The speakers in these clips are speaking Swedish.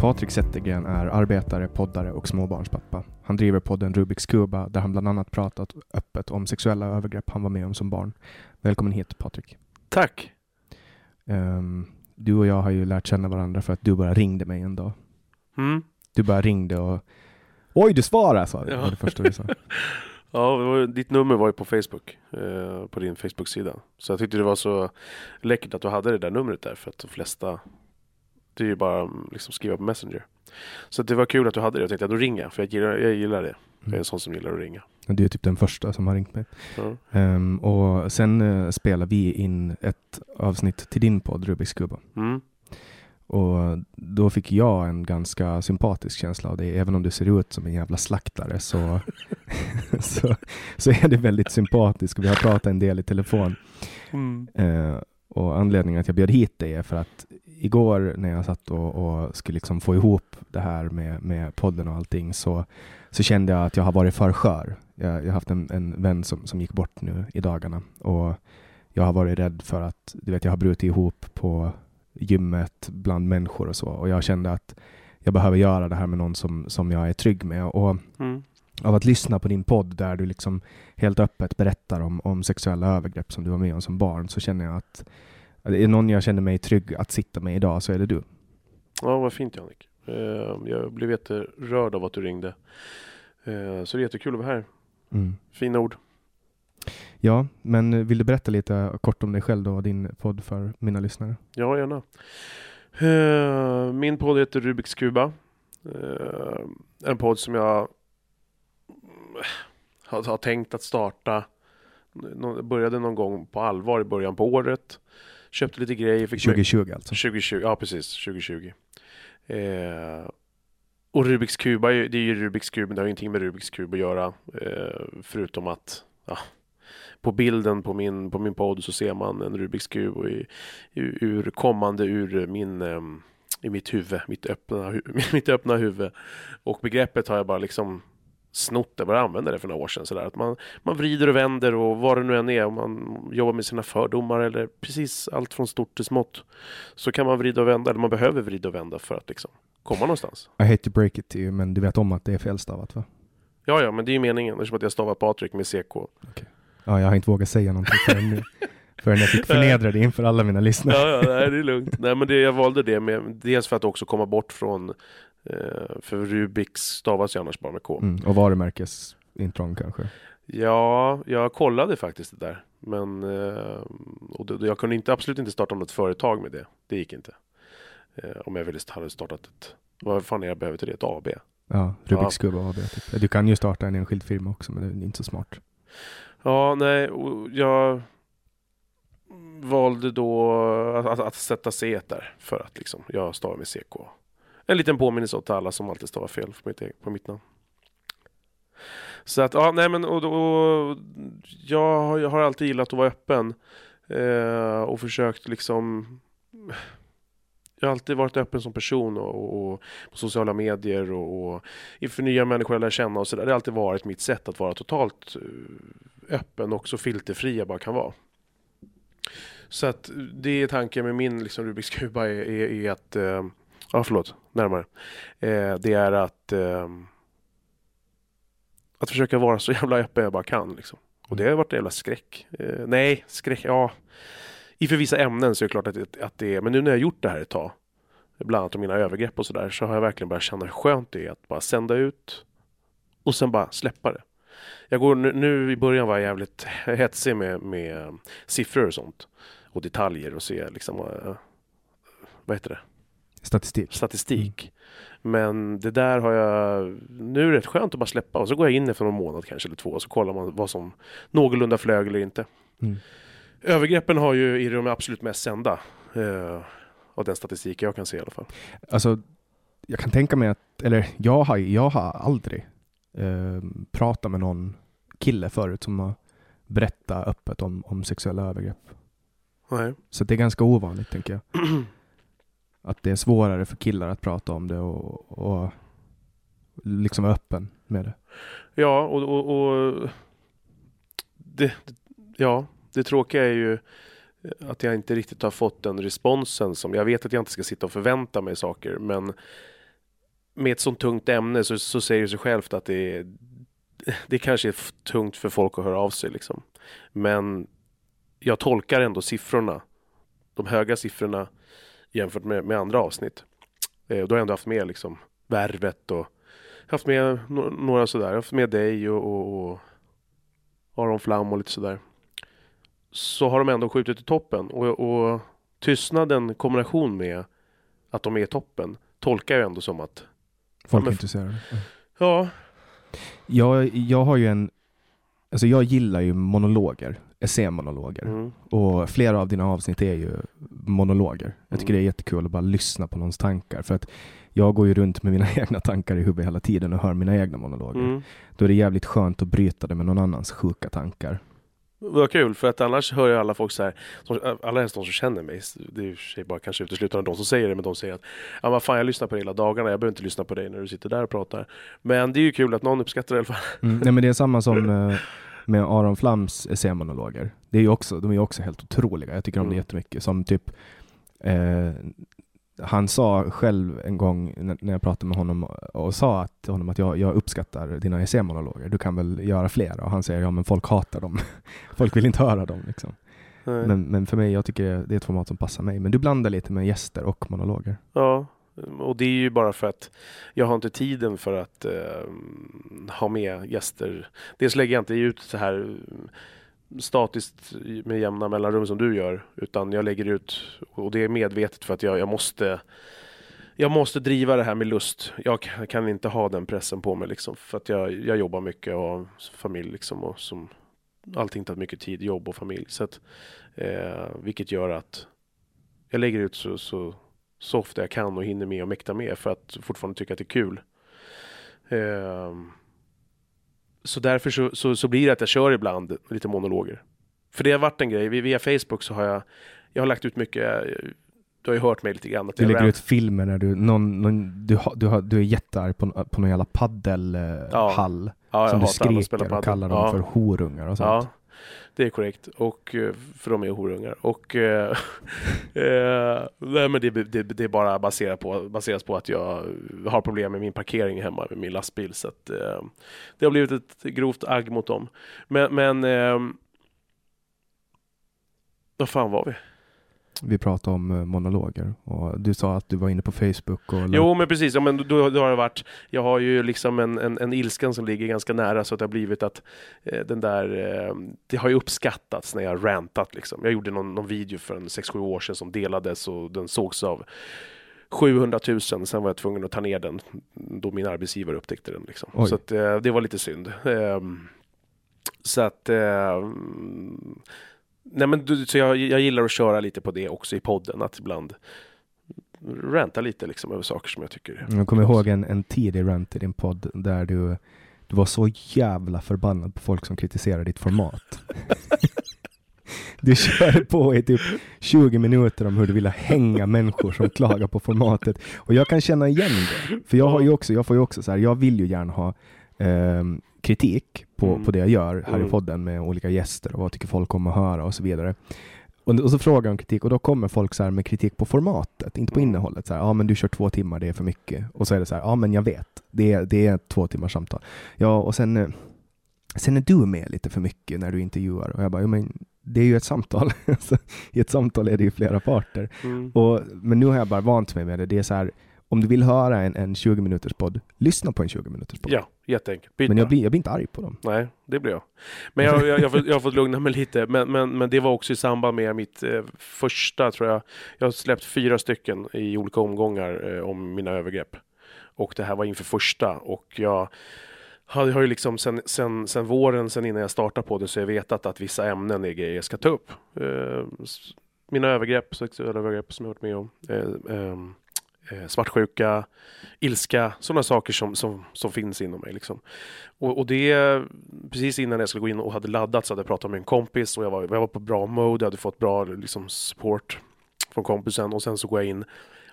Patrik Zettergren är arbetare, poddare och småbarnspappa. Han driver podden Rubiks Kuba där han bland annat pratat öppet om sexuella övergrepp han var med om som barn. Välkommen hit Patrik. Tack. Ehm, du och jag har ju lärt känna varandra för att du bara ringde mig en dag. Mm. Du bara ringde och Oj, du svarade sa du. Ja. Det första du sa. Ja, var, ditt nummer var ju på Facebook. Eh, på din Facebook-sida. Så jag tyckte det var så läckert att du hade det där numret där. För att de flesta, det är ju bara mm, liksom skriva på Messenger. Så det var kul att du hade det. Jag tänkte att då ringer jag. För jag gillar, jag gillar det. Jag är en sån som gillar att ringa. Du är typ den första som har ringt mig. Ja. Ehm, och sen uh, spelar vi in ett avsnitt till din podd Rubiks Kuba. Mm. Och då fick jag en ganska sympatisk känsla av dig. Även om du ser ut som en jävla slaktare så, så, så är du väldigt sympatisk. Vi har pratat en del i telefon. Mm. Eh, och anledningen att jag bjöd hit dig är för att igår när jag satt och, och skulle liksom få ihop det här med, med podden och allting så, så kände jag att jag har varit för skör. Jag, har haft en, en vän som, som gick bort nu i dagarna och jag har varit rädd för att, du vet, jag har brutit ihop på gymmet bland människor och så och jag kände att jag behöver göra det här med någon som, som jag är trygg med och Mm. av att lyssna på din podd där du liksom helt öppet berättar om, om sexuella övergrepp som du var med om som barn så känner jag att att det är någon jag känner mig trygg att sitta med idag så är det du. Ja, vad fint Jannik. Eh, jag blev jätterörd av att du ringde. Eh, så det är jättekul att vara här. Mm. Fina ord. Ja, men vill du berätta lite kort om dig själv då och din podd för mina lyssnare? Ja, gärna. Eh, Min podd heter Rubiks Kuba. En podd som jag har, tänkt att starta. Började någon gång på allvar i början på året. Köpte lite grejer. Fick 2020 alltså. 2020, ja precis, 2020. Eh, och Rubiks kub, det är ju Rubiks kub, men det har ingenting med Rubiks kub att göra. Eh, förutom att, ja, på bilden på min, på min podd så ser man en Rubiks kub och i, ur, ur kommande ur min, ehm, i mitt huvud, mitt öppna, mitt öppna huvud. Och begreppet har jag bara liksom snott det, bara använde det för några år sedan. Sådär. Att man, man vrider och vänder och vad det nu än är, om man jobbar med sina fördomar eller precis allt från stort till smått. Så kan man vrida och vända, eller man behöver vrida och vända för att liksom komma någonstans. I hate to break it to you, men du vet om att det är felstavat va? Ja, ja, men det är ju meningen. Eftersom att jag stavar Patrik med CK. Ja, jag har inte vågat säga någonting förrän nu. Förrän jag fick förnedra det inför alla mina lyssnare. Ja, ja nej, det är lugnt. Nej, men det, jag valde det med, dels för att också komma bort från, för Rubiks stavas ju annars bara med K. Mm, och varumärkesintrång kanske. Ja, jag kollade faktiskt det där. Men eh, och det, jag kunde inte, absolut inte starta något företag med det. Det gick inte. Eh, om jag ville hade startat ett, vad fan är jag behöver till det? Ett AB? Ja, Rubiks kub AB. Typ. Du kan ju starta en enskild firma också, men det är inte så smart. Ja, nej, jag valde då att, att, att sätta C där för att liksom, jag stavar med CK. En liten påminnelse åt alla som alltid stavar fel på mitt, e- på mitt namn. Så att, ja, nej men och, och, jag, har- jag har alltid gillat att vara öppen eh, och försökt liksom jag har alltid varit öppen som person och, och, och på sociala medier och, och inför nya människor jag lär känna och sådär. Det har alltid varit mitt sätt att vara totalt eh, öppen och så filterfri jag bara kan vara. Så att det är tanken med min liksom, Rubiks kuba är, är, är att, eh, ja förlåt, närmare. Eh, det är att eh, att försöka vara så jävla öppen jag bara kan liksom. Och det har varit en jävla skräck. Eh, nej, skräck, ja. I för vissa ämnen så är det klart att, det- att det är, men nu när jag har gjort det här ett tag, bland annat om mina övergrepp och sådär, så har jag verkligen börjat känna hur skönt det är att bara sända ut och sen bara släppa det. Jag går nu, nu i början var jag jävligt hetsig med, med siffror och sånt och detaljer och se liksom, eh, vad heter det, Statistik. statistik. Men det där har jag, nu är det rätt skönt att bara släppa och så går jag in efter någon månad kanske eller två och så kollar man vad som någorlunda flög eller inte. Mm. Övergreppen har ju i de absolut mest sända eh, av den statistik jag kan se i alla fall. Alltså, jag kan tänka mig att, eller jag har, jag har aldrig eh, pratat med någon kille förut som har berättat öppet om, om sexuella övergrepp. Nej. Så det är ganska ovanligt, tänker jag. Att det är svårare för killar att prata om det och, och liksom vara öppen med det. Ja, och, och, och det, ja, det tråkiga är ju att jag inte riktigt har fått den responsen som jag vet att jag inte ska sitta och förvänta mig saker, men med ett sånt tungt ämne så, så säger det sig självt att det är, det kanske är tungt för folk att höra av sig liksom. Men jag tolkar ändå siffrorna, de höga siffrorna jämfört med, med andra avsnitt. Eh, och då har jag ändå haft med liksom värvet och haft med no- några sådär. Jag har haft med dig och, och, och Aron Flam och lite sådär. Så har de ändå skjutit i toppen och, och tystnaden i kombination med att de är i toppen tolkar jag ändå som att Folk är intresserade. Ja. ja, Jag, jag har ju en, alltså jag gillar ju monologer, essämonologer. mm, Och flera av dina avsnitt är ju monologer. Jag tycker Mm. det är jättekul att bara lyssna på någons tankar. För att jag går ju runt med mina egna tankar i huvudet hela tiden och hör mina egna monologer. mm. Då är det jävligt skönt att bryta det med någon annans sjuka tankar. Vad kul, för att annars hör jag alla folk så här, alla helst de som känner mig, det är för sig bara kanske uteslutande de som säger det, men de säger att ja, vad fan, jag lyssnar på dig hela dagarna, jag behöver inte lyssna på dig när du sitter där och pratar. Men det är ju kul att någon uppskattar det i alla fall. Mm. Nej men det är samma som eh, med Aron Flams essämonologer. Det är ju också, de är ju också helt otroliga. Jag tycker om det Mm. jättemycket. Som typ eh, han sa själv en gång när jag pratade med honom och sa att, till honom att jag, jag uppskattar dina essämonologer. Du kan väl göra fler? Och han säger ja men folk hatar dem. folk vill inte höra dem. Liksom. Men, men för mig, jag tycker det är ett format som passar mig. Men du blandar lite med gäster och monologer. Ja, Ehm, och det är ju bara för att jag har inte tiden för att eh, ha med gäster. Dels lägger jag inte ut så här ehm, statiskt med jämna mellanrum som du gör, utan jag lägger ut, och det är medvetet för att jag, jag måste jag måste driva det här med lust. Jag kan- kan inte ha den pressen på mig liksom, för att jag, jag jobbar mycket och har familj liksom, och som allting tar mycket tid, jobb och familj. Så att, eh, vilket gör att jag lägger ut så, så så ofta jag kan och hinner med och mäkta med för att fortfarande tycka att det är kul. Ehm, så därför så, så, så blir det att jag kör ibland lite monologer. För det har varit en grej, Vi- via Facebook så har jag, jag har lagt ut mycket, du har ju hört mig lite grann. Att Du lägger ut filmer när du, någon, någon, du, har- du, har, du är jättearg på, på någon jävla paddelhall Ja. ja, som du skriker och kallar dem ja. för horungar och sånt. Det är korrekt. Och, eh, för de är horungar. Och, eh, eh, nej, men det, det, det är bara baserat på, baseras på att jag har problem med min parkering hemma med min lastbil. Så att, eh, det har blivit ett grovt agg mot dem. Men, men eh, vad fan var vi? Vi pratade om eh, monologer och du sa att du var inne på Facebook och Jo men precis, ja, men då, då har det varit Jag har ju liksom en, en, en ilskan som ligger ganska nära så att det har blivit att eh, den där eh, Det har ju uppskattats när jag har rantat liksom. Jag gjorde någon, någon video för en 6-7 år sedan som delades och den sågs av 700 000, sen var jag tvungen att ta ner den då min arbetsgivare upptäckte den. Liksom. Oj. Så att, eh, det var lite synd. Eh, så att eh, Nej men du, så jag, jag gillar att köra lite på det också i podden, att ibland ranta lite liksom över saker som jag tycker Jag kommer ihåg en, en tidig rant i din podd där du, du var så jävla förbannad på folk som kritiserar ditt format. Du körde på i typ 20 minuter om hur du ville hänga människor som klagar på formatet. Och jag kan känna igen det. För jag har ju också, jag får ju också så här, jag vill ju gärna ha ehm, kritik på, Mm. på det jag gör här i Mm. podden med olika gäster och vad tycker folk om att höra och så vidare. Och, och så frågar om kritik och då kommer folk så här med kritik på formatet, inte på Mm. innehållet. Så ja men du kör två timmar, det är för mycket. Och så är det så här, ja men jag vet, det är, det är två timmars samtal. Ja, och sen, eh, sen är du med lite för mycket när du intervjuar. Och jag bara, jo, men det är ju ett samtal. I ett samtal är det ju flera parter. Mm. Och, men nu har jag bara vant mig med det. Det är så här, om du vill höra en, en 20 minuters podd, lyssna på en 20 minuters podd. Ja, jätteenkelt. Byt Men jag blir, jag blir inte arg på dem. Nej, det blir jag. Men jag, jag, jag, jag har fått lugna mig lite. Men, men, men det var också i samband med mitt eh, första, tror jag. Jag har släppt fyra stycken i olika omgångar eh, om mina övergrepp. Och det här var inför första. Och jag har, har ju liksom sen, sen, sen våren, sen innan jag startade på det, så jag vetat att vissa ämnen är grejer jag ska ta upp. Eh, mina övergrepp, sexuella övergrepp som jag varit med om. Eh, ehm, eh, svartsjuka, ilska, sådana saker som, som, som finns inom mig. Liksom. Och, och det, precis innan jag skulle gå in och hade laddat så hade jag pratat med en kompis och jag var, jag var på bra mode, jag hade fått bra liksom, support från kompisen och sen så går jag in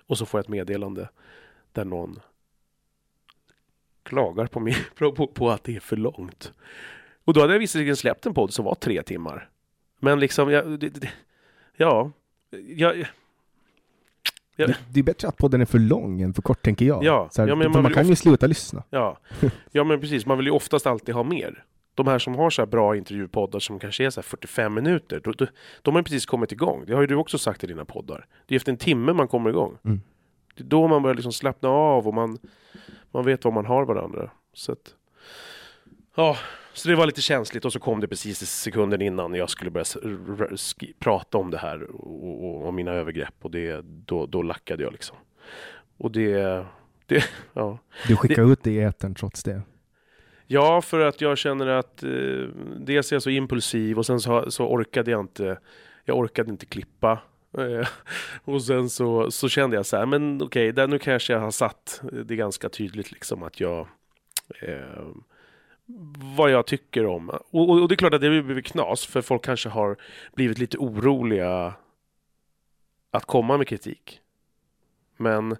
och så får jag ett meddelande där någon klagar på, mig, på, på att det är för långt. Och då hade jag visserligen släppt en podd som var tre timmar. Men liksom, jag, det, det, ja, jag, Ja. Det, det är bättre att podden är för lång än för kort, tänker jag. Ja, här, ja, man man, kan ju sluta lyssna. Ja. ja, men precis. Man vill ju oftast alltid ha mer. De här som har så här bra intervjupoddar som kanske är så här 45 minuter, då, då, de har ju precis kommit igång. Det har ju du också sagt i dina poddar. Det är efter en timme man kommer igång. Mm. Det är då man börjar liksom slappna av och man, man vet vad man har varandra. Så att, ja, så det var lite känsligt och så kom det precis i sekunden innan jag skulle börja prata om det här och, och, och mina övergrepp och det, då, då lackade jag liksom. Och det, det ja. Du skickar ut det i etern trots det. Ja, för att jag känner att eh, dels är jag så impulsiv och sen så, så orkade jag inte. Jag orkade inte klippa. Eh, och sen så, så kände jag så här, men okej, där nu kanske jag har satt det ganska tydligt liksom att jag eh, vad jag tycker om. Och, och, och det är klart att det blir knas, för folk kanske har blivit lite oroliga att komma med kritik. Men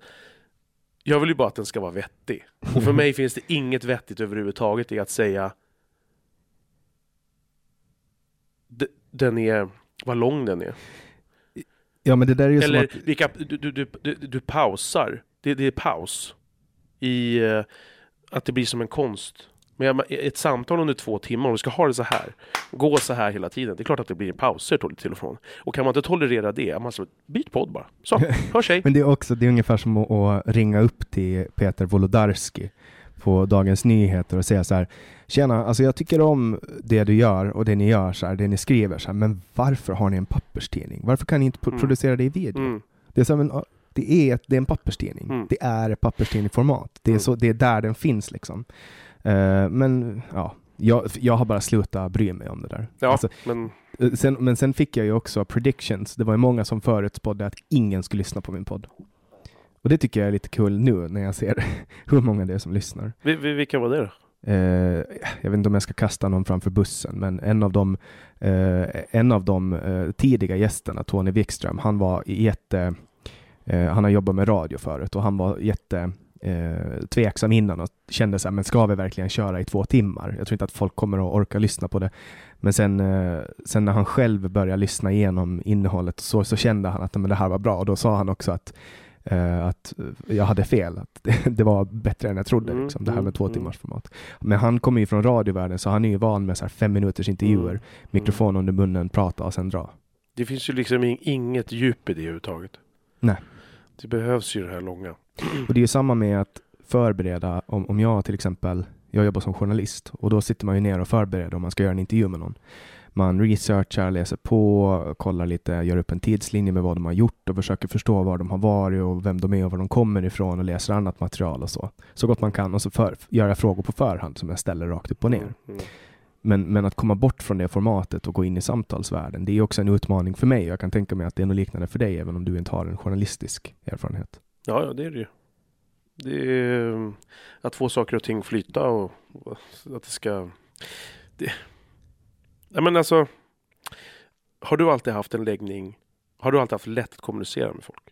jag vill ju bara att den ska vara vettig. Och för mig finns det inget vettigt överhuvudtaget i att säga den är, vad lång den är. Ja, men det där är ju Eller som att... vilka, du, du, du, du, du pausar. Det, det är paus. I eh, att det blir som en konst. Men ett samtal under två timmar, om du ska ha det så här, gå så här hela tiden, det är klart att det blir pauser till, och från. Och kan man inte tolerera det, man så, byt podd bara. Så, hörs hej. Men det är också, det är ungefär som att, ringa upp till Peter Wolodarski på Dagens Nyheter och säga så här Tjena, alltså jag tycker om det du gör och det ni gör, så här, det ni skriver, så här, men varför har ni en papperstidning? Varför kan ni inte Mm. producera det i video? Mm. Det är, men, ja, det är, det är en papperstidning. Mm. Det är ett papperstidningsformat. Det är, Mm. så, det är där den finns liksom. Eh, men ja, jag, jag har bara slutat bry mig om det där. Ja, Alltså, men Eh, Sen, men sen fick jag ju också predictions. Det var ju många som förutspådde att ingen skulle lyssna på min podd. Och det tycker jag är lite kul nu när jag ser hur många det är som lyssnar. vi, vi, vilka var det då? Eh, jag vet inte om jag ska kasta någon framför bussen, men en av de, eh, en av de eh, tidiga gästerna, Tony Wikström, han var jätte han har jobbat med radio förut och han var jätte eh, tveksam innan och kände så här, men ska vi verkligen köra i två timmar? Jag tror inte att folk kommer att orka lyssna på det. Men sen, eh, sen när han själv började lyssna igenom innehållet så, så kände han att men det här var bra och då sa han också att eh, att jag hade fel, att det, var bättre än jag trodde, Mm, liksom, det här mm, med två mm. timmars format. Men han kommer ju från radiovärlden så han är ju van med så fem minuters intervjuer, Mm. mikrofon under munnen, prata och sen dra. Det finns ju liksom in- inget djup i det överhuvudtaget. Nej. Det behövs ju det här långa. Och det är ju samma med att förbereda, om, om jag till exempel, jag jobbar som journalist och då sitter man ju ner och förbereder om man ska göra en intervju med någon. Man researchar, läser på, kollar lite, gör upp en tidslinje med vad de har gjort och försöker förstå var de har varit och vem de är och var de kommer ifrån och läser annat material och så. Så gott man kan och så för, gör jag frågor på förhand som jag ställer rakt upp och ner. Mm, mm. Men, men att komma bort från det formatet och gå in i samtalsvärlden, det är också en utmaning för mig. Jag kan tänka mig att det är något liknande för dig, även om du inte har en journalistisk erfarenhet. Ja, ja, det är det ju. Det är att få saker och ting flyta och och att det ska... Det... Ja, men alltså, har du alltid haft en läggning? Har du alltid haft lätt att kommunicera med folk?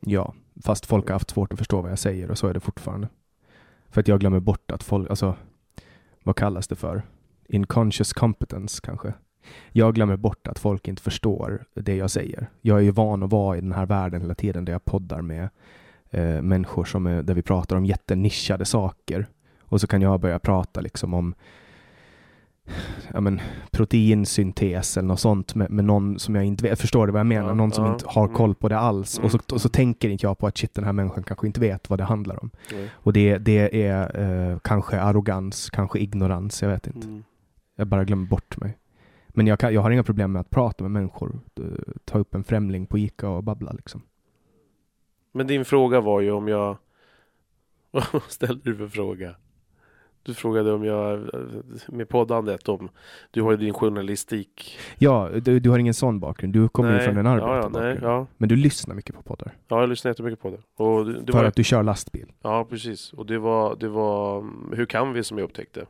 Ja, fast folk har haft svårt att förstå vad jag säger och så är det fortfarande. För att jag glömmer bort att folk, alltså, vad kallas det för? Inconscious competence kanske. Jag glömmer bort att folk inte förstår det jag säger. Jag är ju van att vara i den här världen hela tiden där jag poddar med eh, människor som är, där vi pratar om jättenischade saker. Och så kan jag börja prata liksom om ja, men, proteinsyntes eller något sånt med, med någon som jag inte vet. Förstår du vad jag menar? Ja, någon som ja, inte har mm. koll på det alls. Och, så, Mm. och så tänker inte jag på att shit, den här människan kanske inte vet vad det handlar om. Och det, det är eh, kanske arrogans, kanske ignorans, jag vet inte. Mm. Jag bara glömmer bort mig. Men jag, kan, jag har inga problem med att prata med människor. eh, Ta upp en främling på Ica och babbla liksom. Men din fråga var ju om jag... Vad ställde du för fråga? Du frågade om jag, med poddandet, om du har ju din journalistik. Ja, du, du har ingen sån bakgrund. Du kommer ju från en ja, ja, arbetarbakgrund. nej, ja. Men du lyssnar mycket på poddar. ja, jag lyssnar jättemycket på det. Och det, det för var, att du kör lastbil. Ja, precis. Och det var, det var mm, Hur kan vi som jag upptäckte.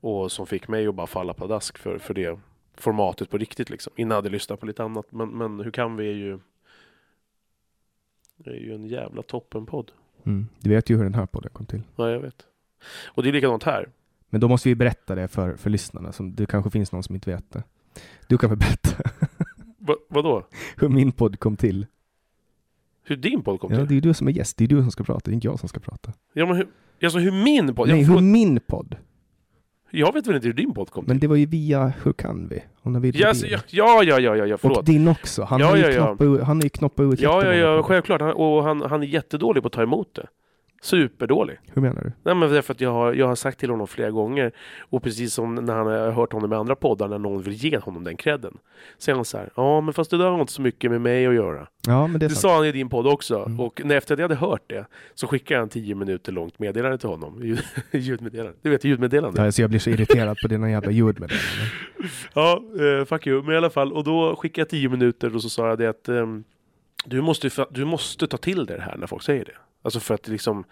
Och som fick mig att bara falla pladask för, för det formatet på riktigt liksom. Innan jag hade lyssnat på lite annat. Men, men Hur kan vi är ju... Det är ju en jävla toppenpodd. Mm. Du vet ju hur den här podden kom till. Ja, jag vet. Och det är likadant här. Men då måste vi berätta det för, för lyssnarna. Som, det kanske finns någon som inte vet det. Du kan väl berätta Va, vadå? hur min podd kom till? Hur din podd kom Ja, till? det är du som är gäst. Det är du som ska prata, det är inte jag som ska prata. Ja, men hur, alltså hur min podd? Nej, jag, hur min podd? Jag vet väl inte hur din podd kom till? Men det var ju via Hur kan vi? Och Navid Ja, alltså, ja, ja, ja, ja, ja, Och förlåt. din också. Han Ja, har ju ja, ja. knoppat ut, han har ju knoppat ut Ja, ja, ja, självklart. Han, och han, han är jättedålig på att ta emot det. Superdålig. Hur menar du? Nej men därför att jag har, jag har sagt till honom flera gånger och precis som när han har hört honom i andra poddar när någon vill ge honom den credden. Är han så här, ja men fast det där har inte så mycket med mig att göra. Ja, men det Det sa han i din podd också Mm. och när efter att jag hade hört det så skickade jag en tio minuter långt meddelande till honom. Ljud- Ljudmeddelande. Du vet ljudmeddelande? Ja, alltså jag blir så irriterad på dina jävla ljudmeddelanden. Ja, eh, fuck you. Men i alla fall, och då skickade jag tio minuter och så sa jag det att ehm, du, måste, du måste ta till dig det här när folk säger det. Alltså för att liksom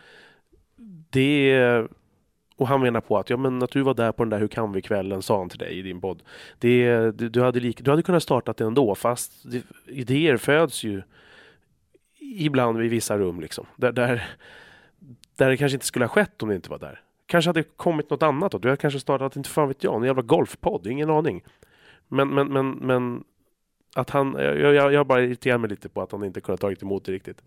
det är... Och han menar på att ja, men att du var där på den där Hur kan vi-kvällen sa han till dig i din podd. Det, du, du, hade lik, du hade kunnat starta det ändå fast det, idéer föds ju ibland i vissa rum liksom. Där, där, där det kanske inte skulle ha skett om det inte var där. Kanske hade kommit något annat då. Du hade kanske startat, inte fan vet jag, en jävla golfpodd. Ingen aning. Men, men, men, men att han, jag, jag, jag bara irriterar mig lite på att han inte kunnat tagit emot det riktigt.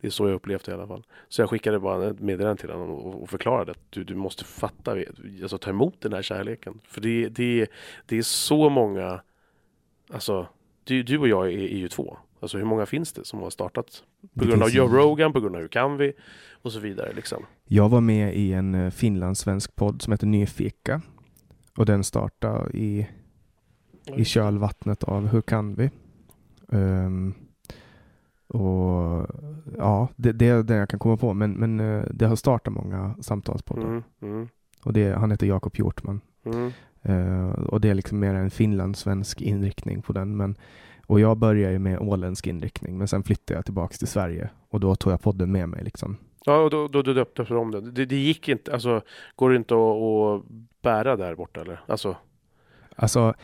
Det är så jag upplevt det i alla fall. Så jag skickade bara ett meddelande till honom och, och förklarade att du, du måste fatta, alltså ta emot den här kärleken. För det, det, det är så många, alltså du, du och jag är, är ju två. Alltså hur många finns det som har startat? På grund av Joe Rogan, på grund av Hur kan vi? Och så vidare liksom. Jag var med i en eh, finlandssvensk podd som heter Nyfika. Och den startade i, i kölvattnet av Hur kan vi? Ehm, och ja, det, det är det jag kan komma på. Men, men eh, det har startat många samtalspoddar. Mm, mm, Och det, han heter Jakob Hjortman. mm. Eh, och det är liksom mer en finlandssvensk inriktning på den. Men, och jag började ju med åländsk inriktning. Men sen flyttade jag tillbaks till Sverige. Och då tog jag podden med mig liksom. Ja, och då, då, då döpte du om det. det. Det gick inte, alltså går det inte att, att bära där borta eller? Alltså, Alltså,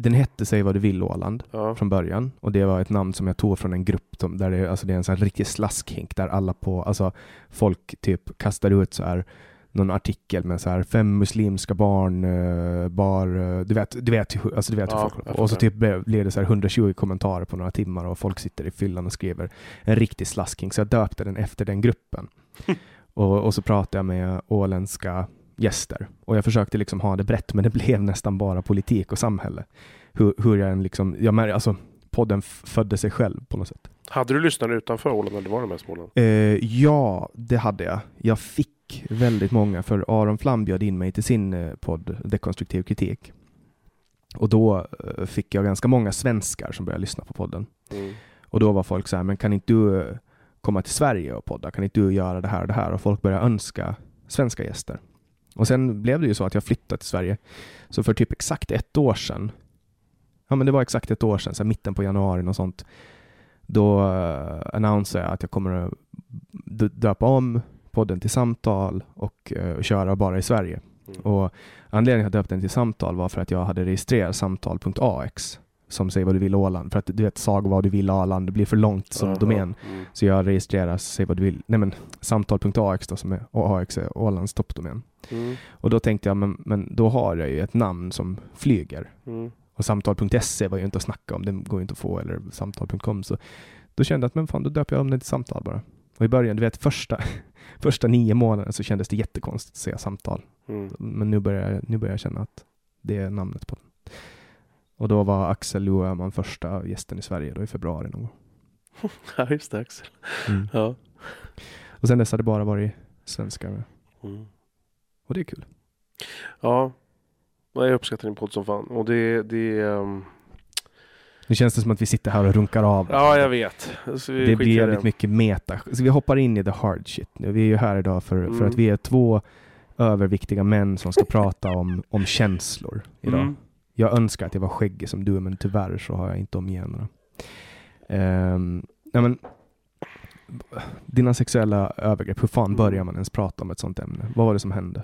Den hette Säg vad du vill Åland Ja. från början och det var ett namn som jag tog från en grupp som, där det, alltså det är en sån riktig slaskhink där alla på, alltså folk typ kastar ut så här någon artikel med så här fem muslimska barn, eh, bar, eh, du vet, du vet, hur- alltså du vet hur Ja, folk jag Och så typ blev, det så här 120 kommentarer på några timmar och folk sitter i fyllan och skriver en riktig slaskhink, så jag döpte den efter den gruppen. och, och så pratade jag med åländska gäster och jag försökte liksom ha det brett, men det blev nästan bara politik och samhälle. Hur, hur jag än liksom, jag mär, alltså podden födde sig själv på något sätt. Hade du lyssnare utanför Åland eller var det mest Åland? Eh, ja, det hade jag. Jag fick väldigt många, för Aron Flam bjöd in mig till sin eh, podd Dekonstruktiv kritik. Och då eh, fick jag ganska många svenskar som började lyssna på podden. Mm. Och då var folk så här, men kan inte du eh, komma till Sverige och podda? Kan inte du göra det här och det här? Och folk började önska svenska gäster. Och sen blev det ju så att jag flyttade till Sverige. Så för typ exakt ett år sedan, ja men det var exakt ett år sedan, så mitten på januari och sånt, då uh, annonserade jag att jag kommer att döpa om podden till Samtal och eh, köra bara i Sverige. Mm. Och anledningen till att jag döpte den till Samtal var för att jag hade registrerat samtal.ax som säger vad du vill Åland. För att du vet, sag vad du vill Åland, det blir för långt som Aha. domän. Mm. Så jag registrerar säg vad du vill, nej men samtal.ax då som är, AX är Ålands toppdomän. Mm. Och då tänkte jag, men, men då har jag ju ett namn som flyger. Mm. Och samtal.se var ju inte att snacka om, det går ju inte att få, eller samtal.com. Så då kände jag att men fan, då döper jag om den till samtal bara. Och i början, du vet första, första nio månaderna så kändes det jättekonstigt att säga samtal. Mm. Men nu börjar, nu börjar jag känna att det är namnet på den. Och då var Axel Lueman första gästen i Sverige då i februari någon gång. Ja, just det Axel. Mm. Ja. Och sen dess har det bara varit svenskar. Mm. Och det är kul. Ja. Jag uppskattar din podd som fan. Och det, det ehm, Nu känns det som att vi sitter här och runkar av. Ja, jag vet. Så vi det blir i jävligt mycket meta. Så vi hoppar in i the hard shit nu. Vi är ju här idag för, för Mm. att vi är två överviktiga män som ska prata om, om känslor idag. Mm. Jag önskar att jag var skäggig som du, men tyvärr så har jag inte omgenerna. Um, nej men, dina sexuella övergrepp, hur fan Mm. börjar man ens prata om ett sånt ämne? Vad var det som hände?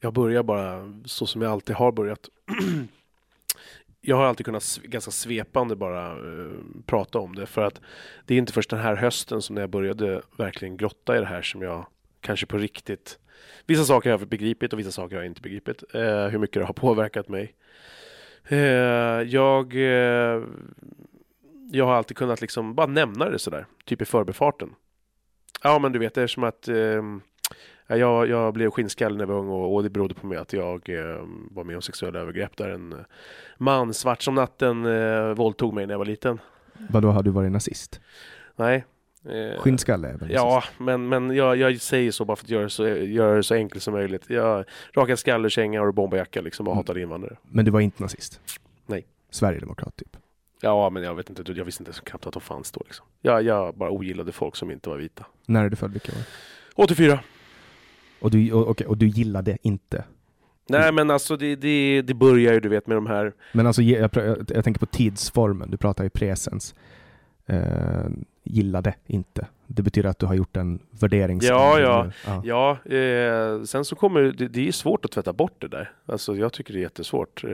Jag börjar bara så som jag alltid har börjat. jag har alltid kunnat ganska svepande bara eh, prata om det. För att det är inte först den här hösten som när jag började verkligen grotta i det här som jag kanske på riktigt Vissa saker har jag begripit och vissa saker har jag inte begripit. Eh, hur mycket det har påverkat mig. Eh, jag, eh, jag har alltid kunnat liksom bara nämna det sådär, typ i förbifarten. Ja men du vet, det är som att Ja, jag, jag blev skinnskallig när jag var ung och, och det berodde på mig att jag eh, var med om sexuella övergrepp där en eh, man svart som natten eh, våldtog mig när jag var liten. Vad då har du varit nazist? Nej. Eh, Skinnskalle? Ja, men, men jag, jag säger så bara för att göra det så, göra det så enkelt som möjligt. Jag rakade skallerkänga och bomberjacka liksom och Mm. hatade invandrare. Men du var inte nazist? Nej. Sverigedemokrat typ? Ja, men jag vet inte, jag visste inte ens knappt att de fanns då liksom. Jag, jag bara ogillade folk som inte var vita. När är du född? Vilka år? 84. Och du, och, okej, och du gillade inte? Nej men alltså det, det, det börjar ju du vet med de här Men alltså, jag, jag, jag tänker på tidsformen, du pratar i presens. Eh, gillade inte. Det betyder att du har gjort en värdering. Ja, ja. ja. Ja, eh, sen så kommer det, det är svårt att tvätta bort det där. Alltså jag tycker det är jättesvårt. Eh,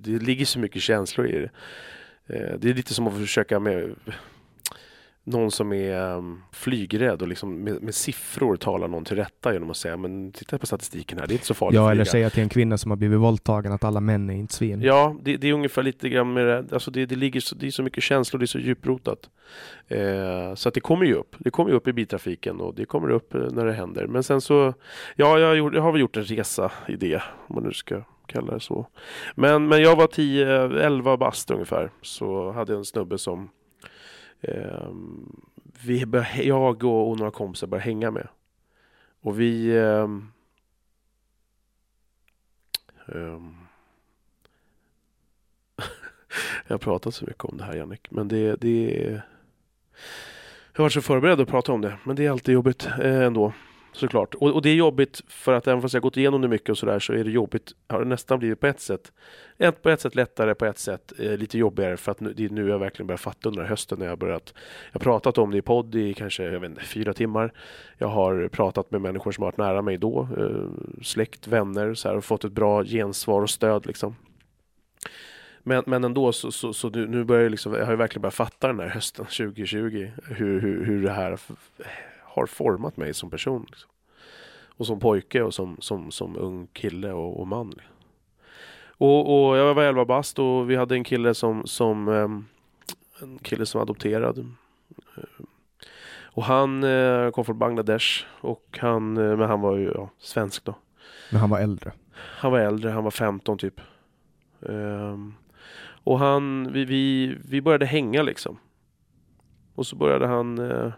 det ligger så mycket känslor i det. Eh, det är lite som att försöka med någon som är um, flygrädd och liksom med, med siffror talar någon till rätta genom att säga men titta på statistiken här, det är inte så farligt Ja, eller säga till en kvinna som har blivit våldtagen att alla män är inte svin. Ja, det, det är ungefär lite grann med det. Alltså det, det ligger så, det är så mycket känslor, det är så djuprotat. Eh, så att det kommer ju upp. Det kommer ju upp i biltrafiken och det kommer upp eh, när det händer. Men sen så, ja, jag, har gjort- jag har väl gjort en resa i det, om man nu ska kalla det så. Men, men jag var 10, 11 bast ungefär, så hade jag en snubbe som Ehm, vi bör, jag och, och några kompisar började hänga med. Och vi ehm, ehm, jag har pratat så mycket om det här Jannik, men det, det är... Jag har varit så förberedd att prata om det, men det är alltid jobbigt eh, ändå. Såklart. Och, och det är jobbigt för att även fast jag gått igenom det mycket och sådär så är det jobbigt, har det nästan blivit på ett sätt. Ett, på ett sätt lättare, på ett sätt eh, lite jobbigare för att nu, det är nu jag verkligen börjar fatta under hösten när jag har börjat. Jag har pratat om det i podd i kanske, jag vet inte, fyra timmar. Jag har pratat med människor som har varit nära mig då, eh, släkt, vänner, så här, och fått ett bra gensvar och stöd liksom. Men, men ändå så, så, så nu, börjar jag liksom, jag har ju verkligen börjat fatta den här hösten 2020 hur, hur, hur det här har format mig som person. Liksom. Och som pojke och som, som, som ung kille och, och man. Och, och jag var 11 bast och vi hade en kille som, som ehm, en kille som var adopterad. Och han eh, kom från Bangladesh och han, eh, men han var ju ja, svensk då. Men han var äldre. Han var äldre, han var 15 typ. Ehm, och han, vi, vi, vi började hänga liksom. Och så började han eh,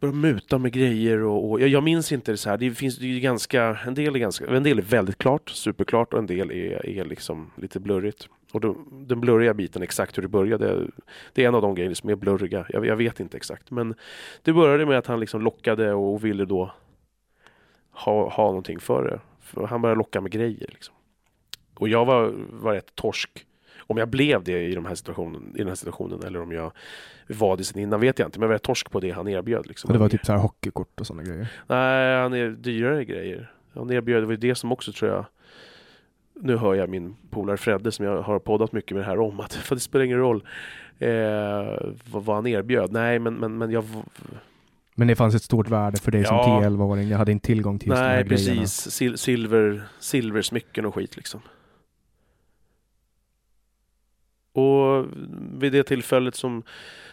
började muta med grejer och, och jag, jag minns inte det så här. Det finns det är ju ganska, en del är ganska, en del är väldigt klart, superklart och en del är, är liksom lite blurrigt. Och då, den blurriga biten, exakt hur det började, det är en av de grejerna som är blurriga. Jag, jag vet inte exakt. Men det började med att han liksom lockade och ville då ha, ha någonting för det. För han började locka med grejer. Liksom. Och jag var, var rätt torsk. Om jag blev det i, de här situationen, i den här situationen eller om jag var det sen innan vet jag inte. Men jag var torsk på det han erbjöd. Liksom. Det var typ så här hockeykort och sådana grejer. Nej, han är dyrare grejer. Han erbjöd, det var ju det som också tror jag nu hör jag min polare Fredde som jag har poddat mycket med det här om att för det spelar ingen roll eh, vad, vad han erbjöd. Nej, men, men, men jag Men det fanns ett stort värde för dig Ja. som 10-11-åring. Jag hade inte tillgång till just de här Nej, grejerna. precis. Sil silver, silversmycken och skit liksom. Och vid det tillfället som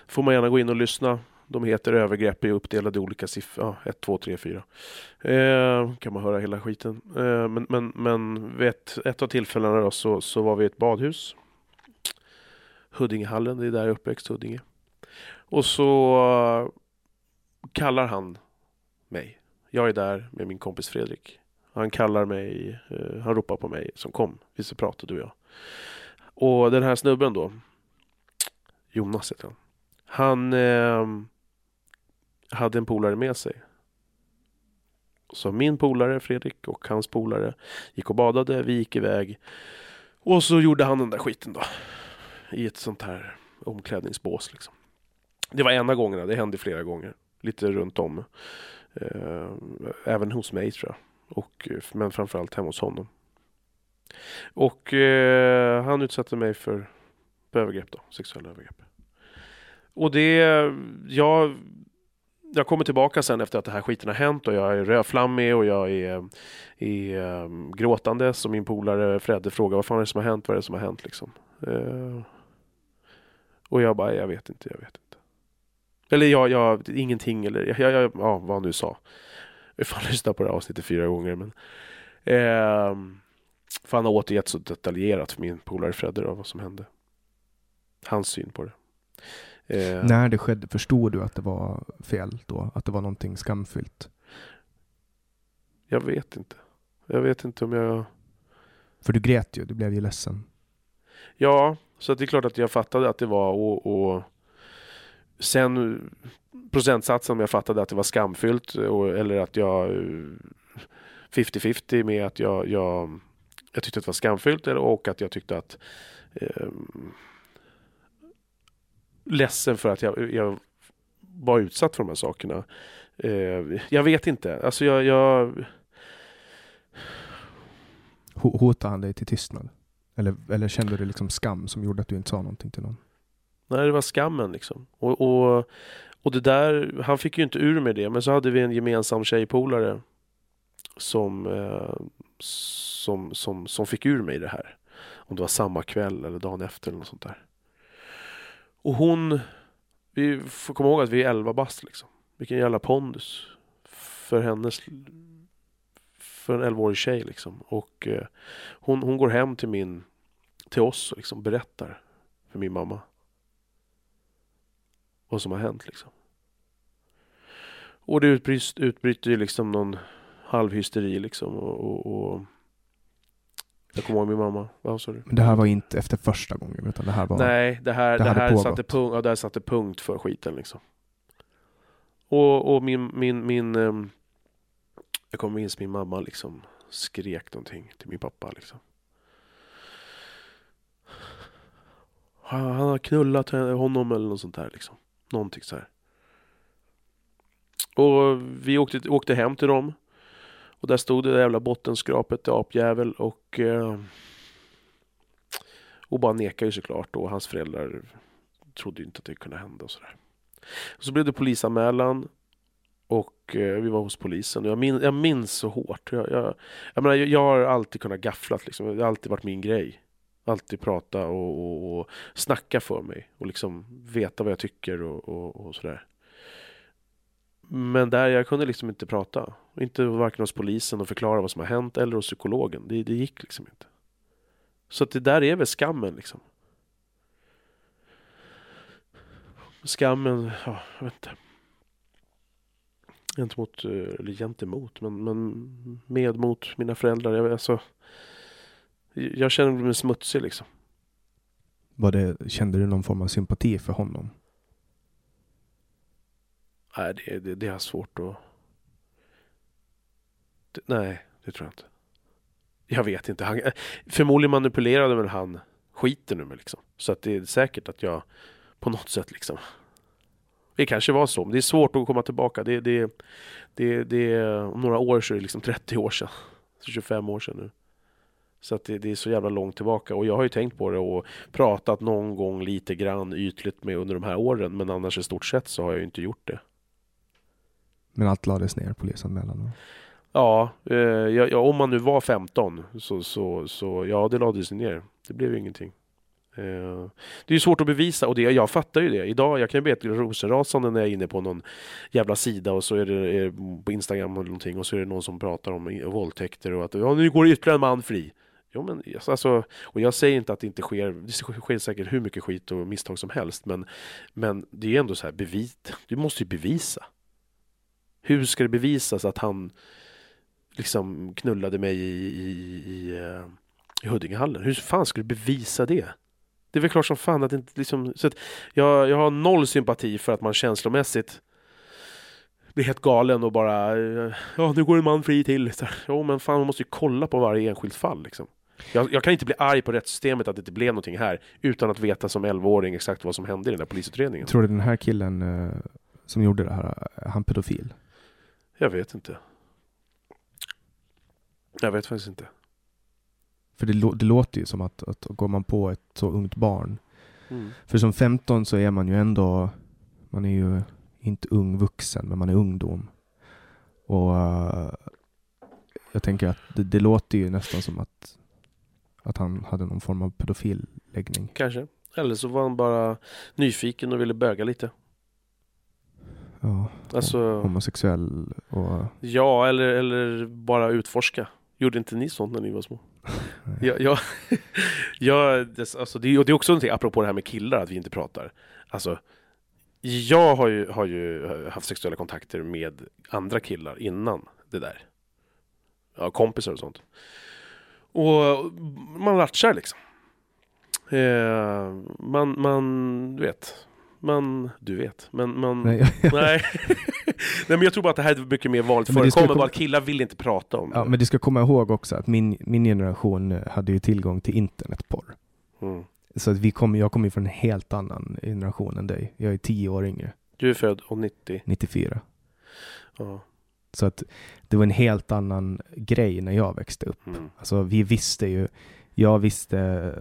får man gärna gå in och lyssna. De heter övergrepp är uppdelade i olika siffror. Ja, 1, 2, 3, 4. Eh, kan man höra hela skiten. Eh, men men, men vid ett, ett av tillfällena då, så, så var vi i ett badhus. Huddingehallen, det är där jag är uppväxt, Huddinge. Och så eh, kallar han mig. Jag är där med min kompis Fredrik. Han kallar mig, eh, han ropar på mig som kom, vi ska prata du och jag. Och den här snubben då, Jonas heter han. Han eh, hade en polare med sig. Så min polare Fredrik och hans polare gick och badade, vi gick iväg. Och så gjorde han den där skiten då. I ett sånt här omklädningsbås liksom. Det var ena gångerna, det hände flera gånger. Lite runt om. Eh, även hos mig tror jag. Och, eh, men framförallt hemma hos honom. Och eh, han utsatte mig för, för övergrepp då, sexuella övergrepp. Och det, jag, jag kommer tillbaka sen efter att det här skiten har hänt och jag är rödflammig och jag är, är um, gråtande som min polare Fredde frågar vad fan är det som har hänt, vad är det som har hänt liksom. Eh, och jag bara, jag vet inte, jag vet inte. Eller jag, jag ingenting eller jag, jag, jag, ja, vad han nu sa. Jag har lyssnat på det här avsnittet fyra gånger men ehm, för han har återgett så detaljerat för min polare Fredde då, vad som hände. Hans syn på det. Eh, När det skedde, förstod du att det var fel då? Att det var någonting skamfyllt? Jag vet inte. Jag vet inte om jag... För du grät ju, du blev ju ledsen. Ja, så det är klart att jag fattade att det var och, och sen procentsatsen om jag fattade att det var skamfyllt och, eller att jag eh, 50-50 med att jag, jag, jag tyckte att det var skamfyllt och att jag tyckte att eh, ledsen för att jag, jag var utsatt för de här sakerna. Eh, jag vet inte. Alltså jag, jag Ho- Hotade han dig till tystnad? Eller, eller kände du liksom skam som gjorde att du inte sa någonting till någon? Nej, det var skammen liksom. Och, och, och det där, han fick ju inte ur med det, men så hade vi en gemensam tjejpolare som, eh, som, som, som fick ur mig det här. Om det var samma kväll eller dagen efter eller något sånt där. Och hon, vi får komma ihåg att vi är 11 bast liksom. Vilken jävla pondus. För hennes, för en 11-årig tjej liksom. Och eh, hon, hon går hem till min, till oss och liksom berättar för min mamma vad som har hänt liksom. Och det utbryter, ju liksom någon halvhysteri liksom och, och, och jag kommer ihåg min mamma. Vad sa du? Men det här var inte efter första gången utan det här var... Nej, det här, det det här satte, punkt, ja, det här satte punkt för skiten liksom. Och, och min, min, min ehm, jag kommer minns min mamma liksom skrek någonting till min pappa liksom. Han, han har knullat honom eller något sånt där liksom. Någonting så här. Och vi åkte, åkte hem till dem. Och där stod det där jävla bottenskrapet, apjävel och eh, Och bara nekade ju såklart och hans föräldrar trodde ju inte att det kunde hända och sådär. Så blev det polisanmälan och eh, vi var hos polisen. Jag, min, jag minns så hårt. Jag, jag, jag, menar, jag, jag har alltid kunnat gafflat liksom. Det har alltid varit min grej. Alltid prata och, och, och snacka för mig och liksom veta vad jag tycker och, och, och sådär. Men där jag kunde liksom inte prata. Inte varken hos polisen och förklara vad som har hänt eller hos psykologen. Det, det gick liksom inte. Så att det där är väl skammen liksom. Skammen, ja, jag vet inte. Gentemot, eh, eller gentemot, men, men med mot mina föräldrar. Jag, alltså, jag känner mig smutsig liksom. Var det, kände du någon form av sympati för honom? Nej, det, det, det är svårt att... Det, nej, det tror jag inte. Jag vet inte. Han, eh, förmodligen manipulerade väl han skiten ur mig liksom. Så att det är säkert att jag på något sätt liksom. Det kanske var så, men det är svårt att komma tillbaka. Det, det, det, det, om några år så är det liksom 30 år sedan. 25 år sedan nu. Så att det, det, är så jävla långt tillbaka. Och jag har ju tänkt på det och pratat någon gång lite grann ytligt med under de här åren. Men annars i stort sett så har jag ju inte gjort det. Men allt lades ner, polisanmälan? Ja, eh, ja, om man nu var 15 så, så, så ja, det lades ner. Det blev ju ingenting. Eh, det är svårt att bevisa och det, jag fattar ju det. Idag, jag kan ju bli ett rosenrasande när jag är inne på någon jävla sida och så är det är på Instagram eller någonting och så är det någon som pratar om våldtäkter och att ja, nu går ytterligare en man fri. Jo, men, alltså, och jag säger inte att det inte sker, det sker säkert hur mycket skit och misstag som helst, men, men det är ändå så här, bevis, du måste ju bevisa. Hur ska det bevisas att han liksom knullade mig i, i, i, i eh, Huddingehallen? Hur fan ska du bevisa det? Det är väl klart som fan att det inte liksom... Så att jag, jag har noll sympati för att man känslomässigt blir helt galen och bara eh, ja, nu går en man fri till. Jo, men fan, man måste ju kolla på varje enskilt fall liksom. Jag, jag, kan inte bli arg på rättssystemet att det inte blev någonting här utan att veta som 11-åring exakt vad som hände i den där polisutredningen. Tror du den här killen eh, som gjorde det här, han pedofil? Jag vet inte. Jag vet faktiskt inte. För det, det låter ju som att, att går man på ett så ungt barn. Mm. För som 15 så är man ju ändå, man är ju inte ung vuxen, men man är ungdom. Och uh, jag tänker att det, det, låter ju nästan som att, att han hade någon form av pedofilläggning. Kanske. Eller så var han bara nyfiken och ville böga lite. Ja, alltså, homosexuell och... Ja, eller, eller bara utforska. Gjorde inte ni sånt när ni var små? ja, ja, ja, det, alltså det, och det är också någonting apropå det här med killar, att vi inte pratar. Alltså, jag har ju, har ju haft sexuella kontakter med andra killar innan det där. Ja, kompisar och sånt. Och man latchar liksom. Eh, man, man, du vet, man, du vet, men man, nej. nej. nej. men jag tror bara att det här är mycket mer vanligt förekommande, bara att killar vill inte prata om ja, det. Men du ska komma ihåg också att min, min generation hade ju tillgång till internetporr. Mm. Så att vi kom, jag kommer ju från en helt annan generation än dig. Jag är tio år yngre. Du är född 90? 94. Ja. Så att det var en helt annan grej när jag växte upp. Mm. Alltså vi visste ju, jag visste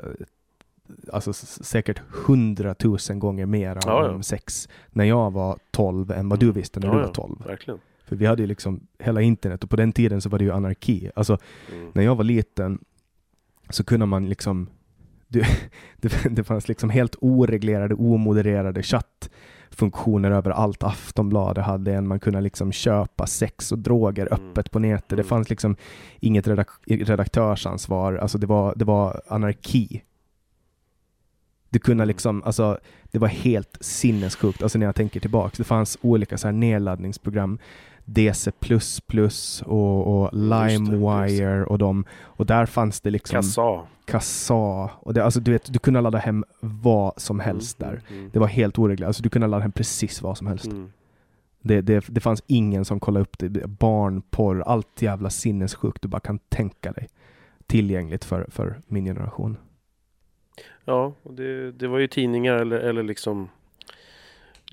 alltså säkert hundratusen gånger mer ja, om ja. sex när jag var 12 än vad du mm. visste när ja, du var 12. Verkligen. För vi hade ju liksom hela internet och på den tiden så var det ju anarki. Alltså mm. när jag var liten så kunde man liksom det, det, fanns liksom helt oreglerade, omodererade chattfunktioner överallt. Aftonbladet hade en, man kunde liksom köpa sex och droger mm. öppet på nätet. Det mm. fanns liksom inget redak redaktörsansvar, alltså det var, det var anarki. Du kunde mm. liksom, alltså, det var helt sinnessjukt, alltså när jag tänker tillbaka. Det fanns olika så här nedladdningsprogram, DC++ och, och LimeWire och de, och där fanns det liksom Kassa. Kassa. Och det, alltså, du, vet, du kunde ladda hem vad som helst mm, där. Mm, mm. Det var helt oreglerat, alltså, du kunde ladda hem precis vad som helst. Mm. Det, det, det fanns ingen som kollade upp det. Barnporr, allt jävla sinnessjukt du bara kan tänka dig. Tillgängligt för, för min generation. Ja, det, det var ju tidningar eller, eller liksom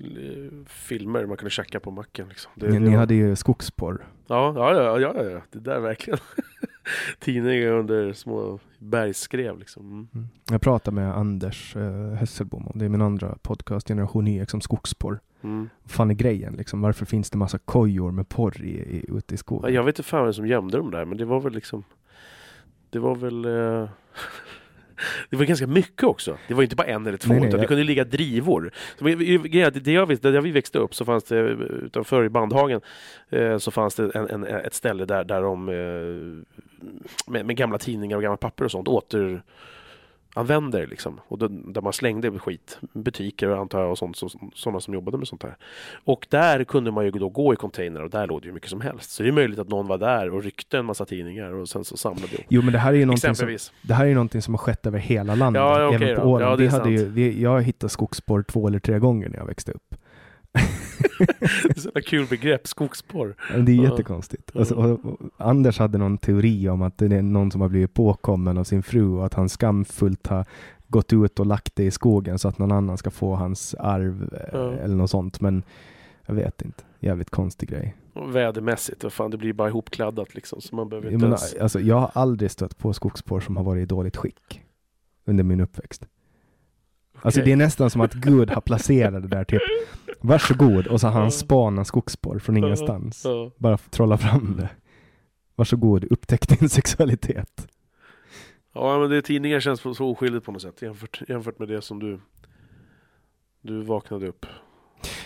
eh, filmer man kunde tjacka på macken. Liksom. Det, ni, det ni hade ju skogsporr. Ja, ja, ja, ja, ja, det där verkligen. tidningar under små bergsskrev liksom. Mm. Mm. Jag pratade med Anders eh, Hesselbom, och det är min andra podcast, Generation Y, om skogsporr. Mm. Fan är grejen liksom? Varför finns det massa kojor med porr i, i, ute i Ja, skogen? Jag vet inte fan vem som gömde dem där men det var väl liksom Det var väl eh, Det var ganska mycket också. Det var inte bara en eller två Nej, nej, utan det jag- kunde ligga drivor. Så, det jag visste, där vi växte upp så fanns det utanför i Bandhagen eh, så fanns det en, en, ett ställe där, där de eh, med, med gamla tidningar och gamla papper och sånt återanvänder liksom. Och då, där man slängde skit. Butiker antar jag och sånt, så, sådana som jobbade med sånt här. Och där kunde man ju då gå i container och där låg det ju mycket som helst. Så det är möjligt att någon var där och ryckte en massa tidningar och sen så samlade ihop. Jo men det här är ju någonting som, det här är någonting som har skett över hela landet. Ja, okej även på. Ja, det är hade ju, vi, jag hittat skogsspår två eller tre gånger när jag växte upp. Det är så jävla kul begrepp, skogsporr. Det är jättekonstigt. Alltså, och, och Anders hade någon teori om att det är någon som har blivit påkommen av sin fru och att han skamfullt har gått ut och lagt det i skogen så att någon annan ska få hans arv Ja. eller något sånt. Men jag vet inte. Jävligt konstig grej. Och vädermässigt, vad fan, det blir bara ihopkladdat liksom. Så man behöver Jag, inte menar, ens... alltså, jag har aldrig stött på skogsspår som har varit i dåligt skick under min uppväxt. Alltså det är nästan som att Gud har placerat det där typ Varsågod och så har han spanat skogsspår från ingenstans. Bara trolla fram det. Varsågod, upptäck din sexualitet. Ja men det tidningar känns så oskyldigt på något sätt jämfört, jämfört med det som du Du vaknade upp.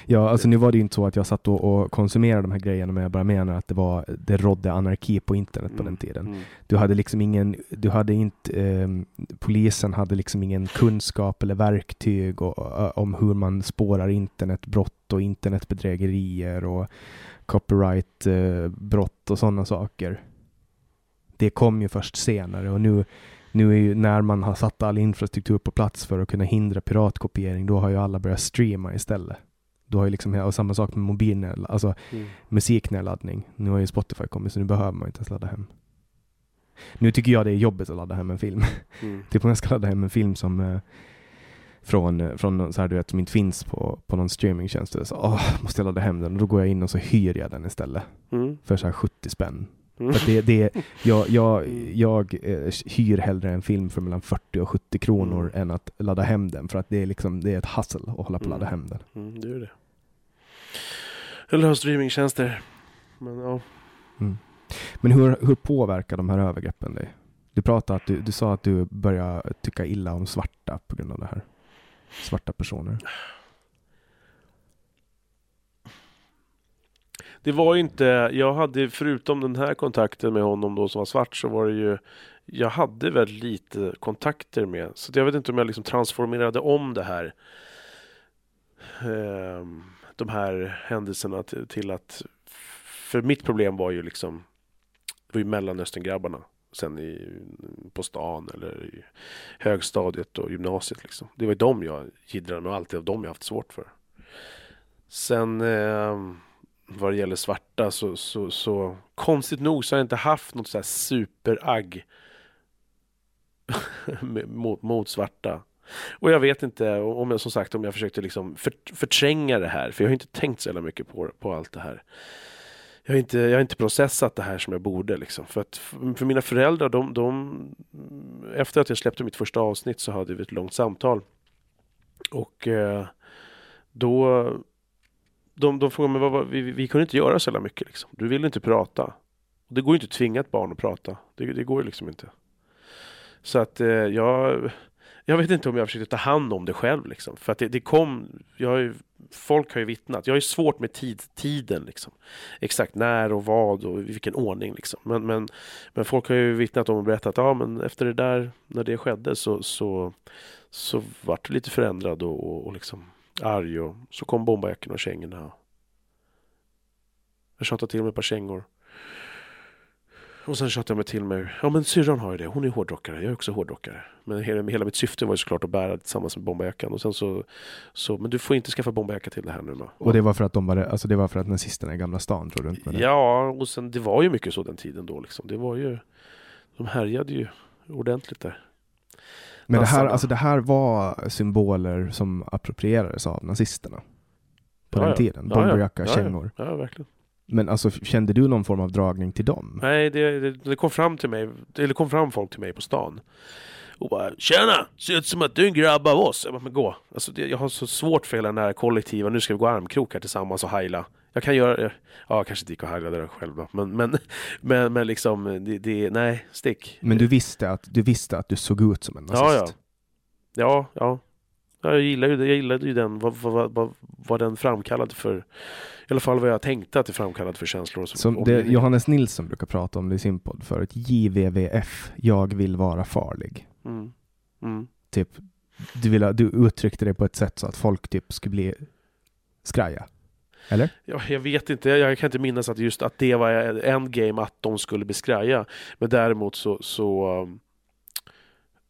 Ja, alltså nu var det ju inte så att jag satt och, konsumerade de här grejerna, men jag bara menar att det var, det rådde anarki på internet på den tiden. Mm. Du hade liksom ingen, du hade inte, ehm, polisen hade liksom ingen kunskap eller verktyg och, om hur man spårar internetbrott och internetbedrägerier och copyrightbrott och sådana saker. Det kom ju först senare och nu, nu är ju när man har satt all infrastruktur på plats för att kunna hindra piratkopiering, då har ju alla börjat streama istället. Då har ju liksom, och samma sak med mobilnedladdning, alltså Mm. musiknedladdning. Nu har ju Spotify kommit så nu behöver man inte ens ladda hem. Nu tycker jag det är jobbigt att ladda hem en film. Mm. typ om jag ska ladda hem en film som eh, från, eh, från så här, du vet, som inte finns på, på någon streamingtjänst. Så åh, måste jag ladda hem den? Och då går jag in och så hyr jag den istället. Mm. För så här 70 spänn. Mm. Det, det, jag jag, jag eh, hyr hellre en film för mellan 40 och 70 kronor Mm. än att ladda hem den. För att det är, liksom, det är ett hassel att hålla på och ladda Mm. hem den. Mm, det är det. Eller ha streamingtjänster. Men ja. Men hur, hur påverkar de här övergreppen dig? Du pratade att du, du sa att du börjar tycka illa om svarta på grund av det här. Svarta personer. Det var ju inte, jag hade förutom den här kontakten med honom då som var svart så var det ju Jag hade väldigt lite kontakter med så att jag vet inte om jag liksom transformerade om det här ehm, De här händelserna till, till att För mitt problem var ju liksom Det var ju mellanöstern grabbarna Sen i, på stan eller i högstadiet och gymnasiet liksom. Det var ju dem jag jiddrade med och alltid av dem jag haft svårt för. Sen eh, vad det gäller svarta så, så, så konstigt nog så har jag inte haft något så här superagg mot, mot svarta. Och jag vet inte om jag som sagt om jag försökte liksom för, förtränga det här för jag har inte tänkt så jävla mycket på, på allt det här. Jag har, inte, jag har inte processat det här som jag borde liksom. För att för mina föräldrar, de, de efter att jag släppte mitt första avsnitt så hade vi ett långt samtal. Och eh, då de, de frågade mig, vad, vad, vi, vi kunde inte göra så jävla mycket liksom. Du vill inte prata. Det går ju inte att tvinga ett barn att prata. Det, det går ju liksom inte. Så att eh, jag, jag vet inte om jag försökte ta hand om det själv liksom. För att det, det kom, jag har ju, folk har ju vittnat. Jag har ju svårt med tid, tiden liksom. Exakt när och vad och i vilken ordning liksom. Men, men, men folk har ju vittnat om och berättat, ja men efter det där, när det skedde så, så, så vart det lite förändrad och, och, och liksom arg och så kom bombarjackorna och kängorna. Jag tjatade till mig ett par kängor. Och sen tjatade jag mig till mig, ja men syrran har ju det, hon är hårdrockare, jag är också hårdrockare. Men hela, hela mitt syfte var ju såklart att bära det tillsammans med bombarjackan. Och sen så, så, men du får inte skaffa bombarjacka till det här nu då. Och det var för att de var, alltså det var för att nazisterna i Gamla stan drog runt med det? Ja, och sen det var ju mycket så den tiden då liksom. Det var ju, de härjade ju ordentligt där. Men det här, Nassarna. alltså det här var symboler som approprierades av nazisterna? På Ja, den ja. tiden? Ja, ja. Bomberjacka, Ja, kängor? Ja, verkligen. Men alltså kände du någon form av dragning till dem? Nej, det, det, det kom fram till mig, eller kom fram folk till mig på stan. Och bara ”Tjena! Ser ut som att du är en grabb av oss”. Jag bara, men gå. Alltså, det, jag har så svårt för hela den här kollektiva, nu ska vi gå armkrok här tillsammans och heila. Jag kan göra, ja kanske inte gick och heilade själv då, men, men, men, men liksom, det, det, nej, stick. Men du visste att du visste att du såg ut som en nazist? Ja, ja. Ja, ja. ja jag, gillade ju, jag gillade ju den, vad, vad, vad, vad den framkallade för, i alla fall vad jag tänkte att det framkallade för känslor. Som, Som det Johannes Nilsson brukar prata om det i sin podd förut, JVVF, jag vill vara farlig. Mm. Mm. Typ, du, vill, du uttryckte det på ett sätt så att folk typ skulle bli skraja. Eller? Jag, jag vet inte, jag kan inte minnas att just att det var en game att de skulle bli skraja. Men däremot så så, um,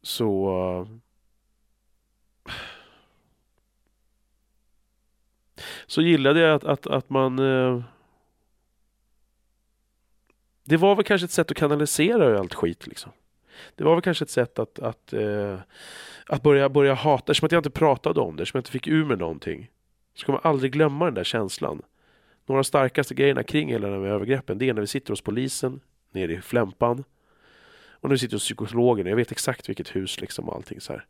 så uh, så gillade jag att, att, att man eh, Det var väl kanske ett sätt att kanalisera allt skit liksom. Det var väl kanske ett sätt att, att, eh, att börja, börja hata, eftersom att jag inte pratade om det, eftersom jag inte fick ur mig någonting. Så kommer jag aldrig glömma den där känslan. Några av de starkaste grejerna kring hela de här övergreppen, det är när vi sitter hos polisen, nere i Flämpan. Och när vi sitter hos psykologen, jag vet exakt vilket hus liksom och allting så här.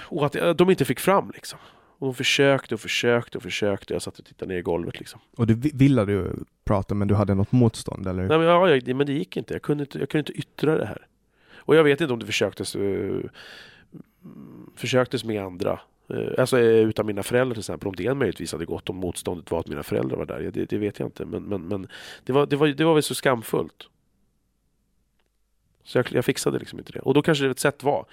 Och att eh, de inte fick fram liksom. Och de försökte och försökte och försökte. Jag satt och tittade ner i golvet liksom. Och du vi- ville du prata men du hade något motstånd eller? Nej, men, ja, jag, men det gick inte. Jag kunde inte. jag kunde inte yttra det här. Och jag vet inte om det försöktes, uh, försöktes med andra. Uh, alltså uh, utan mina föräldrar till exempel. Om det möjligtvis hade gått om motståndet var att mina föräldrar var där. Det, det vet jag inte. Men, men, men det, var, det, var, det var väl så skamfullt. Så jag, jag fixade liksom inte det. Och då kanske det ett sätt var.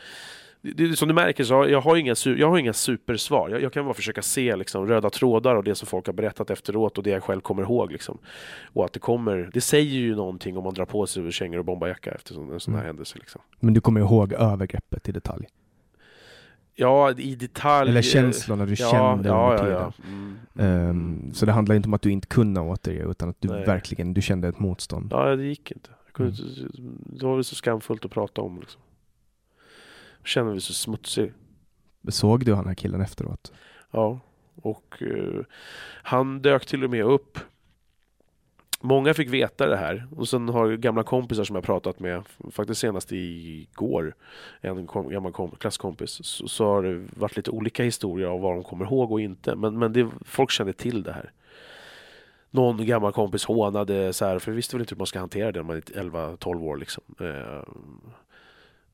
Det, som du märker så har jag, har inga, jag har inga supersvar. Jag, jag kan bara försöka se liksom, röda trådar och det som folk har berättat efteråt och det jag själv kommer ihåg. Liksom. Och att det kommer, det säger ju någonting om man drar på sig kängor och bombarjacka efter en sån här Mm. händelse. Liksom. Men du kommer ihåg övergreppet i detalj? Ja, i detalj. Eller känslorna du ja, kände ja, under tiden? ja. Mm. Ehm, så det handlar inte om att du inte kunde återge utan att du Nej. verkligen du kände ett motstånd? Ja, det gick inte. Jag kunde, Mm. Det var väl så skamfullt att prata om. Liksom. Jag kände mig så smutsig. Såg du han här killen efteråt? Ja, och eh, han dök till och med upp. Många fick veta det här och sen har gamla kompisar som jag pratat med, faktiskt senast igår, en kom, gammal kom, klasskompis, så, så har det varit lite olika historier av vad de kommer ihåg och inte. Men, men det, folk kände till det här. Någon gammal kompis hånade så här, för visste väl inte hur man ska hantera det när man är 11-12 år liksom. Eh,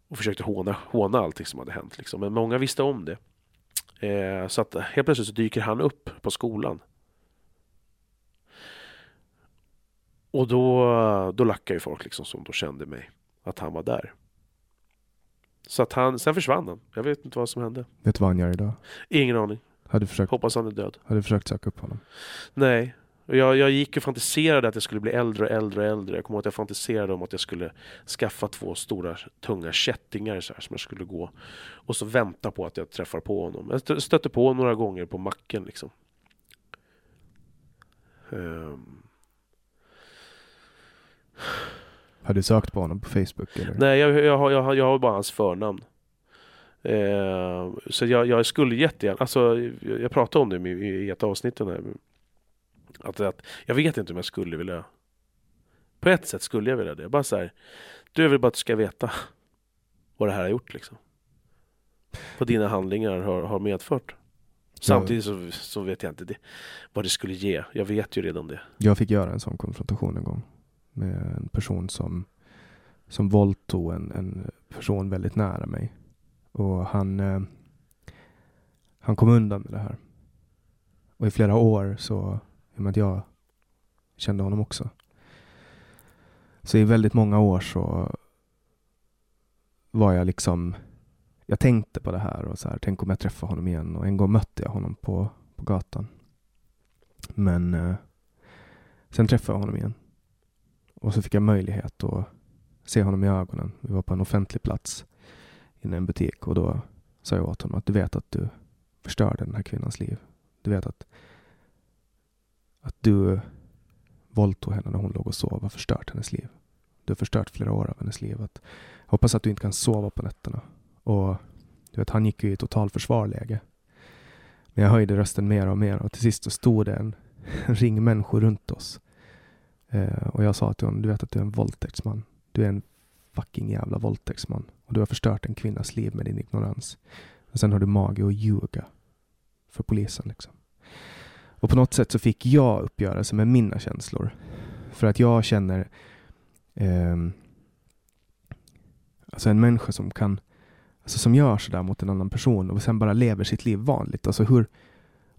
och försökte håna, håna allting som hade hänt. Liksom. Men många visste om det. Eh, så att helt plötsligt så dyker han upp på skolan. Och då, då lackade ju folk liksom som då kände mig. Att han var där. Så att han, sen försvann han. Jag vet inte vad som hände. Vet du vad han gör idag? Ingen aning. Hade försökt, Hoppas han är död. hade du försökt söka upp honom? Nej. Jag, jag gick och fantiserade att jag skulle bli äldre och äldre och äldre. Jag kommer ihåg att jag fantiserade om att jag skulle skaffa två stora tunga kättingar så här, som jag skulle gå och så vänta på att jag träffar på honom. Jag stö- stötte på honom några gånger på macken liksom. Ehm, Hade du sökt på honom på Facebook? Eller? nej, jag, jag, har, jag, har, jag har bara hans förnamn. Ehm, så jag, jag skulle jättegärna, alltså jag, jag pratade om det i, i ett avsnitt här. Att, att, jag vet inte om jag skulle vilja På ett sätt skulle jag vilja det. Bara så här, du vill bara att du ska veta vad det här har gjort liksom. Vad dina handlingar har, har medfört. Samtidigt så, så vet jag inte det, vad det skulle ge. Jag vet ju redan det. Jag fick göra en sån konfrontation en gång med en person som, som våldtog en, en person väldigt nära mig. Och han, eh, han kom undan med det här. Och i flera år så, i och med att jag kände honom också. Så i väldigt många år så var jag liksom, jag tänkte på det här och så här, tänk om jag träffar honom igen. Och en gång mötte jag honom på, på gatan. Men eh, sen träffade jag honom igen. Och så fick jag möjlighet att se honom i ögonen. Vi var på en offentlig plats inne i en butik och då sa jag åt honom att du vet att du förstörde den här kvinnans liv. Du vet att, att du våldtog henne när hon låg och sov och förstört hennes liv. Du har förstört flera år av hennes liv. Att, jag hoppas att du inte kan sova på nätterna. Och du vet, han gick ju i totalförsvarläge. Men jag höjde rösten mer och mer och till sist så stod det en, ring människor runt oss. Eh, och jag sa till honom, du vet att du är en våldtäktsman. Du är en fucking jävla våldtäktsman. Och du har förstört en kvinnas liv med din ignorans. Och sen har du mage att ljuga för polisen. Liksom. Och på något sätt så fick jag uppgörelse med mina känslor. För att jag känner eh, alltså en människa som kan alltså som gör sådär mot en annan person och sen bara lever sitt liv vanligt. Alltså hur,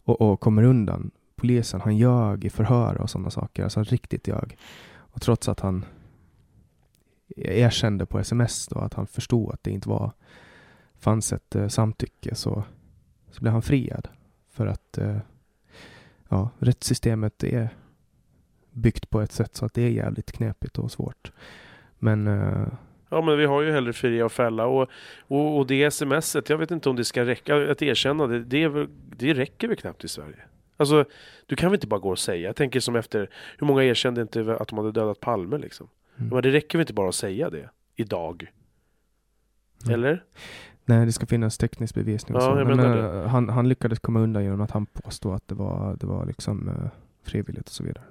och, och kommer undan. Polisen, han ljög i förhör och sådana saker. Alltså riktigt ljög. Och trots att han erkände på sms då att han förstod att det inte var fanns ett eh, samtycke så, så blev han friad. För att eh, ja, rättssystemet är byggt på ett sätt så att det är jävligt knepigt och svårt. Men eh, Ja men vi har ju hellre fria och fälla och, och, och det smset, jag vet inte om det ska räcka, att erkänna det, det, det räcker väl knappt i Sverige. Alltså, du kan väl inte bara gå och säga, jag tänker som efter, hur många erkände inte att de hade dödat Palme liksom? Mm. Men det räcker väl inte bara att säga det, idag? Mm. Eller? Nej, det ska finnas teknisk bevisning. Ja, jag Men, menar eh, han, han lyckades komma undan genom att han påstod att det var, det var liksom uh, frivilligt och så vidare.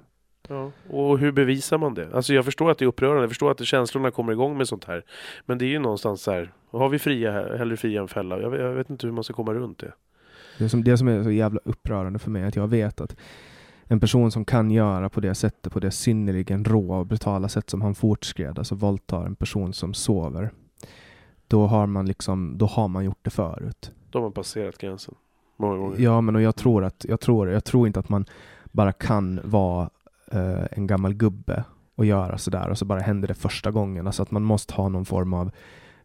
Ja. Och hur bevisar man det? Alltså jag förstår att det är upprörande, jag förstår att känslorna kommer igång med sånt här. Men det är ju någonstans så här, har vi fria här, hellre fria än fälla? Jag jag vet inte hur man ska komma runt det. Det som, det som är så jävla upprörande för mig är att jag vet att en person som kan göra på det sättet, på det synnerligen råa och brutala sätt som han fortskred, alltså våldtar en person som sover, då har man liksom, då har man gjort det förut. Då har man passerat gränsen. Många gånger. Ja, men och jag tror att, jag tror, jag tror inte att man bara kan vara eh, en gammal gubbe och göra sådär och så bara händer det första gången. Alltså att man måste ha någon form av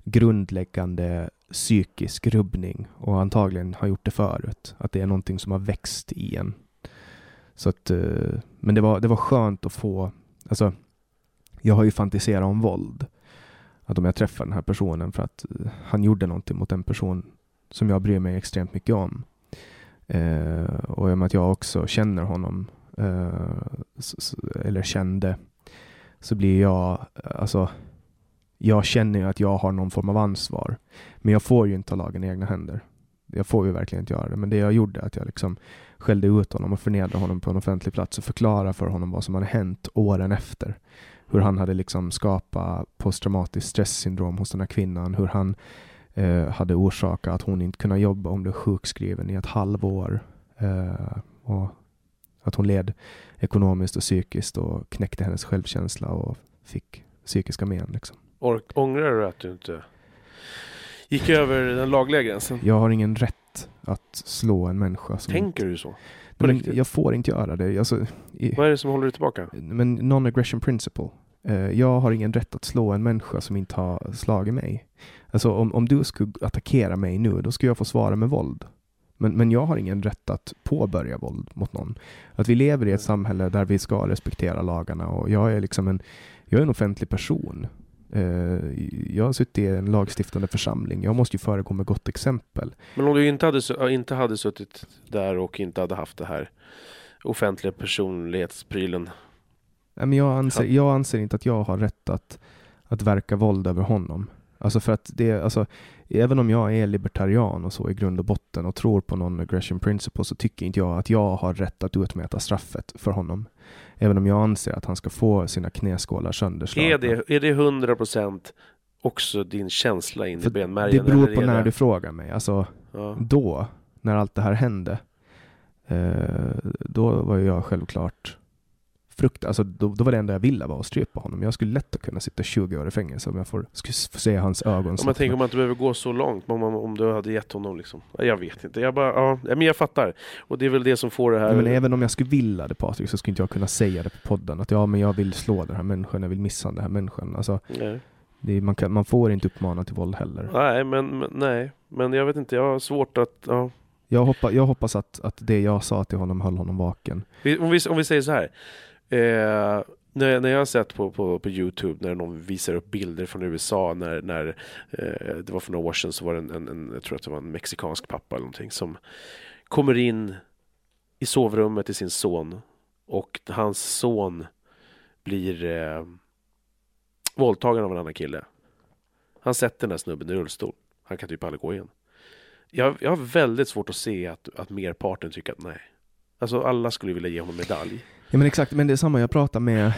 grundläggande psykisk rubbning och antagligen har gjort det förut. Att det är någonting som har växt i en. Så att, eh, men det var, det var skönt att få, alltså jag har ju fantiserat om våld. Att om jag träffar den här personen för att eh, han gjorde någonting mot en person som jag bryr mig extremt mycket om. Eh, och i och med att jag också känner honom, eh, eller kände, så blir jag, alltså, jag känner ju att jag har någon form av ansvar. Men jag får ju inte ta lagen i egna händer. Jag får ju verkligen inte göra det. Men det jag gjorde, att jag liksom skällde ut honom och förnedrade honom på en offentlig plats och förklarade för honom vad som hade hänt åren efter. Hur han hade liksom skapat posttraumatiskt stresssyndrom hos den här kvinnan. Hur han eh, hade orsakat att hon inte kunde jobba Hon blev sjukskriven i ett halvår. Eh, och att hon led ekonomiskt och psykiskt och knäckte hennes självkänsla och fick psykiska men. Liksom. Or- ångrar du att du inte gick över den lagliga gränsen? Jag har ingen rätt att slå en människa. Som Tänker du så? men jag får inte göra det. Alltså, i, Vad är det som håller dig tillbaka? men non-aggression principle. Eh, jag har ingen rätt att slå en människa som inte har slagit mig. Alltså om, om du skulle attackera mig nu, då skulle jag få svara med våld. Men, men jag har ingen rätt att påbörja våld mot någon. Att vi lever i ett samhälle där vi ska respektera lagarna och jag är liksom en, jag är en offentlig person. Eh, jag har suttit i en lagstiftande församling. Jag måste ju föregå med gott exempel. Men om du inte hade, inte hade suttit där och inte hade haft det här offentliga personlighetsprylen. Men jag, anser, Ja. jag anser inte att jag har rätt att, att verka våld över honom. Alltså för att det, alltså, även om jag är libertarian och så i grund och botten och tror på non-aggression principle så tycker inte jag att jag har rätt att utmäta straffet för honom. Även om jag anser att han ska få sina knäskålar sönderslagna. Är det, är det 100% också din känsla in i För benmärgen? det beror på är när det- du frågar mig. Alltså, Ja. då, när allt det här hände, eh, då var jag självklart frukt, alltså då, då var det enda jag ville var att strypa honom. Jag skulle lätt kunna sitta 20 år i fängelse om jag får, skulle se hans ögon Om man tänker om man inte behöver gå så långt, om, om, du hade gett honom liksom. Ja, Jag vet inte, jag bara, ja, men jag fattar. Och det är väl det som får det här... Ja, men även om jag skulle vilja det Patrik så skulle inte jag kunna säga det på podden att ja men jag vill slå den här människan, jag vill missa den här människan. Alltså, Nej. är, man, kan, man får inte uppmana till våld heller. Nej, men, men nej. Men jag vet inte, jag har svårt att... Ja. Jag, hoppa, jag hoppas att, att det jag sa till honom höll honom vaken. Om, vi, om vi säger så här. Eh, när, när jag har sett på, på, på Youtube när någon visar upp bilder från USA när, när eh, det var för några år sedan så var det en, en, en, jag tror att det var en mexikansk pappa eller någonting som kommer in i sovrummet till sin son och hans son blir eh, våldtagen av en annan kille. Han sätter den här snubben i rullstol. Han kan typ aldrig gå igen. Jag, jag har väldigt svårt att se att, att merparten tycker att nej, Alltså alla skulle vilja ge honom medalj. Ja men exakt, men det är samma jag pratar med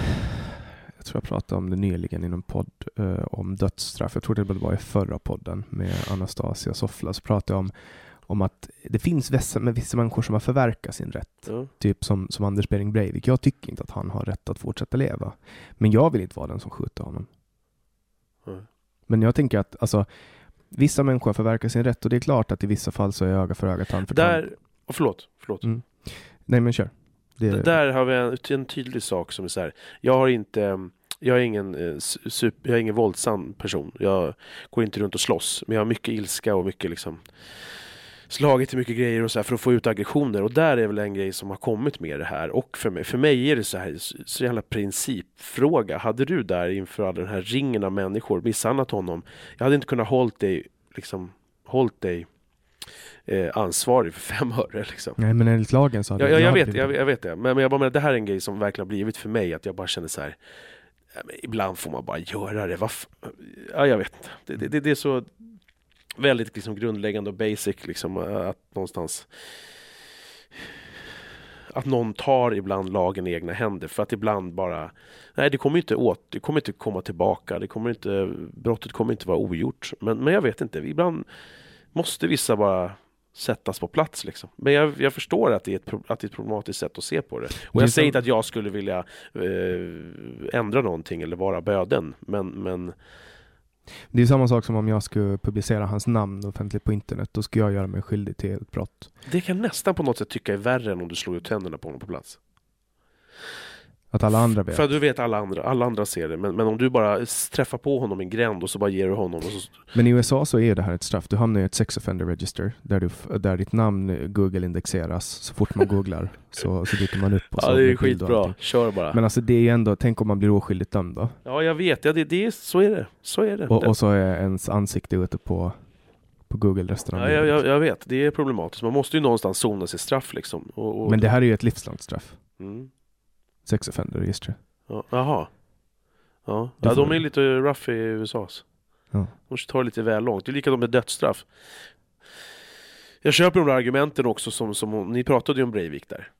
jag tror jag pratade om det nyligen i någon podd eh, om dödsstraff. Jag tror det var i förra podden med Anastasia Soffla. Så pratade jag om, om att det finns vissa, med vissa människor som har förverkat sin rätt. Ja. Typ som, som Anders Behring Breivik. Jag tycker inte att han har rätt att fortsätta leva. Men jag vill inte vara den som skjuter honom. Nej. Men jag tänker att alltså, vissa människor har förverkat sin rätt och det är klart att i vissa fall så är öga för öga, tand för tand. Där, och förlåt, förlåt. Mm. Nej men kör. Det, Där har vi en, en tydlig sak som är så här. Jag har inte jag är ingen, eh, su- super, jag är ingen våldsam person. Jag går inte runt och slåss. Men jag har mycket ilska och mycket liksom slagit till mycket grejer och så här för att få ut aggressioner. Och där är väl en grej som har kommit med det här. Och för mig, för mig är det så här, så, så jävla principfråga. Hade du där inför all den här ringen av människor misshandlat honom. Jag hade inte kunnat hållt dig, liksom, hållt dig eh, ansvarig för fem öre liksom. Nej men enligt lagen så hade Ja, ja, jag, hade vet, jag, jag vet det. Men, men jag bara menar, det här är en grej som verkligen har blivit för mig. Att jag bara känner så här. ibland får man bara göra det. Vad f- ja, jag vet. Det, det, det, det är så väldigt liksom, grundläggande och basic. Liksom, att någonstans att någon tar ibland lagen i egna händer för att ibland bara Nej det kommer inte åt, det kommer inte komma tillbaka, det kommer inte, brottet kommer inte vara ogjort. Men, men jag vet inte, ibland måste vissa bara sättas på plats liksom. Men jag, jag förstår att det, är ett, att det är ett problematiskt sätt att se på det. Och jag säger inte att jag skulle vilja eh, ändra någonting eller vara böden. Men, men Det är samma sak som om jag skulle publicera hans namn offentligt på internet. Då skulle jag göra mig skyldig till ett brott. det kan nästan på något sätt tycka är värre än om du slår ut tänderna på honom på plats. Att alla andra vet. För att du vet alla andra, alla andra ser det. Men, men om du bara träffar på honom i en gränd och så bara ger du honom. Så, Men i USA så är det här ett straff. Du hamnar i ett sex offender register där, du, där ditt namn eh, Google-indexeras så fort man googlar. Så, så dyker man upp. Och så ja det är skitbra, kör bara. Men alltså det är ju ändå, tänk om man blir oskyldigt dömd då. ja jag vet, ja, det, det är, så är det. Så är det. Och, och så är ens ansikte ute på, på Google resten av ja, jag, jag, jag vet, det är problematiskt. Man måste ju någonstans sona sitt straff liksom. Och, och, Men det här är ju ett livslångt straff. Mm. Sex offender register. Ja, jaha. Ja, ja de är lite rough i USA. Ja. De tar det lite väl långt. Det är likadant med dödsstraff. Jag köper de där argumenten också som, som ni pratade ju om Breivik där.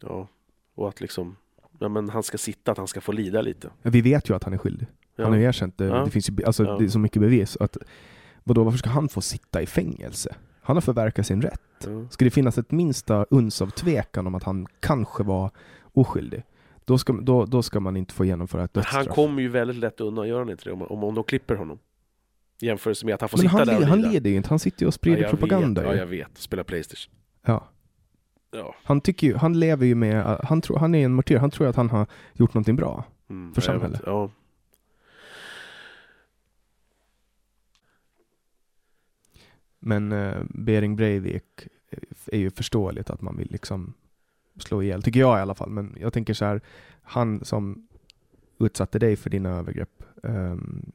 Ja, och att liksom, ja men han ska sitta, att han ska få lida lite. Ja, Vi vet ju att han är skyldig. Ja. Han har ju erkänt det. Ja. Det finns ju alltså, det är så mycket bevis. Att, vadå, varför ska han få sitta i fängelse? Han har förverkat sin rätt. Ska det finnas ett minsta uns av tvekan om att han kanske var oskyldig, då ska, då, då ska man inte få genomföra ett Men han dödsstraff. kommer ju väldigt lätt undan, gör han inte det? Om, om, om de klipper honom. Jämförelse med att han får Men sitta han, där och han leder ju inte, han sitter ju och sprider ja, propaganda. Vet, ja, jag vet. Spela Playstation. Ja. Ja. Han, tycker ju, han lever ju med, han, tror, han är en martyr, han tror att han har gjort någonting bra. Mm, För vet. samhället. Ja. Men eh, Bering Breivik är ju förståeligt att man vill liksom slå ihjäl, tycker jag i alla fall. Men jag tänker så här, han som utsatte dig för dina övergrepp, um,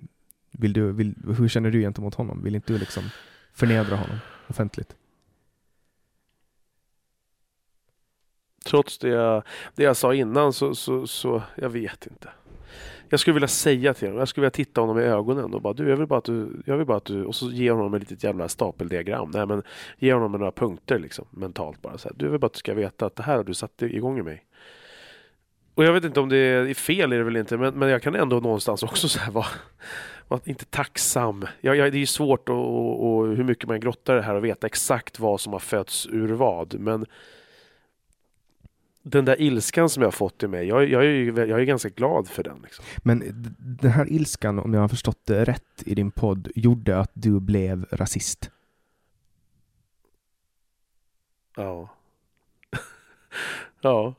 vill du, vill, hur känner du gentemot honom? Vill inte du liksom förnedra honom offentligt? Trots det jag, det jag sa innan så, så, så, jag vet inte. Jag skulle vilja säga till honom, jag skulle vilja titta honom i ögonen och bara du, jag vill bara att du, jag vill bara att du, och så ge honom ett litet jävla stapeldiagram. Nej men, ge honom några punkter liksom, mentalt bara. Så här. Du, jag vill bara att du ska veta att det här har du satt igång i mig. Och jag vet inte om det är fel, är det väl inte, men, men jag kan ändå någonstans också så här vara, vara inte tacksam. Jag, jag, det är ju svårt och, och, och hur mycket man grottar i det här och veta exakt vad som har fötts ur vad, men den där ilskan som jag har fått i mig, jag, jag, är, ju, jag är ganska glad för den. Liksom. Men den här ilskan, om jag har förstått det rätt i din podd, gjorde att du blev rasist. Ja. ja.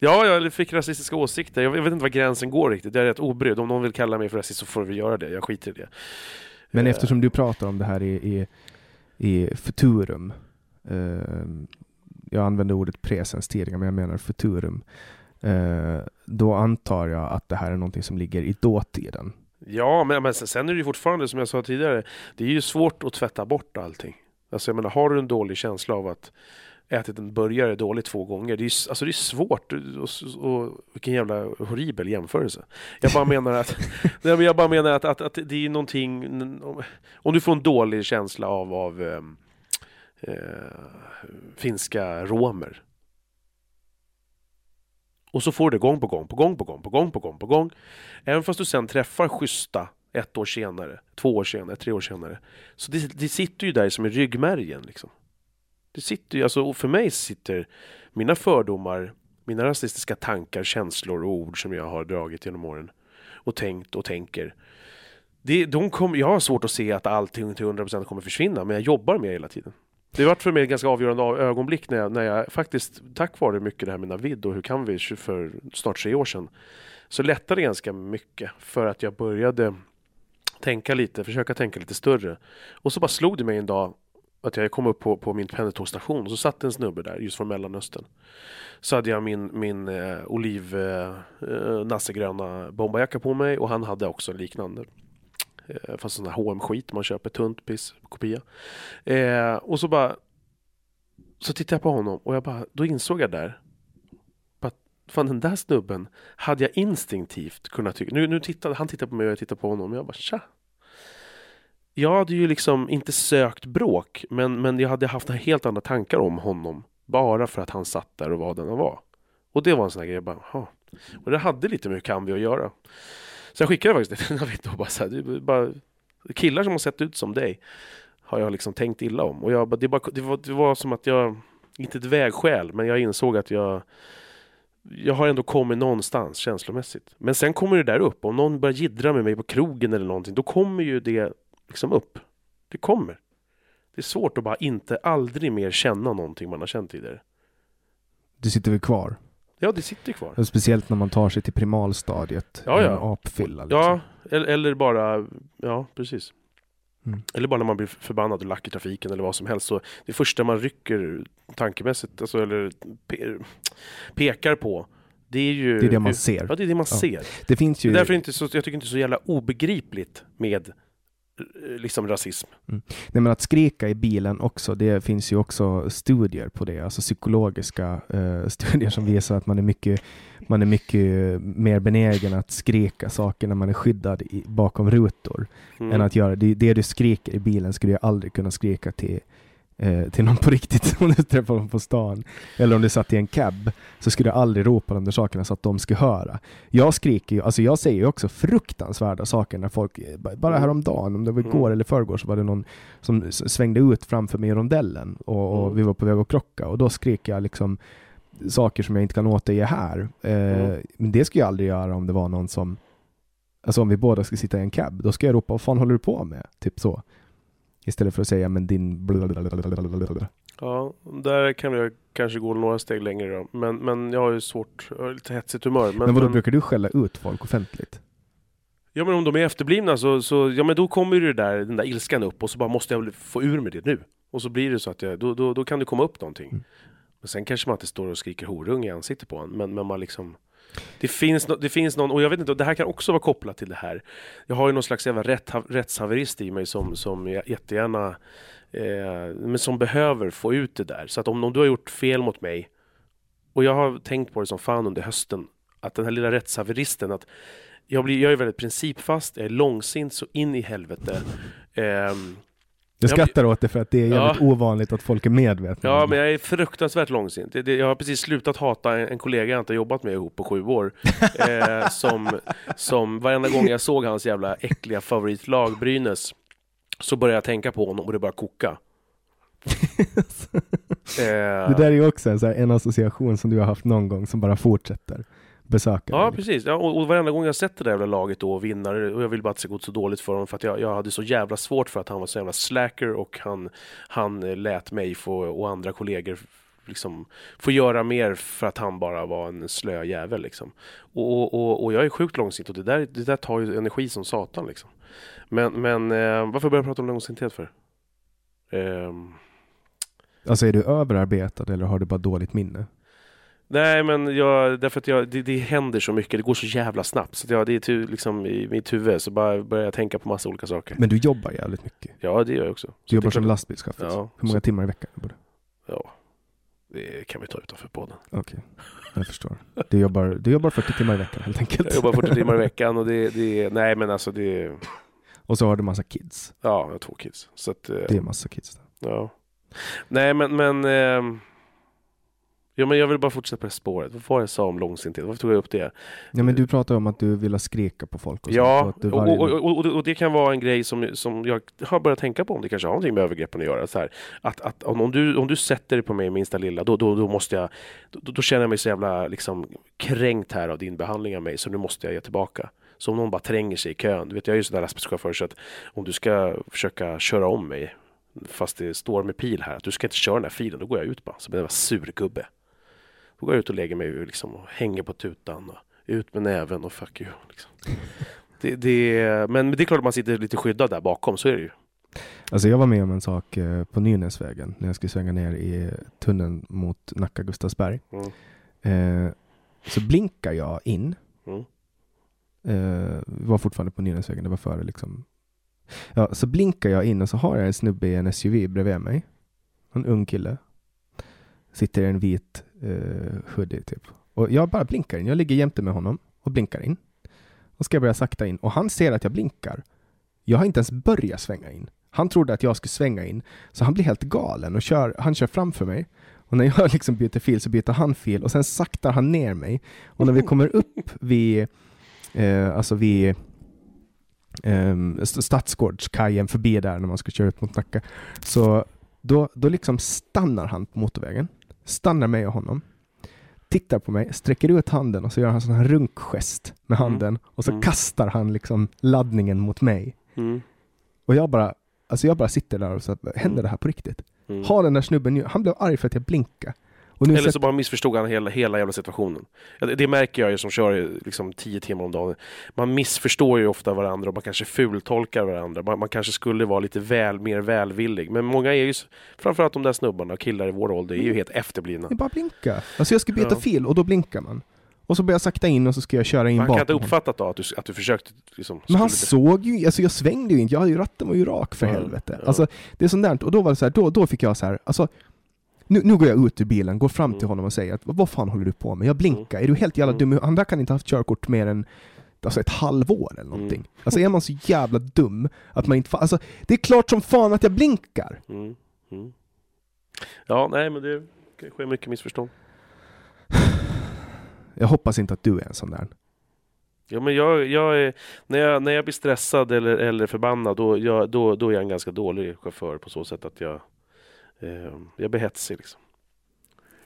Ja, jag fick rasistiska åsikter. Jag vet inte var gränsen går riktigt. Jag är rätt obrydd. Om någon vill kalla mig för rasist så får vi göra det. Jag skiter i det. Men Eh, eftersom du pratar om det här i, i, i futurum, eh, jag använde ordet presens tidigare, men jag menar futurum, eh, då antar jag att det här är någonting som ligger i dåtiden. Ja, men, men sen är det ju fortfarande som jag sa tidigare. Det är ju svårt att tvätta bort allting. Alltså jag menar, har du en dålig känsla av att ätit en burgare dåligt två gånger. Det är, alltså det är svårt. Och, och, vilken jävla horribel jämförelse. Jag bara menar att, jag bara menar att, att, att det är någonting... Om du får en dålig känsla av, av ehm, eh, Eh, finska romer. Och så får du det gång på gång, på gång, på gång, på gång, på gång, på gång. Även fast du sen träffar schyssta ett år senare, två år senare, tre år senare. Så det, det sitter ju där som i ryggmärgen liksom. Det sitter ju, alltså och för mig sitter mina fördomar, mina rasistiska tankar, känslor och ord som jag har dragit genom åren och tänkt och tänker. Det, de kom, jag har svårt att se att allting till 100% kommer försvinna, men jag jobbar med det hela tiden. Det var för mig ett ganska avgörande av- ögonblick när jag, när jag faktiskt, tack vare mycket det här med Navid och hur kan vi för snart tre år sedan, så lättade det ganska mycket för att jag började tänka lite, försöka tänka lite större. Och så bara slog det mig en dag att jag kom upp på, på min pendeltågsstation och så satt en snubbe där just från Mellanöstern. Så hade jag min, min eh, oliv eh, eh nassegröna bomberjacka på mig och han hade också en liknande. Eh, fast sån här hm skit man köper, tunt piss, kopia. Eh, och så bara så tittade jag på honom och jag bara, då insåg jag där Fan den där snubben hade jag instinktivt kunnat tycka. Nu, nu tittade han tittade på mig och jag tittade på honom och jag bara tja. Jag hade ju liksom inte sökt bråk men, men jag hade haft helt andra tankar om honom. Bara för att han satt där och var den han var. Och det var en sån här grej, jag bara, "Jaha." Och det hade lite med Hur kan vi att göra. Så jag skickade faktiskt det till Navid och bara så här, det är bara killar som har sett ut som dig har jag liksom tänkt illa om. Och jag, det, bara, det, var, det var som att jag, inte ett vägskäl, men jag insåg att jag jag har ändå kommit någonstans känslomässigt. Men sen kommer det där upp. Om någon börjar jiddra med mig på krogen eller någonting, då kommer ju det liksom upp. Det kommer. Det är svårt att bara inte aldrig mer känna någonting man har känt tidigare. Du sitter väl kvar? Ja, det sitter kvar. Speciellt när man tar sig till primalstadiet. Ja, ja. Apfylla liksom. Ja, eller, bara, ja precis. Mm. Eller bara när man blir förbannad och lack i trafiken eller vad som helst. Så det första man rycker tankemässigt, alltså, eller pe pekar på, det är ju... Det är det man ser. Ja, det är det man Ja. ser. Det finns Det ju... är därför inte så, jag tycker inte så jävla obegripligt med liksom rasism. Nej, men att skrika i bilen också, det finns ju också studier på det, alltså psykologiska eh, studier som visar att man är mycket, man är mycket mer benägen att skrika saker när man är skyddad i, bakom rutor Mm. än att göra det. Det du skriker i bilen skulle jag aldrig kunna skrika till eh, till någon på riktigt om du träffar dem på stan. Eller om du satt i en cab så skulle jag aldrig ropa de där sakerna så att de skulle höra. Jag skriker ju, alltså jag säger ju också fruktansvärda saker när folk, bara häromdagen, om det var igår Mm. eller förrgår så var det någon som svängde ut framför mig i rondellen och, och Mm. vi var på väg att krocka och då skrek jag liksom saker som jag inte kan återge här. Eh, Mm. Men det skulle jag aldrig göra om det var någon som Alltså om vi båda skulle sitta i en cab, då ska jag ropa vad fan håller du på med? Typ så. Istället för att säga men din blablabla. Ja, där kan jag kanske gå några steg längre då. Men, men jag har ju svårt, jag har lite hetsigt humör. Men, Men vadå, men, brukar du skälla ut folk offentligt? ja men om de är efterblivna så, så ja men då kommer ju det där, den där ilskan upp och så bara måste jag få ur med det nu. Och så blir det så att jag, då, då, då kan det komma upp någonting. Mm. Men sen kanske man inte står och skriker horung i ansiktet på en, men, men man liksom det finns, no, det finns någon, och jag vet inte, det här kan också vara kopplat till det här. Jag har ju någon slags jävla rätt, rättshaverist i mig som, som jag jättegärna eh, men som behöver få ut det där. Så att om, om du har gjort fel mot mig och jag har tänkt på det som fan under hösten att den här lilla rättshaveristen att jag, blir, jag är väldigt principfast, jag är långsint så in i helvete. Ehm, jag Ja, skrattar åt det för att det är jävligt ovanligt att folk är medvetna. Ja, men jag är fruktansvärt långsint. Jag har precis slutat hata en, kollega jag inte har jobbat med ihop på sju år. eh, som, som varenda gång jag såg hans jävla äckliga favoritlag Brynäs så började jag tänka på honom och det började koka. Eh, Det där är ju också en, så här, en association som du har haft någon gång som bara fortsätter besöka Ja, dig. precis. Ja, och, och varenda gång jag sett det där jävla laget då vinner, och jag vill bara att det ska gå så dåligt för honom för att jag, jag hade så jävla svårt för att han var så jävla slacker och han, han eh, lät mig få, och andra kollegor liksom få göra mer för att han bara var en slö jävel liksom. Och, och, och, jag är sjukt långsint och det där, det där tar ju energi som satan liksom. Men, men eh, varför börjar jag prata om långsinthet för? Ehm, Alltså är du överarbetad eller har du bara dåligt minne? Nej men jag, därför att jag, det, det händer så mycket, det går så jävla snabbt. Så jag, det är tu, liksom i mitt huvud så bara börjar jag tänka på massa olika saker. Men du jobbar jävligt mycket. Ja det gör jag också. Så Du jobbar det som lastbilschaffis. Ja, Hur många så- timmar i veckan jobbar du? Ja, det kan vi ta utanför podden. Okej, jag förstår. Du jobbar, du jobbar 40 timmar i veckan helt enkelt. Jag jobbar 40 timmar i veckan och det, det nej men alltså det, Och så har du massa kids. ja jag har två kids. Så att, eh, Det är massa kids. Där. ja. Nej men, men ehm, Ja, men jag vill bara fortsätta på det spåret. Vad var det jag sa om långsinthet? Varför tog jag upp det? Ja, men du pratar om att du vill skrika på folk och Ja, sånt, och varje- och, och, och, det kan vara en grej som, som jag har börjat tänka på om det kanske har någonting med övergreppen att göra. Så här, att, att om, du, om du sätter dig på mig minsta lilla, då, då, då måste jag, då, då känner jag mig så jävla liksom, kränkt här av din behandling av mig, så nu måste jag ge tillbaka. Så om någon bara tränger sig i kön, du vet jag är ju sån där lastbilschaufför så att om du ska försöka köra om mig fast det står med pil här, att du ska inte köra den här filen, då går jag ut bara som en surgubbe. Då går jag ut och lägger mig liksom, och hänger på tutan och ut med näven och fuck you. Liksom. Det, det, men det är klart att man sitter lite skyddad där bakom, så är det ju. Alltså jag var med om en sak eh, på Nynäsvägen när jag skulle svänga ner i tunneln mot Nacka Gustavsberg. Mm. Eh, så blinkar jag in. Mm. Eh, var fortfarande på Nynäsvägen, det var före liksom. Ja, så blinkar jag in och så har jag en snubbe i en SUV bredvid mig. En ung kille. Sitter i en vit eh, hoodie typ. Och jag bara blinkar in. Jag ligger jämte med honom och blinkar in. Och ska jag börja sakta in och han ser att jag blinkar. Jag har inte ens börjat svänga in. Han trodde att jag skulle svänga in, så han blir helt galen och kör, han kör framför mig. Och när jag liksom byter fil så byter han fil och sen saktar han ner mig. Och när vi kommer upp vid, eh, alltså vid eh, Stadsgårdskajen förbi där när man ska köra ut mot Nacka, så då, då liksom stannar han på motorvägen, stannar mig och honom, tittar på mig, sträcker ut handen och så gör han sån här runkgest med Mm. handen och så Mm. kastar han liksom laddningen mot mig. Mm. Och jag bara, alltså jag bara sitter där och så händer det här på riktigt? Mm. Har den där snubben nu, han blev arg för att jag blinkade. Eller så bara missförstod han hela, hela jävla situationen. Det, det märker jag ju som kör liksom tio timmar om dagen. Man missförstår ju ofta varandra och man kanske fultolkar varandra. Man, man kanske skulle vara lite väl, mer välvillig. Men många är ju, framförallt de där snubbarna och killar i vår ålder, är ju helt efterblivna. Jag bara blinka. Alltså jag ska byta Ja. fil och då blinkar man. Och så börjar jag sakta in och så ska jag köra in Han kan inte bakom uppfattat då att du, att du försökte liksom... Men han såg ju, alltså jag svängde ju inte, jag hade ju ratten var ju rak för Ja, helvete. ja. Alltså det är sånt där, och då var det så här, då, då fick jag så här, alltså nu, nu går jag ut ur bilen, går fram till Mm. honom och säger att vad fan håller du på med? Jag blinkar, är du helt jävla Mm. dum? Han där kan inte ha haft körkort mer än alltså ett halvår eller någonting. Mm. Alltså är man så jävla dum att man inte alltså det är klart som fan att jag blinkar! Mm. Mm. Ja, nej men det sker mycket missförstånd. Jag hoppas inte att du är en sån där. Ja, men jag, jag är, när, jag, när jag blir stressad eller, eller förbannad då, jag, då, då är jag en ganska dålig chaufför på så sätt att jag, jag blir hetsig. Liksom.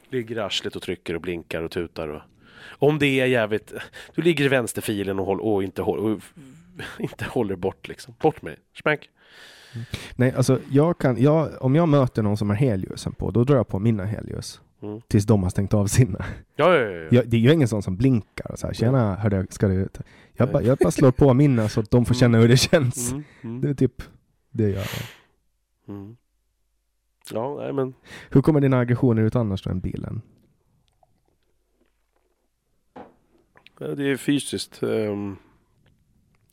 Ligger i arslet och trycker och blinkar och tutar. Och, om det är jävligt... Du ligger i vänsterfilen och, håll, och, inte, håll, och inte håller bort. Liksom. Bort med dig. Smack. Nej, alltså jag kan, jag, om jag möter någon som har helljusen på, då drar jag på mina helljus. Mm. Tills de har stängt av sina. Ja, ja, ja, ja. Jag, det är ju ingen sån som blinkar och så här, tjena, hörde, ska du? Jag, bara, jag bara slår på mina så att de får känna hur det känns. Mm, Det mm, är typ det jag gör. mm. Ja, nej men... Hur kommer dina aggressioner ut annars då än bilen? ja, Det är fysiskt. ehm.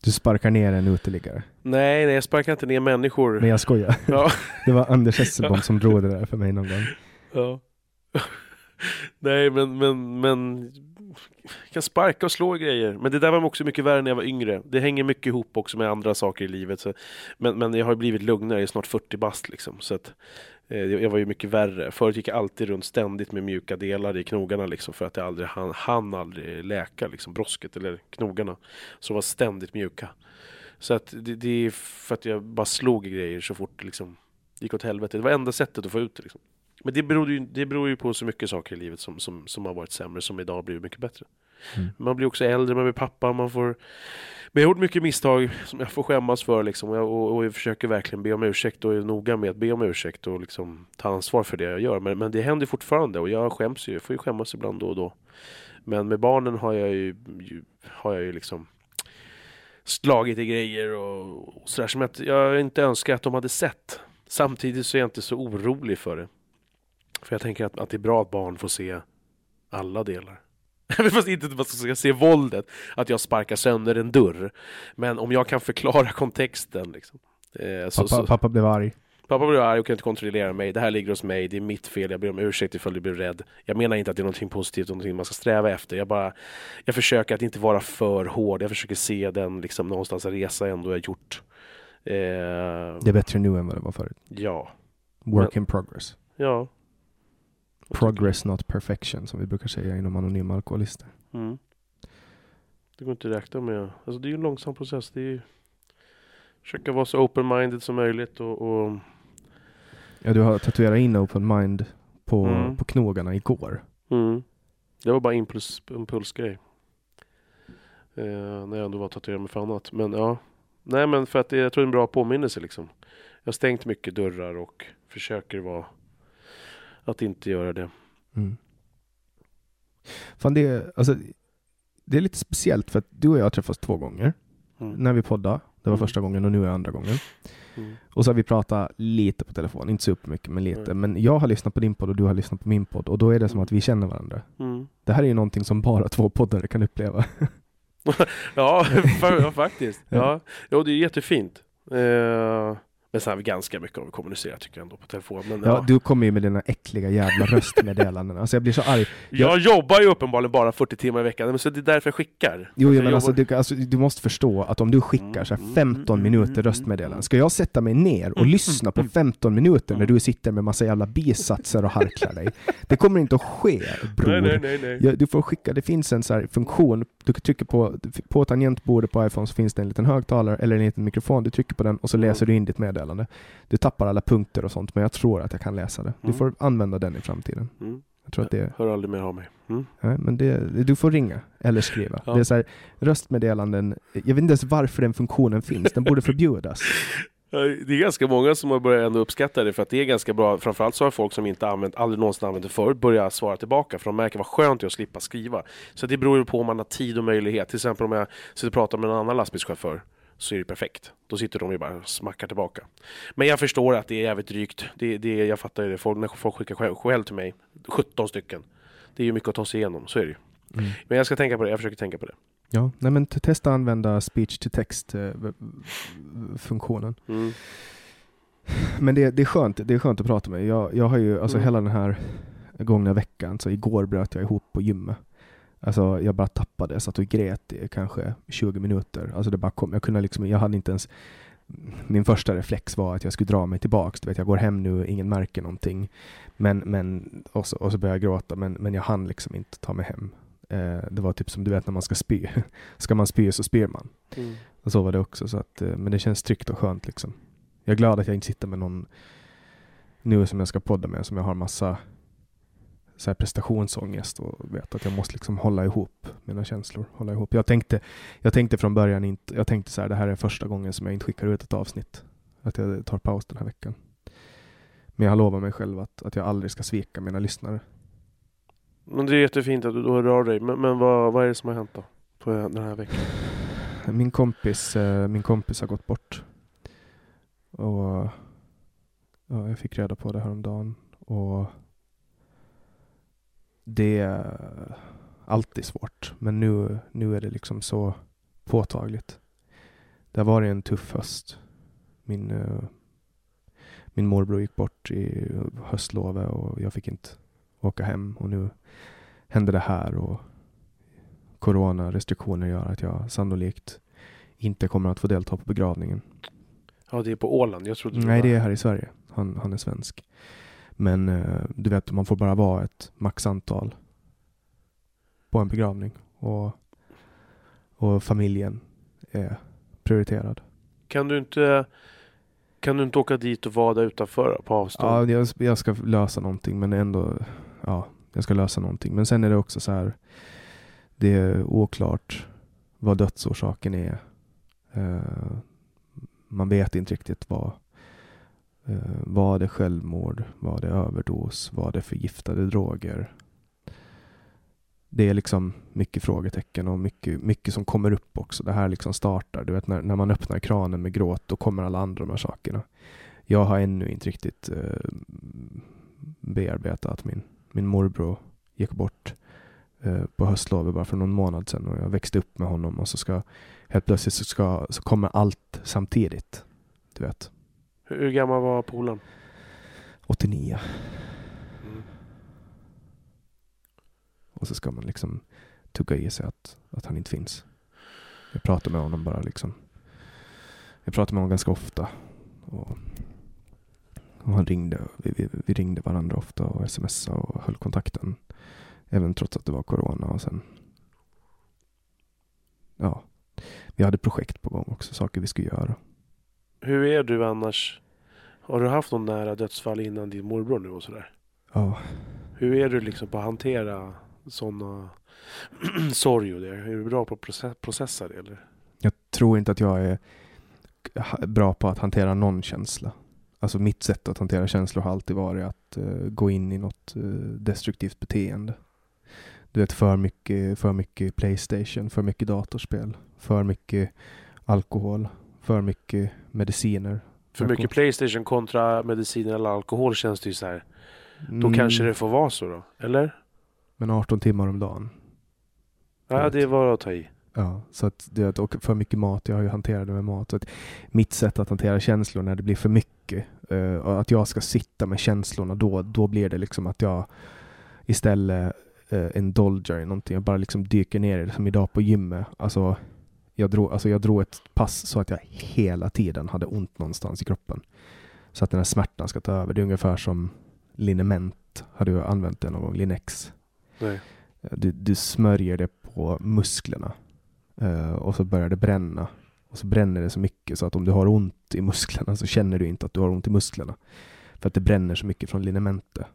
Du sparkar ner en uteliggare. nej, nej, jag sparkar inte ner människor. Men jag skojar. Ja. Det var Anders Hesselbom som drog det där för mig någon gång. Ja. Nej, men, men, men jag kan sparka och slå grejer. Men det där var också mycket värre när jag var yngre. Det hänger mycket ihop också med andra saker i livet. Så, men, men jag har blivit lugnare, jag är snart 40 bast liksom. Så att, Eh, jag var ju mycket värre. Förut gick jag alltid runt ständigt med mjuka delar i knogarna liksom, för att jag aldrig hann, hann aldrig läka liksom, brosket eller knogarna. Så var ständigt mjuka. Så att det, det är för att jag bara slog i grejer så fort liksom, det liksom, gick åt helvete. Det var enda sättet att få ut det. Liksom. Men det beror, ju, det beror ju på så mycket saker i livet som, som, som har varit sämre, som idag har blivit mycket bättre. Mm. Man blir också äldre, man blir pappa, man får... Men jag har gjort mycket misstag som jag får skämmas för liksom, och, jag, och, och jag försöker verkligen be om ursäkt och är noga med att be om ursäkt och liksom ta ansvar för det jag gör. Men, men det händer fortfarande och jag skäms ju, jag får ju skämmas ibland då och då. Men med barnen har jag ju, ju, har jag ju liksom slagit i grejer och, och sådär som att jag inte önskar att de hade sett. Samtidigt så är jag inte så orolig för det. För jag tänker att, att det är bra att barn får se alla delar. Fast inte att man ska se våldet, att jag sparkar sönder en dörr. Men om jag kan förklara kontexten liksom. Eh, så, Pappa, så, pappa blev arg. Pappa blir arg och kan inte kontrollera mig. Det här ligger hos mig. Det är mitt fel. Jag ber om ursäkt ifall du blir rädd. Jag menar inte att det är någonting positivt, någonting man ska sträva efter. Jag bara, jag försöker att inte vara för hård. Jag försöker se den liksom någonstans resa ändå jag gjort. Eh, Det är bättre nu än vad det var förut. ja, Work in progress. ja. Progress not perfection som vi brukar säga inom anonyma alkoholister. Mm. Det går inte att räkna med. Alltså det är ju en långsam process. Det är ju försöka vara så open-minded som möjligt och, och Ja, du har tatuerat in open mind på, Mm. på knogarna igår. mm. Det var bara impuls, impulsgrej. Eh, när jag ändå var tatuerad med för annat. Men ja. Nej men för att det, jag tror det är en bra påminnelse liksom. Jag har stängt mycket dörrar och försöker vara att inte göra det. Mm. Fan, det, är, alltså, det är lite speciellt för att du och jag har träffats två gånger Mm. när vi poddade. Det var Mm. första gången och nu är andra gången. Mm. Och så har vi pratat lite på telefon, inte så mycket men lite. Nej. Men jag har lyssnat på din podd och du har lyssnat på min podd och då är det som Mm. att vi känner varandra. Mm. Det här är ju någonting som bara två poddare kan uppleva. Ja, fa- ja faktiskt. Ja. Ja. Det är jättefint. Eh, men sen har vi ganska mycket om vi kommunicerar tycker jag ändå på telefon. Men, Ja, ja. du kommer ju med dina äckliga jävla röstmeddelanden. Alltså jag blir så arg. Jag jobbar ju uppenbarligen bara 40 timmar i veckan, men så det är därför jag skickar. Jo, Att jo jag men alltså du, alltså du måste förstå att om du skickar så här Mm, 15 mm, minuter mm, röstmeddelanden, mm. ska jag sätta mig ner och Mm, lyssna på mm, 15 minuter när mm. du sitter med massa jävla bisatser och harklar dig? Det kommer inte att ske, bror. Nej, nej, nej, nej. Ja, du får skicka, det finns en så här funktion, du trycker på, på tangentbordet på iPhone så finns det en liten högtalare eller en liten mikrofon, du trycker på den och så läser du in ditt meddelande. Du tappar alla punkter och sånt men jag tror att jag kan läsa det. Du Mm. får använda den i framtiden. Mm. Jag tror att det, Hör aldrig mer av mig. Mm. nej, men det, du får ringa eller skriva. Ja. Det är så här, röstmeddelanden, jag vet inte ens varför den funktionen finns, den borde förbjudas. Det är ganska många som har börjat ändå uppskatta det för att det är ganska bra. Framförallt så har folk som inte använt, aldrig någonsin använt det förut börjat svara tillbaka för de märker vad skönt det är att slippa skriva. Så det beror ju på om man har tid och möjlighet. Till exempel om jag sitter och pratar med en annan lastbilschaufför så är det perfekt. Då sitter de ju bara och smackar tillbaka. Men jag förstår att det är jävligt drygt. Det, det, jag fattar ju det. Folk, när folk skickar själv, själv till mig, 17 stycken. Det är ju mycket att ta sig igenom, så är det ju. Mm. Men jag ska tänka på det, jag försöker tänka på det. Ja, nej men testa använda speech to text eh, funktionen. Mm. Men det, det, är skönt, det är skönt att prata med. Jag, jag har ju, alltså Mm. hela den här gångna veckan, så igår bröt jag ihop på gymmet. Alltså jag bara tappade, jag satt och grät i kanske 20 minuter. Alltså det bara kom, jag kunde liksom, jag hade inte ens min första reflex var att jag skulle dra mig tillbaks. Du vet, jag går hem nu, ingen märker någonting. Men, men, och, så, och så började jag gråta, men, men jag hann liksom inte ta mig hem. Eh, det var typ som du vet när man ska spy. ska man spy så spyr man. Mm. Och så var det också. Så att, eh, men det känns tryggt och skönt liksom. Jag är glad att jag inte sitter med någon nu som jag ska podda med som jag har massa så här prestationsångest och vet att jag måste liksom hålla ihop mina känslor. Hålla ihop. Jag, tänkte, jag tänkte från början inte, jag tänkte så här, det här är första gången som jag inte skickar ut ett avsnitt. Att jag tar paus den här veckan. Men jag har lovat mig själv att, att jag aldrig ska svika mina lyssnare. Men det är jättefint att du då av dig. Men, men vad, vad är det som har hänt då? På den här veckan? Min kompis, eh, min kompis har gått bort. Och ja, jag fick reda på det häromdagen. Och det är alltid svårt. Men nu, nu är det liksom så påtagligt. Det har varit en tuff höst. Min, eh, min morbror gick bort i höstlovet och jag fick inte åka hem. Och nu händer det här. och Coronarestriktioner gör att jag sannolikt inte kommer att få delta på begravningen. Ja, det är på Åland. Jag trodde Nej, det är här i Sverige. Han, han är svensk. Men eh, du vet, man får bara vara ett maxantal på en begravning. Och, och familjen är prioriterad. Kan du inte... Kan du inte åka dit och vara där utanför på avstånd? Ja, jag, jag ska lösa någonting men ändå, ja, jag ska lösa någonting. Men sen är det också så här, det är oklart vad dödsorsaken är. Eh, man vet inte riktigt vad, Eh, var det självmord, var det överdos, var det förgiftade droger? Det är liksom mycket frågetecken och mycket, mycket som kommer upp också. Det här liksom startar, du vet när, när man öppnar kranen med gråt, då kommer alla andra de här sakerna. Jag har ännu inte riktigt eh, bearbetat min, min morbror gick bort eh, på höstlovet bara för någon månad sedan och jag växte upp med honom och så ska helt plötsligt så, ska, så kommer allt samtidigt. Du vet, hur, gammal var polaren? 89 Mm. och så ska man liksom tugga i sig att, att han inte finns. Jag pratar med honom bara liksom. Jag pratar med honom ganska ofta. Och, Och han ringde, vi, vi, vi ringde varandra ofta och smsade och höll kontakten. Även trots att det var corona och sen ja, vi hade projekt på gång också, saker vi skulle göra. Hur är du annars? Har du haft någon nära dödsfall innan din morbror nu och sådär? Ja, Hur är du liksom på att hantera sådana sorg och det? Är du bra på att process- processa det eller? jag tror inte att jag är bra på att hantera någon känsla. Alltså mitt sätt att hantera känslor har alltid varit att eh, gå in i något eh, destruktivt beteende. Du vet för mycket, för mycket Playstation, för mycket datorspel, för mycket alkohol, för mycket mediciner. För mycket Playstation kontra mediciner eller alkohol känns det ju så här. Då Mm, kanske det får vara så då? Eller? Men 18 timmar om dagen. Ja, det var att ta i. Ja, så att det, och för mycket mat, jag har ju hanterat det med mat. Så att mitt sätt att hantera känslor när det blir för mycket, eh, och att jag ska sitta med känslorna, då, då blir det liksom att jag istället uh, indulger i någonting. Jag bara liksom dyker ner i det, som idag på gymmet. Alltså jag, drog, alltså jag drog ett pass så att jag hela tiden hade ont någonstans i kroppen. Så att den här smärtan ska ta över. Det är ungefär som liniment. Har du använt det någon gång? Linex. Nej. Du, du smörjer det på musklerna eh, och så börjar det bränna. Och så bränner det så mycket så att om du har ont i musklerna så känner du inte att du har ont i musklerna. För att det bränner så mycket från linementet.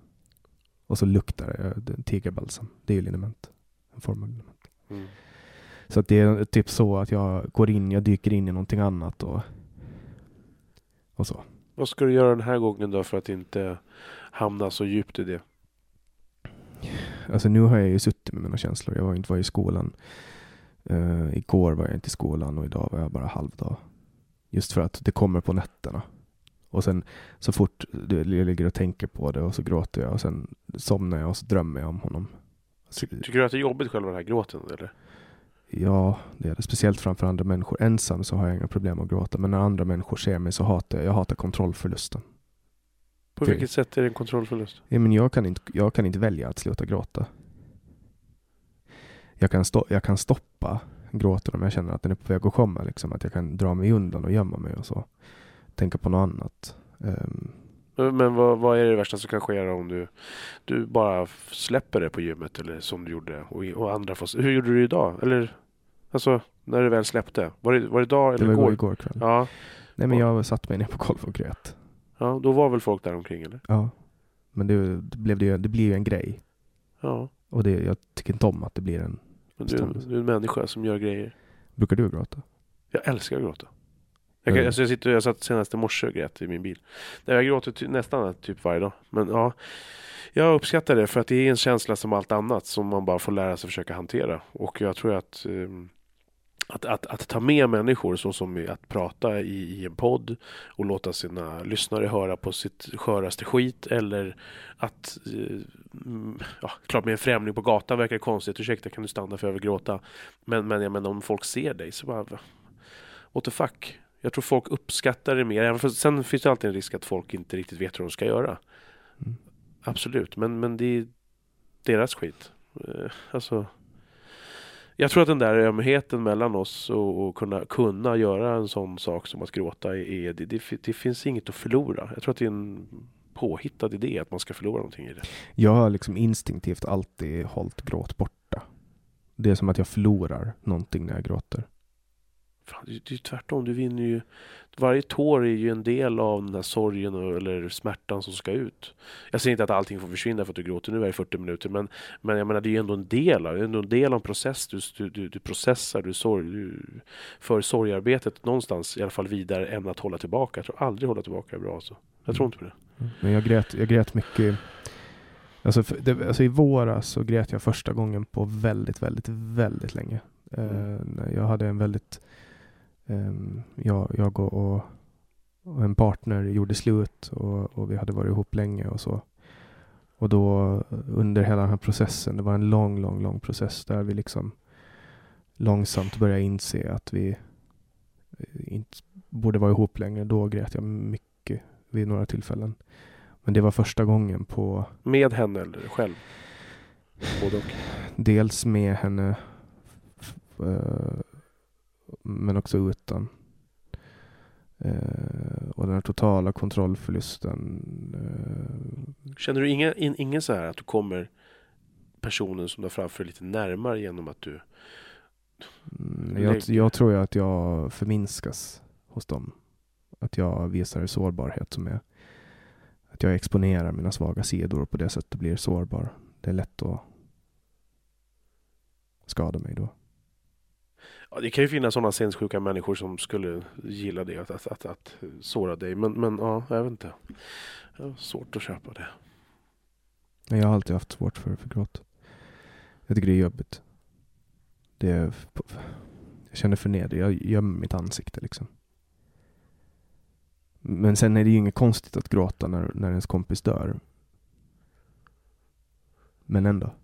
Och så luktar det, det tigerbalsam. Det är ju liniment. En form av liniment. Mm. Så att det är typ så att jag går in, jag dyker in i någonting annat och, och så. Vad ska du göra den här gången då för att inte hamna så djupt i det? Alltså nu har jag ju suttit med mina känslor. Jag har inte varit i skolan. Uh, igår var jag inte i skolan och idag var jag bara halvdag. Just för att det kommer på nätterna. Och sen så fort jag ligger och tänker på det och så gråter jag och sen somnar jag och så drömmer jag om honom. Så, Tycker du att det är jobbigt själva den här gråten eller? Ja, det är det. Speciellt framför andra människor. Ensam så har jag inga problem att gråta. Men när andra människor ser mig så hatar jag, jag hatar kontrollförlusten. På Det- vilket sätt är det en kontrollförlust? Ja, men jag, kan inte, jag kan inte välja att sluta gråta. Jag kan, stå, jag kan stoppa gråten om jag känner att den är på väg att komma. Liksom, att jag kan dra mig undan och gömma mig och så. Tänka på något annat. Ehm, Men vad, vad är det värsta som kan ske om du, du bara släpper det på gymmet eller som du gjorde och, och andra får... Hur gjorde du idag? Eller alltså när du väl släppte? Var det, var det idag det eller var igår? igår, kväll. Ja, Nej, men jag satt mig ner på golvet och grät. ja, då var väl folk där omkring eller? Ja. Men det, det, blev det, det blir ju en grej. Ja, Och det, jag tycker inte om att det blir en... men du, du är en människa som gör grejer. Brukar du gråta? Jag älskar att gråta. Jag, kan, Mm. alltså jag, sitter, jag satt senast i morse och grät i min bil. Jag gråter ty, nästan typ varje dag. Men ja, jag uppskattar det för att det är en känsla som allt annat som man bara får lära sig försöka hantera. Och jag tror att ehm, att, att, att ta med människor så som att prata i, i en podd och låta sina lyssnare höra på sitt sköraste skit eller att eh, ja, klart med en främling på gatan verkar konstigt, ursäkta kan du stanna för jag vill gråta men, men jag menar om folk ser dig så bara what the fuck jag tror folk uppskattar det mer, för sen finns det alltid en risk att folk inte riktigt vet hur de ska göra Mm. absolut, men, men det är deras skit Eh, alltså jag tror att den där ömheten mellan oss och, och kunna, kunna göra en sån sak som att gråta är, det, det, det finns inget att förlora. Jag tror att det är en påhittad idé att man ska förlora någonting i det. Jag har liksom instinktivt alltid hållit gråt borta. Det är som att jag förlorar någonting när jag gråter. Fan, det, det är ju tvärtom, du vinner ju Varje tår är ju en del av den här sorgen och, eller smärtan som ska ut. Jag säger inte att allting får försvinna för att du gråter nu i 40 minuter men, men jag menar det är ju ändå en del av, ändå en del av en process. Du, du, du, processar, du, sorg, du för sorgarbetet någonstans i alla fall vidare än att hålla tillbaka. Jag tror aldrig hålla tillbaka är bra alltså. Jag tror inte på det. Men jag grät, jag grät mycket. Alltså, för, det, alltså i våras så grät jag första gången på väldigt, väldigt, väldigt länge. Eh, när jag hade en väldigt... ehm, jag, jag och, och, en partner gjorde slut och, och vi hade varit ihop länge och så. Och då under hela den här processen, det var en lång, lång, lång process där vi liksom långsamt började inse att vi eh, inte borde vara ihop längre. Då grät jag mycket vid några tillfällen. Men det var första gången på Med henne eller själv? Både och. dels med henne eh, men också utan. Eh, och den här totala kontrollförlusten. Eh, Känner du ingen, in, ingen så här att du kommer personen som du har framför lite närmare genom att du... mm, jag, jag tror ju att jag förminskas hos dem. Att jag visar sårbarhet som är att jag exponerar mina svaga sidor och på det sättet blir sårbar. Det är lätt att skada mig då. Ja, det kan ju finnas sådana sinnessjuka människor som skulle gilla det, att, att, att, att såra dig. Men, men ja, jag vet inte. Jag har svårt att köpa det. Men jag har alltid haft svårt för, för gråt. Jag tycker det är jobbigt. Det är, jag känner förnedring. Jag gömmer mitt ansikte liksom. Men sen är det ju inget konstigt att gråta när, när ens kompis dör. Men ändå.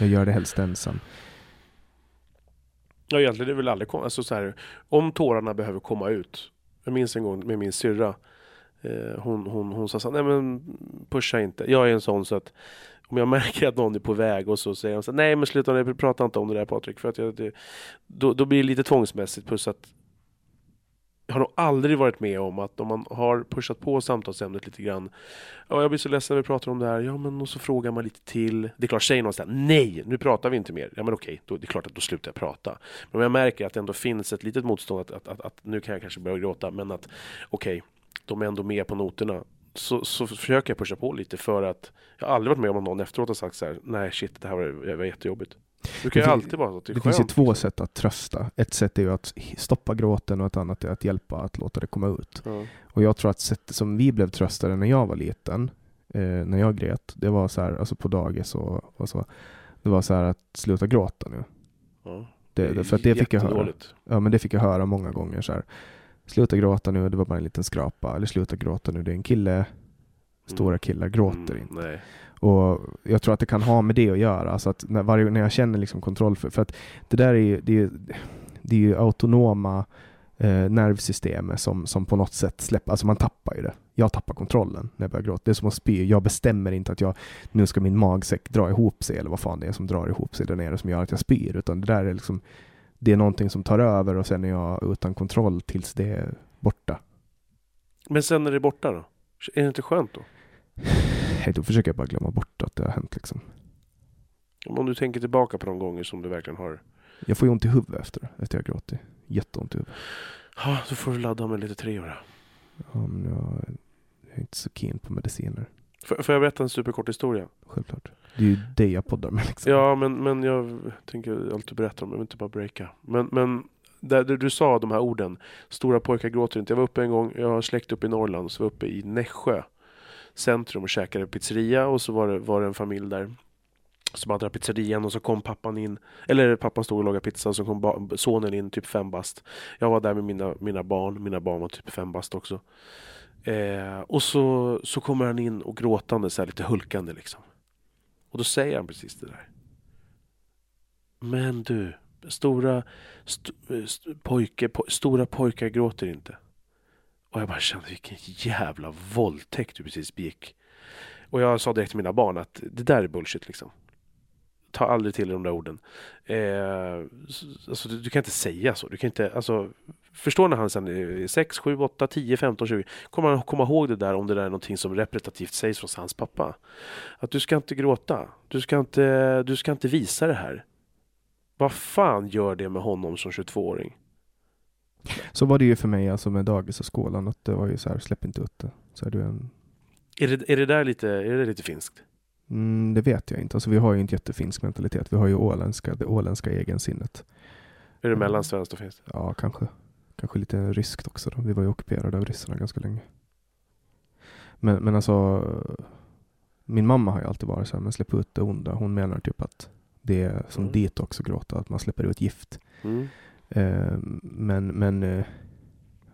Jag gör det helst ensam. Ja, egentligen är det väl aldrig komma, alltså så här, Om tårarna behöver komma ut. Jag minns en gång med min syrra. Eh, hon, hon, hon sa så här, nej men pusha inte. Jag är en sån så att om jag märker att någon är på väg och så säger de så här, nej men sluta nu, prata inte om det där Patrik. För att jag, det, då, då blir det lite tvångsmässigt. Plus att har nog aldrig varit med om att om man har pushat på samtalsämnet lite grann. Ja, jag blir så ledsen när vi pratar om det här. Ja, men och så frågar man lite till. Det är klart, säger någon nej, nu pratar vi inte mer. Ja, men okej, då, det är klart att då slutar jag prata. Men om jag märker att det ändå finns ett litet motstånd att, att, att, att nu kan jag kanske börja gråta, men att okej, de är ändå med på noterna. Så, så försöker jag pusha på lite för att jag har aldrig varit med om att någon efteråt har sagt så här, nej shit, det här var, det var jättejobbigt. Det kan ju Det fin- alltid vara så det Det finns ju två sätt att trösta. Ett sätt är ju att stoppa gråten och ett annat är att hjälpa att låta det komma ut. Ja. Och jag tror att sättet som vi blev tröstade när jag var liten, eh, när jag grät, det var så här, alltså på dagis och, och så. Det var så här att sluta gråta nu. Ja. Det, det, för att det fick jag höra. Ja, men det fick jag höra många gånger så här. Sluta gråta nu, det var bara en liten skrapa. Eller sluta gråta nu, det är en kille. Stora killar gråter Mm, inte. Nej. Och jag tror att det kan ha med det att göra. Alltså att när, varje, när jag känner liksom kontroll för, för att det där är ju, det är, det är ju autonoma eh, nervsystemet som, som på något sätt släpper, alltså man tappar ju det. Jag tappar kontrollen när jag börjar gråta. Det är som att spy. Jag bestämmer inte att jag, nu ska min magsäck dra ihop sig eller vad fan det är som drar ihop sig där nere som gör att jag spyr. Utan det där är liksom, det är någonting som tar över och sen är jag utan kontroll tills det är borta. Men sen när det är borta då? Är det inte skönt då? Då försöker jag bara glömma bort att det har hänt liksom. Om du tänker tillbaka på de gånger som du verkligen har... Jag får ju ont i huvudet efter efter jag gråtit. Jätteont i huvudet. Ja, då får du ladda med lite Treor. Ja, men jag, är inte så keen på mediciner. Får, får jag berätta en superkort historia? Självklart. Det är ju det jag poddar med liksom. Ja, men, men jag tänker alltid berätta om jag vill inte bara breaka. Men, men där, där du sa de här orden, stora pojkar gråter inte. Jag var uppe en gång, jag har släkt uppe i Norrland, så var jag uppe i Nässjö centrum och käkade pizzeria och så var det, var det en familj där som hade pizzerian och så kom pappan in, eller pappan stod och lagade pizza och så kom sonen in, typ fem bast. Jag var där med mina, mina barn, mina barn var typ fem bast också. Eh, och så, så kommer han in och gråtande, så här lite hulkande liksom. Och då säger han precis det där. Men du, stora st st pojke, po stora pojkar gråter inte. Och jag bara kände vilken jävla våldtäkt du precis begick. Och jag sa direkt till mina barn att det där är bullshit liksom. Ta aldrig till de där orden. Eh, alltså, du, du kan inte säga så. Du kan inte, alltså, förstå när han sen är 6, 7, 8, 10, 15, 20 kommer han komma ihåg det där om det där är någonting som repetitivt sägs från hans pappa. Att du ska inte gråta. Du ska inte, du ska inte visa det här. Vad fan gör det med honom som 22-åring? Så var det ju för mig alltså med dagis och skolan. Att det var ju så här, släpp inte ut det. Så är du en... Är det, är det där lite, är det lite finskt? Mm, det vet jag inte. Alltså vi har ju inte jättefinsk mentalitet. Vi har ju åländska, det åländska egensinnet. Är det Mm. mellan svenskt och finskt? Ja, kanske. Kanske lite ryskt också. Då. Vi var ju ockuperade av ryssarna ganska länge. Men, men alltså, min mamma har ju alltid varit så här, men släpp ut det onda. Hon menar typ att det är som Mm. dit också gråta, att man släpper ut gift. Mm. Eh, men men eh,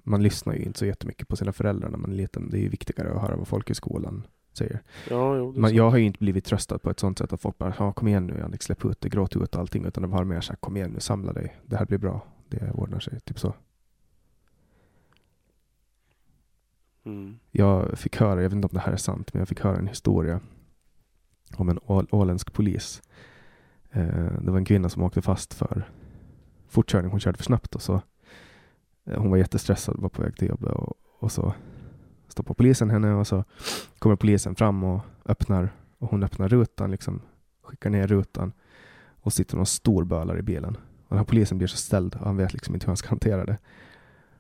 man lyssnar ju inte så jättemycket på sina föräldrar när man är liten. Det är ju viktigare att höra vad folk i skolan säger. Ja, jo, Man, jag har ju inte blivit tröstad på ett sånt sätt att folk bara ja, kom igen nu Jannik, släpp ut det, gråt ut allting. Utan de har mer sagt kom igen nu, samla dig, det här blir bra, det ordnar sig. Typ så. Mm. Jag fick höra, jag vet inte om det här är sant, men jag fick höra en historia om en ål- åländsk polis. Eh, det var en kvinna som åkte fast för fortkörning. Hon körde för snabbt och så Eh, Hon var jättestressad, var på väg till jobbet och, och så stoppar polisen henne och så kommer polisen fram och öppnar och hon öppnar rutan, liksom skickar ner rutan och sitter någon stor bölare i bilen. Och den här polisen blir så ställd och han vet liksom inte hur han ska hantera det.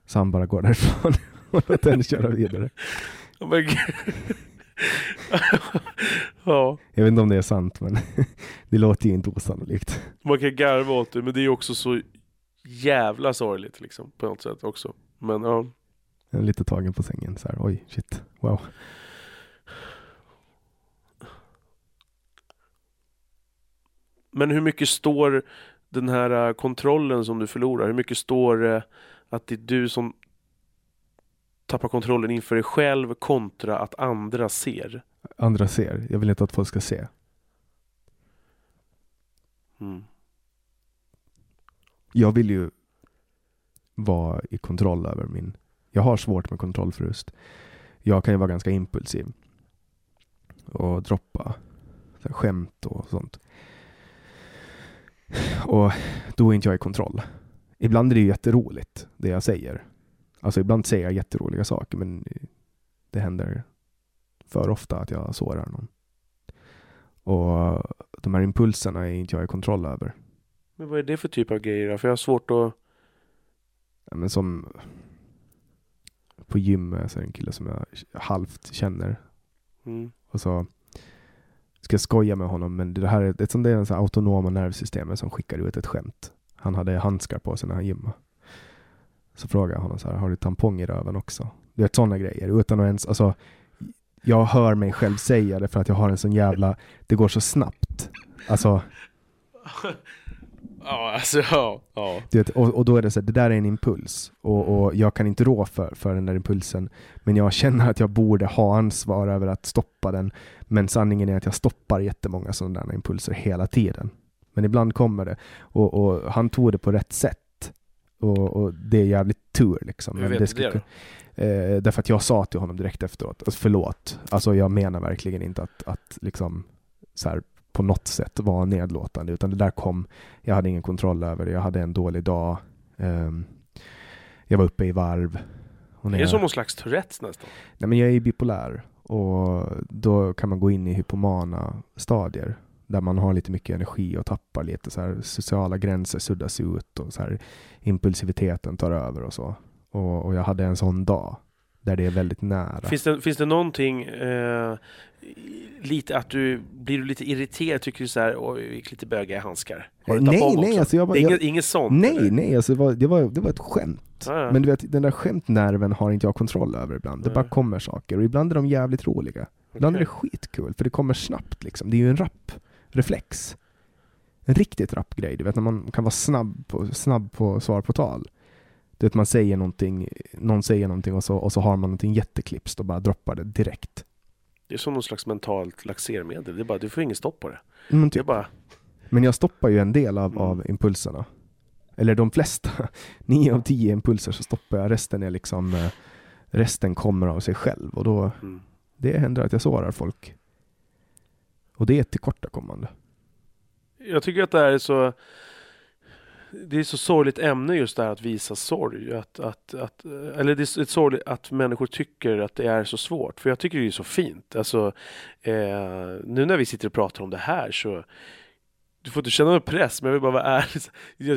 Så han bara går därifrån och låter henne köra vidare. Oh ja, Jag vet inte om det är sant men det låter ju inte osannolikt. man kan garva åt det men det är också så jävla sorgligt liksom på något sätt också. Men ja, Jag är lite tagen på sängen så här, oj shit, wow. Men hur mycket står den här eh, kontrollen som du förlorar, hur mycket står det att det är du som tappar kontrollen inför dig själv kontra att andra ser? Andra ser, jag vill inte att folk ska se. Mm. Jag vill ju vara i kontroll över min... Jag har svårt med kontrollförlust. Jag kan ju vara ganska impulsiv. Och droppa så här, skämt och sånt. Och då är inte jag i kontroll. Ibland är det ju jätteroligt, det jag säger. Alltså ibland säger jag jätteroliga saker, men det händer för ofta att jag sårar någon. Och de här impulserna är inte jag i kontroll över. Men vad är det för typ av grejer då? För jag har svårt att... Ja, men som på gymmet så är det en kille som jag halvt känner. Mm. Och så ska jag skoja med honom, men det här är ett sånt där är så här autonoma nervsystemet som skickar ut ett skämt. Han hade handskar på sig när han gymmade. Så frågade jag honom så här, har du tampong i röven också? Du vet sådana grejer, utan att ens, alltså jag hör mig själv säga det för att jag har en sån jävla, det går så snabbt. Alltså, Ja, alltså ja. ja. Du vet, och, och då är det så här, det där är en impuls och, och jag kan inte rå för, för den där impulsen. Men jag känner att jag borde ha ansvar över att stoppa den. Men sanningen är att jag stoppar jättemånga sådana impulser hela tiden. Men ibland kommer det. Och, och han tog det på rätt sätt. Och, det är jävligt tur liksom. Hur vet du skulle det då? kun- Eh, därför att jag sa till honom direkt efteråt, alltså förlåt. Alltså jag menar verkligen inte att, att liksom så här, på något sätt vara nedlåtande, utan det där kom, jag hade ingen kontroll över det, jag hade en dålig dag, Ehm, jag var uppe i varv. Och Det är jag, som någon slags Tourettes nästan. nej, men jag är ju bipolär och då kan man gå in i hypomana stadier där man har lite mycket energi och tappar lite så här sociala gränser suddas ut och så här impulsiviteten tar över och så. Och, och jag hade en sån dag där det är väldigt nära. Finns det, finns det någonting, eh, lite att du, blir du lite irriterad, tycker du så här, oj, vi gick lite bögiga handskar? Har du nej, nej, alltså jag, var- det är inget, inget sånt? nej, eller? nej, alltså det, var, det, var, det var ett skämt. Ja, ja. Men du vet, den där skämtnerven har inte jag kontroll över ibland. Det Nej. bara kommer saker och ibland är de jävligt roliga. Ibland är det skitkul, för det kommer snabbt liksom. Det är ju en rapp reflex. En riktigt rapp grej, du vet när man kan vara snabb på, snabb på svar på tal. Du vet man säger någonting, någon säger någonting och så, och så har man någonting jätteklipskt och bara droppar det direkt. Det är som någon slags mentalt laxermedel. Det är bara, du får ingen stopp på det. Men, Det typ, bara, men jag stoppar ju en del av, Mm. av impulserna. Eller de flesta. Nio av tio impulser så stoppar jag. Resten är liksom eh, Resten kommer av sig själv och då mm. det händer att jag sårar folk. Och det är ett tillkortakommande. Jag tycker att det här är så det är så sorgligt ämne just det här att visa sorg. Att, att, att, eller det är ett sorgligt att människor tycker att det är så svårt. För jag tycker det är så fint. Alltså, eh, nu när vi sitter och pratar om det här så du får inte känna någon press, men jag vill bara vara ärlig.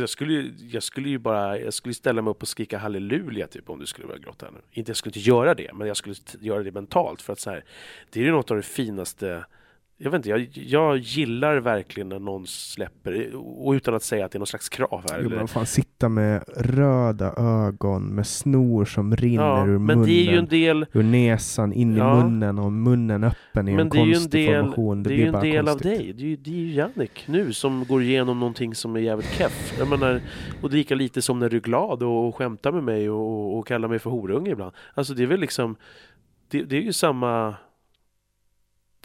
Jag skulle, ju- jag skulle ju bara jag skulle ställa mig upp och skrika halleluja typ om du skulle börja gråta nu. Inte, jag skulle inte göra det, men jag skulle göra det mentalt. För att så här, det är ju något av det finaste jag vet inte, jag, jag gillar verkligen när någon släpper, och utan att säga att det är någon slags krav här. Jo, eller- men fan sitta med röda ögon med snor som rinner ja, ur men munnen. det är ju en del, Ur näsan in Ja. i munnen och munnen öppen i en men det är ju en konstig del, formation. det är blir ju en del av konstigt. dig. Det är, ju, det är ju Jannik nu som går igenom någonting som är jävligt keff. Jag menar, och det är lika lite som när du är glad och, och skämtar med mig och, och, och kallar mig för horunge ibland. Alltså det är väl liksom, det, det är ju samma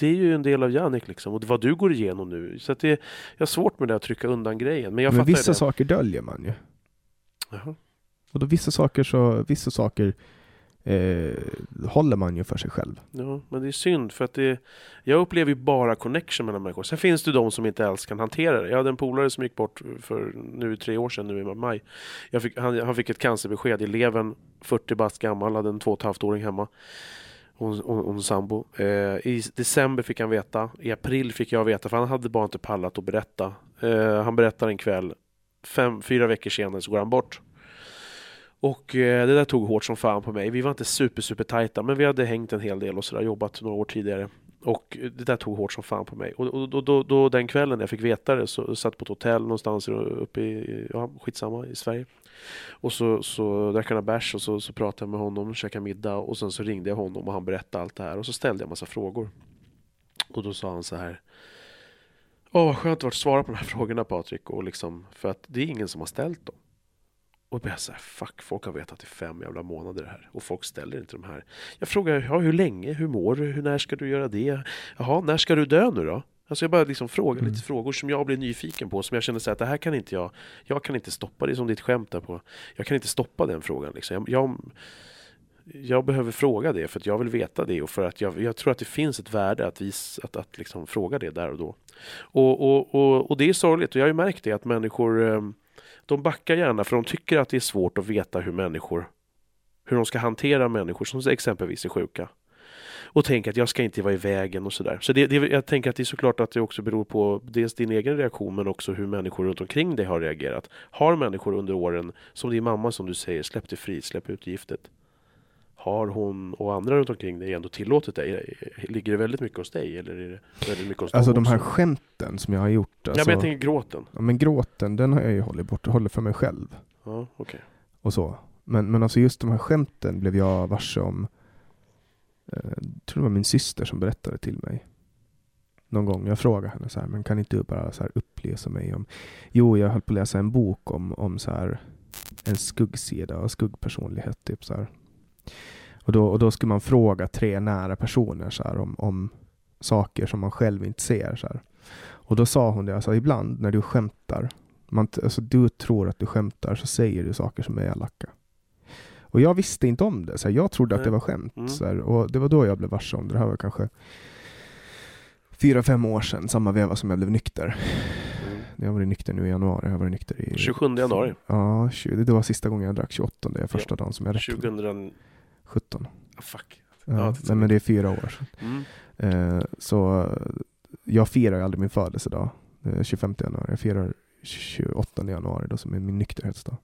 det är ju en del av Jannik liksom, och vad du går igenom nu. Så att det, jag har svårt med det att trycka undan grejen. Men jag Men vissa det. saker döljer man ju. Jaha. Och då vissa saker så, vissa saker eh, håller man ju för sig själv. Ja, men det är synd för att det, jag upplever ju bara connection mellan människor. Sen finns det de som inte alls kan hantera det. Jag hade en polare som gick bort för nu tre år sedan, nu i maj. Jag fick, han, han fick ett cancerbesked i levern, 40 bast gammal, hade en två och ett halvt åring hemma. Hon, hon, hon sambo. Eh, I december fick han veta, i april fick jag veta, för han hade bara inte pallat att berätta. Eh, han berättar en kväll, fem, fyra veckor senare så går han bort. Och eh, det där tog hårt som fan på mig. Vi var inte super, super tajta, men vi hade hängt en hel del och sådär, jobbat några år tidigare. Och det där tog hårt som fan på mig. Och, och då, då, då, den kvällen när jag fick veta det så satt på ett hotell någonstans uppe i, ja skitsamma, i Sverige. Och så, så drack han bärs och så, så pratade jag med honom och käkade middag och sen så ringde jag honom och han berättade allt det här och så ställde jag en massa frågor. Och då sa han så här Åh, vad skönt att svara på de här frågorna Patrik och liksom, för att det är ingen som har ställt dem. Och jag så här, fuck, folk har vetat i fem jävla månader här och folk ställer inte de här. Jag frågar, ja, hur länge, hur mår du, hur, när ska du göra det? Jaha, när ska du dö nu då? Alltså jag bara liksom frågar Mm. lite frågor som jag blir nyfiken på, som jag känner så här, att det här kan inte jag, jag kan inte stoppa, det som ditt skämt där på, jag kan inte stoppa den frågan liksom. Jag, jag, jag behöver fråga det för att jag vill veta det och för att jag, jag tror att det finns ett värde att, vis, att, att liksom fråga det där och då. Och, och, och, och det är sorgligt och jag har ju märkt det att människor eh, de backar gärna för de tycker att det är svårt att veta hur människor hur de ska hantera människor som exempelvis är sjuka. Och tänker att jag ska inte vara i vägen och sådär. Så det, det, jag tänker att det är såklart att det också beror på dels din egen reaktion men också hur människor runt omkring dig har reagerat. Har människor under åren, som din mamma som du säger, släppt dig fri, släpp ut giftet. Har hon och andra runt omkring dig ändå tillåtit dig? Ligger det väldigt mycket hos dig eller är det väldigt mycket hos Alltså de här också? skämten som jag har gjort. Alltså, Ja men jag tänker gråten. ja, men gråten, den har jag ju hållit bort, håller för mig själv. Ja, okej. och så. Men, men alltså just de här skämten blev jag varse om. Eh, jag tror det var min syster som berättade till mig. Någon gång. Jag frågade henne så här, men kan inte du bara så här upplysa mig om... Jo, jag höll på att läsa en bok om, om så här en skuggsida och skuggpersonlighet. Typ så här. Och, då, och då skulle man fråga tre nära personer så här, om, om saker som man själv inte ser. Så här. Och då sa hon det, alltså ibland när du skämtar, man, alltså, du tror att du skämtar så säger du saker som är elaka. Och jag visste inte om det, så här, jag trodde att det var skämt. Mm. Så och det var då jag blev varse om det. Det här var kanske fyra, fem år sedan, samma veva som jag blev nykter. Mm. Jag har varit nykter nu i januari, jag har varit nykter i... 27 januari Ja, 20, det var sista gången jag drack 28, det är första dagen som jag räckte. 2017. 17. Ah, fuck. Ja, Ja, nej, men det är fyra år sedan. Mm. Eh, så jag firar aldrig min födelsedag, eh, 25 januari. Jag firar 28 januari då som är min nykterhetsdag.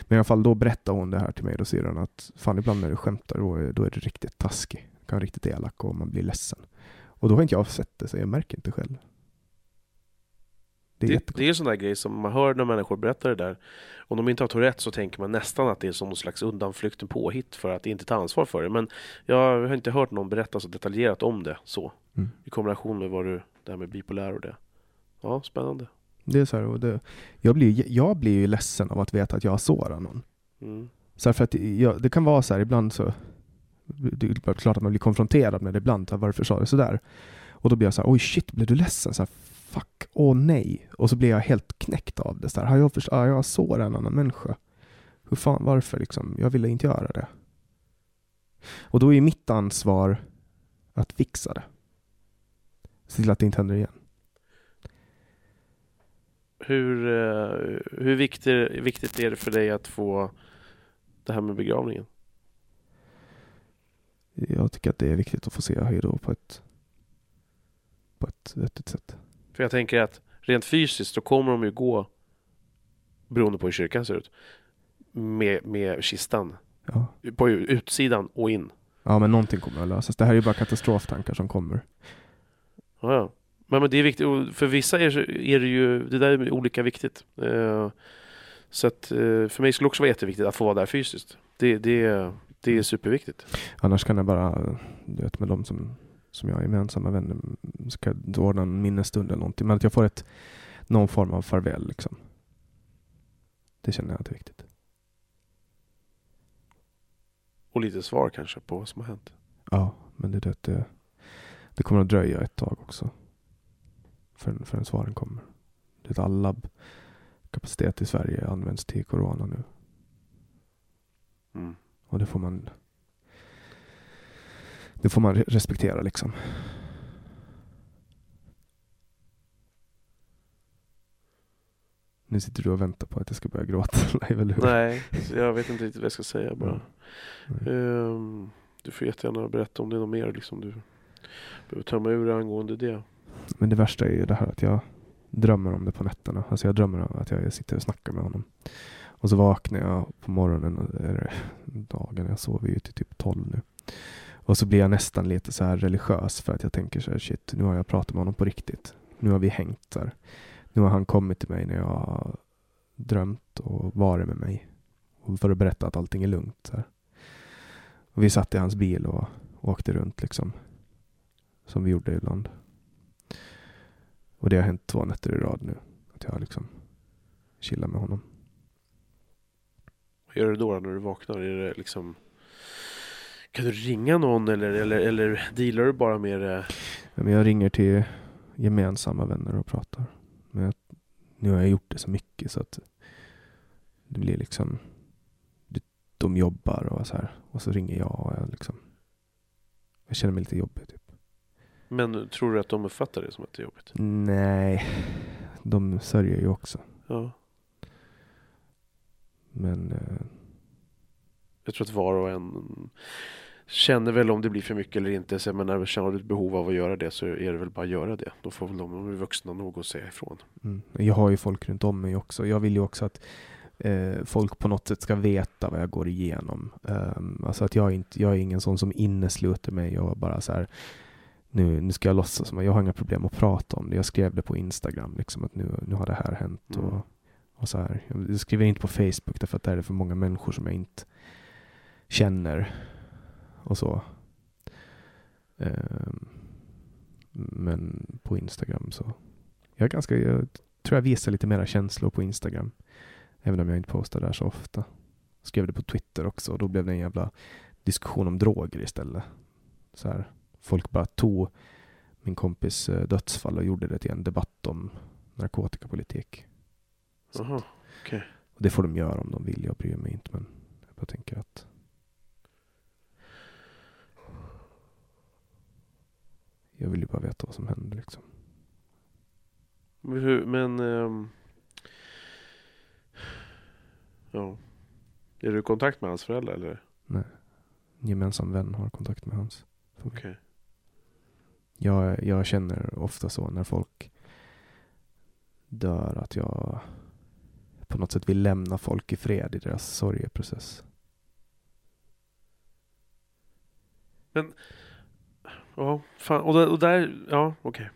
Men i alla fall då berättar hon det här till mig. Då säger hon att fan ibland när du skämtar då är, då är du riktigt taskig. Du kan vara riktigt elak och man blir ledsen. Och då har inte jag sett det så jag märker inte själv. Det är Det, jättekonstigt. det är sån där grej som man hör när människor berättar det där. Om de inte har Tourette så tänker man nästan att det är som någon slags undanflykt, en påhitt för att inte ta ansvar för det. Men jag har inte hört någon berätta så detaljerat om det så. Mm. I kombination med vad du, det här med bipolär och det. Ja, spännande. Det är så här, och det, jag, blir, jag blir ju ledsen av att veta att jag sårar någon. Mm. Så här, för att jag, det kan vara så här ibland så det är klart att man blir konfronterad med det ibland. Varför sa du sådär? Och då blir jag så här, oj shit, blev du ledsen? Så här, Fuck, åh nej. Och så blir jag helt knäckt av det. Så här, har jag, först- har jag sårat en annan människa? Hur fan, varför liksom? Jag ville inte göra det. Och då är mitt ansvar att fixa det. Se till att det inte händer igen. Hur, eh, hur viktigt, viktigt är det för dig att få det här med begravningen? Jag tycker att det är viktigt att få säga hej då på ett, på ett vettigt sätt. För jag tänker att rent fysiskt så kommer de ju gå, beroende på hur kyrkan ser ut, med, med kistan. Ja. På utsidan och in. ja, men någonting kommer att lösas. Det här är ju bara katastroftankar som kommer. Ja, ja. Men, men det är viktigt, för vissa är, är det ju, det där är olika viktigt. Eh, så att eh, för mig skulle det också vara jätteviktigt att få vara där fysiskt. Det, det, det är superviktigt. Annars kan jag bara, du vet med de som, som jag är gemensamma vänner, ska jag ordna en minnesstund eller någonting. Men att jag får ett, någon form av farväl liksom. Det känner jag att är viktigt. Och lite svar kanske på vad som har hänt. Ja, men det, det, det, det kommer att dröja ett tag också. Förrän, förrän svaren kommer. Det är all labbkapacitet i Sverige används till corona nu. Mm. Och det får man Det får man re- respektera liksom. Nu sitter du och väntar på att jag ska börja gråta live, eller hur? Nej, jag vet inte riktigt vad jag ska säga bara. Ehm, du får jättegärna berätta om det är något mer liksom du behöver tömma ur angående det. Men det värsta är ju det här att jag drömmer om det på nätterna. Alltså jag drömmer om att jag sitter och snackar med honom. Och så vaknar jag på morgonen, och- eller dagen, jag sover ju till typ 12 nu. Och så blir jag nästan lite så här religiös för att jag tänker så här, shit, nu har jag pratat med honom på riktigt. Nu har vi hängt där. Nu har han kommit till mig när jag har drömt och varit med mig. Och för att berätta att allting är lugnt. Så här. Och vi satt i hans bil och åkte runt liksom. Som vi gjorde ibland. Och det har hänt två nätter i rad nu. Att jag har liksom chillat med honom. Vad gör du då när du vaknar? Är det liksom kan du ringa någon eller, eller, eller dealar du bara med det? Ja, Men jag ringer till gemensamma vänner och pratar. Men jag, nu har jag gjort det så mycket så att det blir liksom de jobbar och så här. Och så ringer jag och jag liksom jag känner mig lite jobbig typ. Men tror du att de uppfattar det som att det är jobbigt? Nej, de sörjer ju också. Ja. Men eh, Jag tror att var och en känner väl om det blir för mycket eller inte. Så jag menar, känner du ett behov av att göra det så är det väl bara att göra det. Då får väl de, de vuxna nog att säga ifrån. Mm. Jag har ju folk runt om mig också. Jag vill ju också att eh, folk på något sätt ska veta vad jag går igenom. Um, alltså att jag, är inte, jag är ingen sån som innesluter mig och bara så här nu, nu ska jag låtsas som att jag har inga problem att prata om det. Jag skrev det på Instagram, liksom att nu, nu har det här hänt. Mm. Och, och så här. Jag skriver inte på Facebook därför att där är det för många människor som jag inte känner. Och så. Ehm, men på Instagram så jag är ganska, jag tror jag visar lite mera känslor på Instagram. Även om jag inte postar där så ofta. Skrev det på Twitter också och då blev det en jävla diskussion om droger istället. Så här, folk bara tog min kompis eh, dödsfall och gjorde det till en debatt om narkotikapolitik. Att- okej. och det får de göra om de vill, jag bryr mig inte men jag bara tänker att jag vill ju bara veta vad som händer liksom. Men, men ehm, ja. Är du i kontakt med hans föräldrar eller? En gemensam vän har kontakt med hans. Okej. Jag, jag känner ofta så när folk dör att jag på något sätt vill lämna folk i fred i deras sorgeprocess. Ja, fan. Och där, och där ja okej.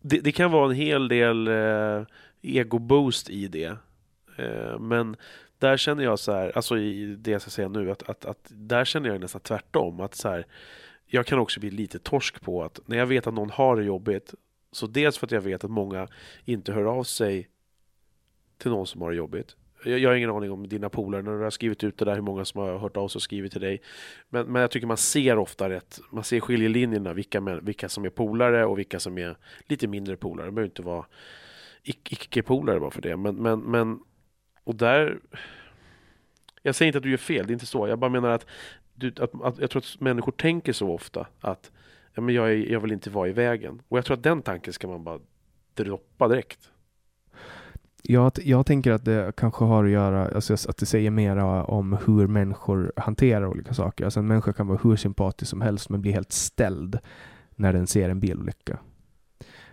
Det, det kan vara en hel del eh, ego-boost i det. Eh, men där känner jag så här, alltså i det jag ska säga nu, att, att, att där känner jag nästan tvärtom. Att så här, jag kan också bli lite torsk på att när jag vet att någon har det jobbigt, så dels för att jag vet att många inte hör av sig till någon som har det jobbigt. Jag, jag har ingen aning om dina polare, när du har skrivit ut det där, hur många som har hört av sig och skrivit till dig. Men, men jag tycker man ser ofta rätt, man ser skiljelinjerna, vilka, vilka som är polare och vilka som är lite mindre polare. Det behöver inte vara icke-polare bara för det. Men, men, men, och där... Jag säger inte att du gör fel, det är inte så. Jag bara menar att, du, att, att jag tror att människor tänker så ofta att ja, men jag, är, jag vill inte vara i vägen. Och jag tror att den tanken ska man bara droppa direkt. Jag, jag tänker att det kanske har att göra, alltså att det säger mera om hur människor hanterar olika saker. Alltså en människa kan vara hur sympatisk som helst men bli helt ställd när den ser en bilolycka.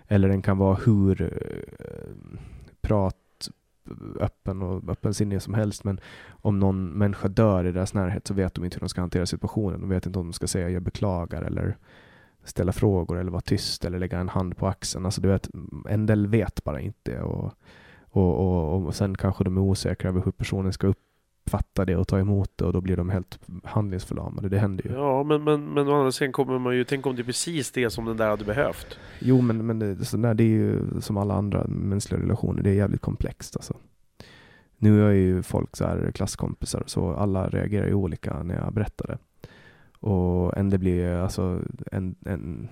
Eller den kan vara hur eh, prat, öppen och öppensinnig som helst men om någon människa dör i deras närhet så vet de inte hur de ska hantera situationen. De vet inte om de ska säga jag beklagar eller ställa frågor eller vara tyst eller lägga en hand på axeln. Alltså du vet, en del vet bara inte och och, och, och sen kanske de är osäkra över hur personen ska uppfatta det och ta emot det och då blir de helt handlingsförlamade. Det händer ju. Ja, men, men, men å andra sidan kommer man ju tänka om det är precis det som den där hade behövt. Jo, men, men det, så där, det är ju som alla andra mänskliga relationer, det är jävligt komplext alltså. Nu är ju folk så här klasskompisar så alla reagerar ju olika när jag berättar det. Och en det blir alltså en, en,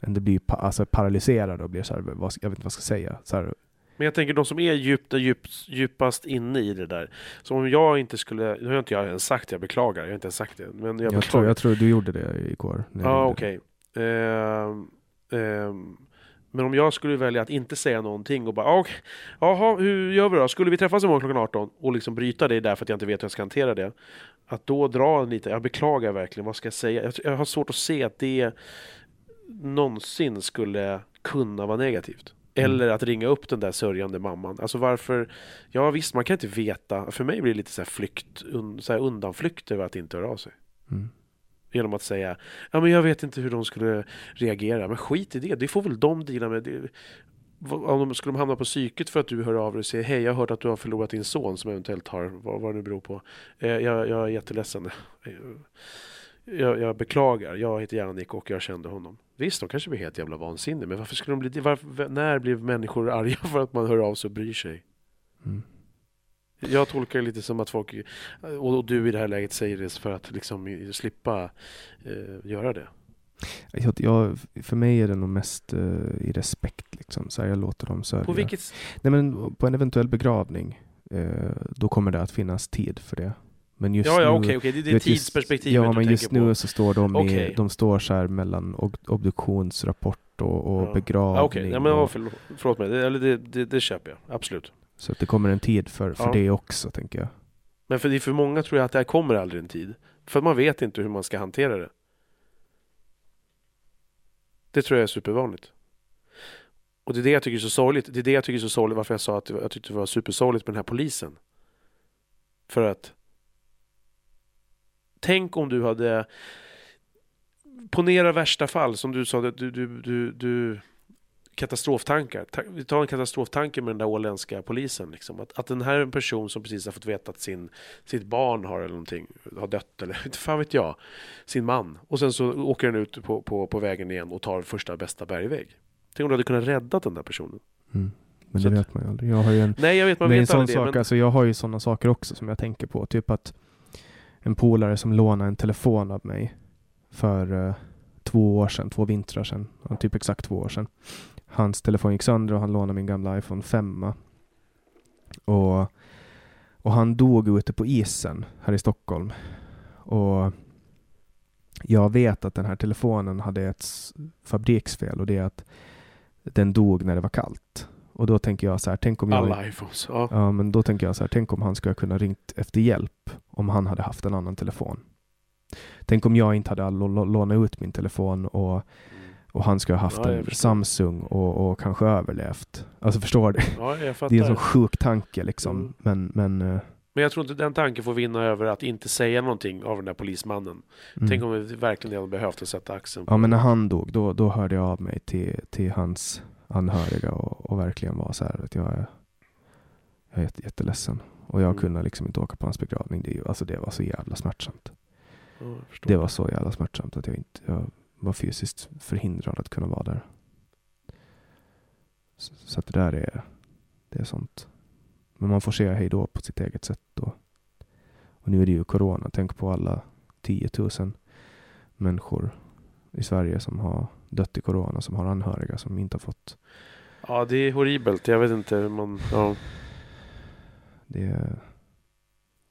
en det blir pa, alltså paralyserad och blir så här, vad, jag vet inte vad jag ska säga. Så här, Men jag tänker de som är djupt, djup, djupast inne i det där. Så om jag inte skulle, nu har inte jag ens sagt jag beklagar, jag har inte ens sagt det. Men jag, Jag, tror, jag tror du gjorde det igår. Ja, ringde. okej. Ehm, ehm, men om jag skulle välja att inte säga någonting och bara "Ah, okej, jaha, hur gör vi då? Skulle vi träffas imorgon klockan 18 och liksom bryta det därför att jag inte vet hur jag ska hantera det? Att då dra en lite, jag beklagar verkligen, vad ska jag säga? Jag, jag har svårt att se att det någonsin skulle kunna vara negativt. Mm. Eller att ringa upp den där sörjande mamman. Alltså varför? Ja visst, man kan inte veta. För mig blir det lite så här flykt, un, så här undanflykt över att inte höra av sig. Mm. Genom att säga ja men jag vet inte hur de skulle reagera. Men skit i det, det får väl de deala med. Det, om de skulle hamna på psyket för att du hör av dig och säger hej jag har hört att du har förlorat din son som eventuellt har, vad, vad det nu beror på. Eh, jag, jag är jätteledsen. Jag, jag beklagar, jag heter Jannik och jag kände honom. Visst, de kanske blir helt jävla vansinniga, men varför skulle de bli det? Varför, när blir människor arga för att man hör av sig och bryr sig? Mm. Jag tolkar det lite som att folk, och du i det här läget säger det för att liksom slippa eh, göra det. Jag, jag, för mig är det nog mest eh, i respekt. Liksom. Så här, jag låter dem sörja. På vilket Nej, men på en eventuell begravning, eh, då kommer det att finnas tid för det. Men just Ja, ja nu, okej, okej, det, det är vet, just- tidsperspektivet Ja, men just nu på. så står de, i, Okej. de står så här mellan ob- obduktionsrapport och, och Ja. begravning. Ja, Okej, ja, men, och, förlåt, förlåt mig, det, det, det, det köper jag, absolut. så att det kommer en tid för, för Ja. det också, tänker jag. Men för, det är för många tror jag att det här kommer aldrig en tid. För man vet inte hur man ska hantera det. Det tror jag är supervanligt. Och det är det jag tycker är så sorgligt. Det är det jag tycker är så sorgligt varför jag sa att jag tyckte det var supersorgligt med den här polisen. För att Tänk om du hade Ponera värsta fall som du sa, du, du, du, du katastroftankar. Ta- Vi tar en katastroftanke med den där åländska polisen. Liksom. Att, att den här är en person som precis har fått veta att sin, sitt barn har eller någonting, har dött eller inte fan vet jag. Sin man. Och sen så åker den ut på, på, på vägen igen och tar första bästa bergvägg. Tänk om du hade kunnat rädda den där personen. Mm. Men Så det vet man ju aldrig. Jag har ju en, Nej jag vet, man men en vet sån det. sak, Men, alltså jag har ju sådana saker också som jag tänker på. Typ att en polare som lånade en telefon av mig för uh, två år sedan, två vintrar sedan, ja, typ exakt två år sedan. Hans telefon gick sönder och han lånade min gamla iPhone 5. Och, och han dog ute på isen här i Stockholm. Och jag vet att den här telefonen hade ett fabriksfel och det är att den dog när det var kallt. Och då tänker jag så här, tänk om jag... alla iPhones. Ja. Ja, men då tänker jag så här, tänk om han skulle kunna ringt efter hjälp om han hade haft en annan telefon. Tänk om jag inte hade lå- lå- lånat ut min telefon och, och han skulle ha haft Ja, en. Samsung och, och kanske överlevt. Alltså förstår du? ja, jag fattar. Det är en sån sjuk tanke liksom. Mm. Men, men eh, Men jag tror inte den tanken får vinna över att inte säga någonting av den där polismannen. mm. Tänk om det verkligen hade behövt att sätta axeln på. Ja men när han dog, då, då hörde jag av mig till, till hans anhöriga och, och verkligen var så här att jag är, jag är jätte, jätteledsen. Och jag Mm. kunde liksom inte åka på hans begravning. Det, alltså det var så jävla smärtsamt. Förstår. Det var så jävla smärtsamt att jag inte jag var fysiskt förhindrad att kunna vara där. Så, så att det där är, det är sånt. Men man får säga hej då på sitt eget sätt då. Och nu är det ju corona. Tänk på alla 10 000 människor i Sverige som har dött i corona, som har anhöriga som inte har fått Ja, det är horribelt. Jag vet inte hur man... Ja. det.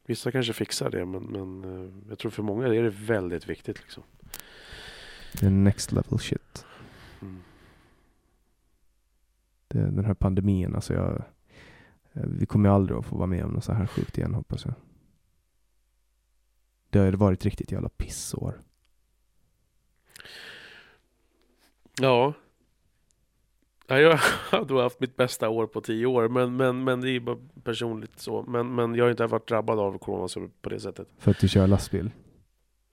Vissa kanske fixar det, men, men eh, jag tror för många är det väldigt viktigt. Liksom. Det är next level shit. Mm. Det, den här pandemin, alltså jag, eh, vi kommer ju aldrig att få vara med om något så här sjukt igen hoppas jag. Det har ju varit riktigt jävla pissår. Ja. ja. Jag har då haft mitt bästa år på tio år, men, men, men det är bara personligt så. Men, men jag har inte varit drabbad av corona så på det sättet. För att du kör lastbil.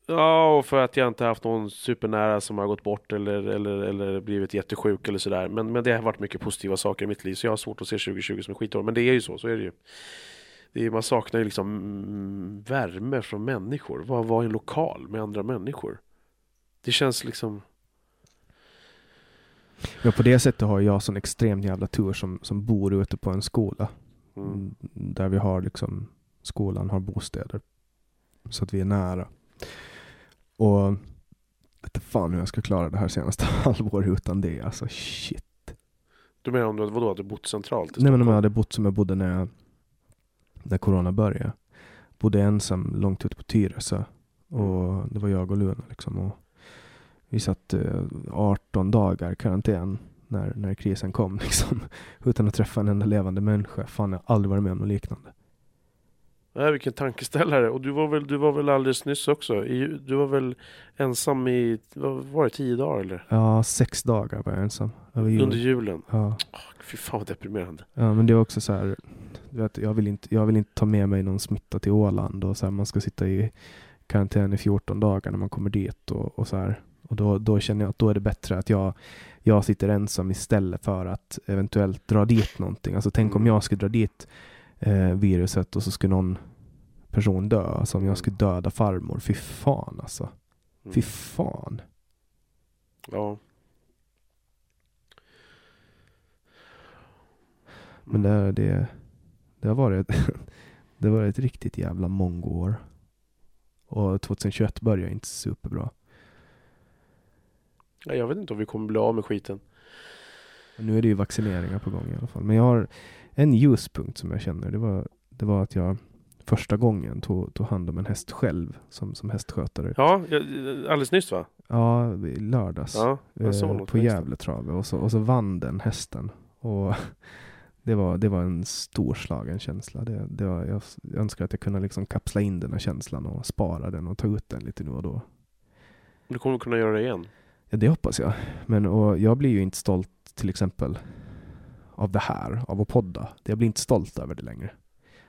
Ja, och för att jag inte haft någon supernära som har gått bort eller, eller, eller blivit jättesjuk eller sådär. Men, men det har varit mycket positiva saker i mitt liv, så jag har svårt att se 2020 som ett skitår. Men det är ju så, så är det ju. Det är, man saknar ju liksom mm, värme från människor. Vad vara i en lokal med andra människor? Det känns liksom... Ja, på det sättet har jag sån extremt jävla tur som, som bor ute på en skola. Mm. Mm, Där vi har liksom, skolan har bostäder. Så att vi är nära. Och jag vet inte fan hur jag ska klara det här senaste halvåret utan det. Alltså shit. Du menar om du vadå, hade bott centralt Nej men om jag hade bott som jag bodde när, jag, när corona började. Bodde ensam långt ute på Tyresö. Och det var jag och Luna liksom. Och vi satt eh, 18 dagar i karantän när, när krisen kom liksom. Utan att träffa en enda levande människa. Fan jag har aldrig varit med om något liknande. Nej, vilken tankeställare. Och du var väl, du var väl alldeles nyss också? I, du var väl ensam i, vad var det, tio dagar eller? Ja, sex dagar var jag ensam. Jul. Under julen? Ja. Fy fan vad deprimerande. ja, men det var också så här. Du vet, jag, vill inte, jag vill inte ta med mig någon smitta till Åland. Och så här, man ska sitta i karantän i 14 dagar när man kommer dit. Och, och så här. Och då, då känner jag att då är det bättre att jag, jag sitter ensam istället för att eventuellt dra dit någonting. Alltså tänk om Mm. jag skulle dra dit eh, viruset och så skulle någon person dö. Alltså om jag skulle döda farmor. Fy fan alltså. Mm. Fy fan. Ja. Men det, det, det har varit det varit ett riktigt jävla mongoår. Och 2021 började inte superbra. Ja, jag vet inte om vi kommer bli av med skiten. Nu är det ju vaccineringar på gång i alla fall. Men jag har en ljuspunkt som jag känner. Det var, det var att jag första gången tog, tog hand om en häst själv som, som hästskötare. Ja, jag- alldeles nyss va? Ja, lördags. Ja, eh, på. Gävletravet. Och så, och så vann den hästen. Och det var, det var en storslagen känsla. Det, det var, jag önskar att jag kunde liksom kapsla in den här känslan och spara den och ta ut den lite nu och då. Du kommer kunna göra det igen. Ja, det hoppas jag. Men och jag blir ju inte stolt till exempel av det här, av att podda. Jag blir inte stolt över det längre.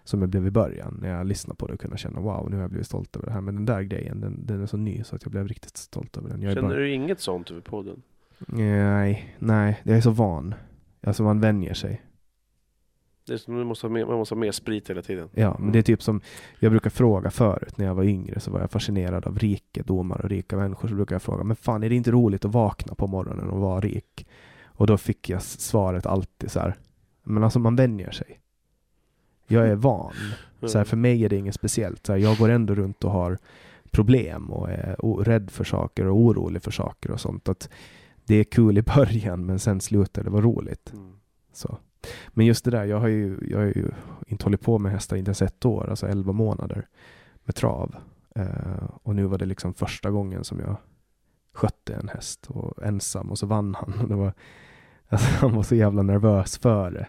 Som jag blev i början när jag lyssnade på det och kunde känna wow, nu har jag blivit stolt över det här. Men den där grejen, den, den är så ny så att jag blev riktigt stolt över den. Jag Känner bara... du inget sånt över podden? Nej, nej, jag är så van. Alltså man vänjer sig. Det är som du måste ha mer, man måste ha mer sprit hela tiden. Ja, men det är typ som jag brukar fråga förut när jag var yngre så var jag fascinerad av rikedomar och rika människor så brukar jag fråga men fan är det inte roligt att vakna på morgonen och vara rik? Och då fick jag svaret alltid så här men alltså man vänjer sig. Jag är van. Så här, för mig är det inget speciellt. Så här, jag går ändå runt och har problem och är rädd för saker och orolig för saker och sånt. Att det är kul i början men sen slutar det vara roligt. Mm. Så. Men just det där, jag har ju, jag har ju inte hållit på med hästar inte ens ett år, alltså 11 månader med trav. Eh, och nu var det liksom första gången som jag skötte en häst och ensam och så vann han. Och det var, alltså, han var så jävla nervös för det.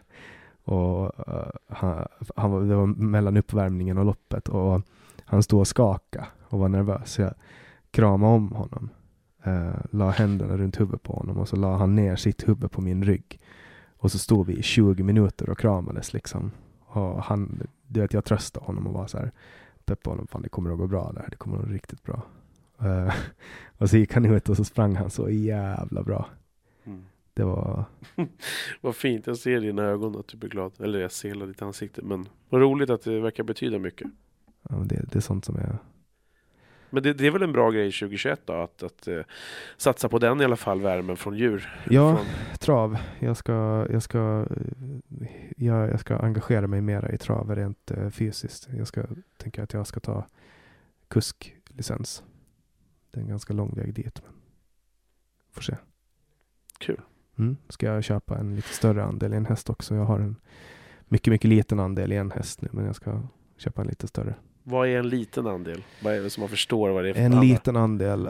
Och uh, han, han var, det var mellan uppvärmningen och loppet och han stod och skakade och var nervös. Så jag kramade om honom, eh, la händerna runt huvudet på honom och så la han ner sitt huvud på min rygg. Och så stod vi i 20 minuter och kramades liksom. Och han, du vet, jag tröstade honom och var så här, peppade honom, fan det kommer att gå bra där, det kommer att gå riktigt bra. Eh, och så gick han ut och så sprang han så jävla bra. Mm. Det var, Vad fint, jag ser i dina ögon att du blir glad. Eller jag ser hela ditt ansikte. Men vad roligt att det verkar betyda mycket. ja, det, det är sånt som är, Men det, det är väl en bra grej 2021 då? Att, att eh, satsa på den i alla fall, värmen från djur. ja, Från, trav. Jag ska, jag ska, eh, jag, jag ska engagera mig mera i trav rent eh, fysiskt. Jag ska, tänker att jag ska ta kusklicens. Det är en ganska lång väg dit. Men får se. kul. Mm. Ska jag köpa en lite större andel i en häst också. Jag har en mycket, mycket liten andel i en häst nu, men jag ska köpa en lite större. Vad är en liten andel? Vad är det som man förstår vad det är för En andel? liten andel.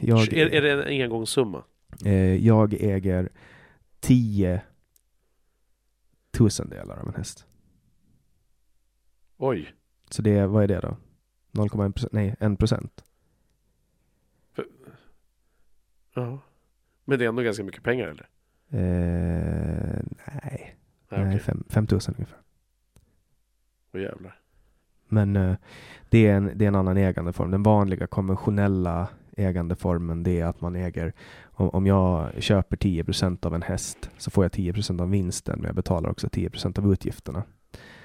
Jag, Är, är det en engångssumma? eh, jag äger 10 tusendelar av en häst. Oj. Så det, är- vad är det då? 0,1 procent? Nej, 1 procent. Ja. Men det är ändå ganska mycket pengar eller? Eh, nej, Nej, nej fem, 5 000 ungefär. Åh jävlar. Men eh, det, är en, det är en annan ägandeform. Den vanliga konventionella ägandeformen det är att man äger, om, om jag köper 10% av en häst så får jag 10% av vinsten men jag betalar också 10% av utgifterna.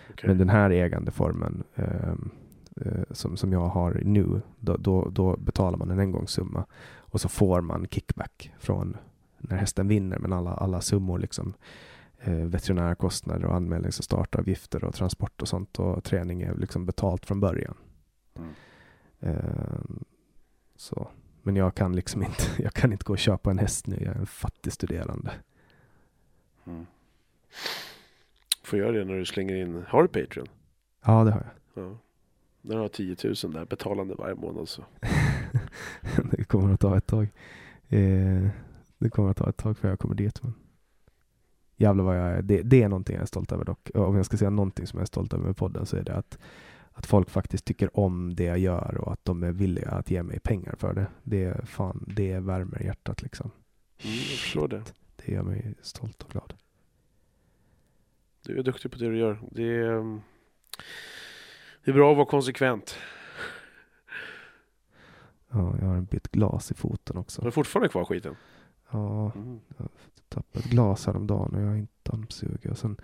Okej. Men den här ägandeformen ehm, eh, som, som jag har nu, då, då, då betalar man en engångssumma och så får man kickback från när hästen vinner. Men alla, alla summor, liksom, eh, veterinärkostnader och anmälnings och startavgifter och transport och sånt och träning är liksom betalt från början. Mm. Ehm, så. Men jag kan liksom inte, jag kan inte gå och köpa en häst nu. Jag är en fattig studerande. Mm. Får göra det när du slänger in... Har du Patreon? Ja, det har jag. Ja. När du har 10 000 där betalande varje månad så. det kommer att ta ett tag. Eh, det kommer att ta ett tag för jag kommer dit. Men jävlar vad jag är. Det, det är någonting jag är stolt över dock. Och om jag ska säga någonting som jag är stolt över med podden så är det att, att folk faktiskt tycker om det jag gör och att de är villiga att ge mig pengar för det. Det är fan, det värmer hjärtat liksom. Mm, jag förstår det. Det gör mig stolt och glad. Du är duktig på det du gör. Det är, mm, det är bra att vara konsekvent. Ja, jag har en bit glas i foten Har också. du fortfarande kvar skiten? Ja, Mm. jag tappade ett glas häromdagen och jag har inte dammsugit. Och sen,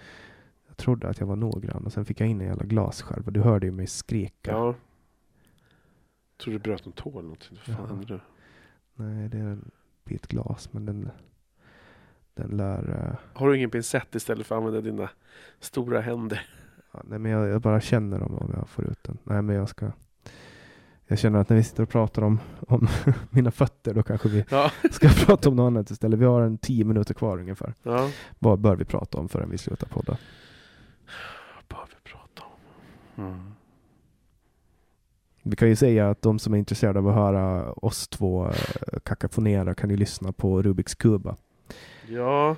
jag trodde att jag var noggrann och sen fick jag in en jävla glasskärva. Du hörde ju mig skrika. Ja. Jag tror du bröt en tå eller någonting. Vad fan Ja. hände nu? Nej, det är en bit glas, men den, den lär... eh, Har du ingen pincett istället för att använda dina stora händer? ja, nej, men jag, jag bara känner om, om jag får ut den. Nej, men jag ska... Jag känner att när vi sitter och pratar om, om mina fötter, då kanske vi Ja. ska prata om något annat istället. Vi har en tio minuter kvar ungefär. ja. Vad bör vi prata om förrän vi slutar podda? Vad bör vi prata om? Mm. Vi kan ju säga att de som är intresserade av att höra oss två eh, kakafonera kan ju lyssna på Rubiks kuba. Ja.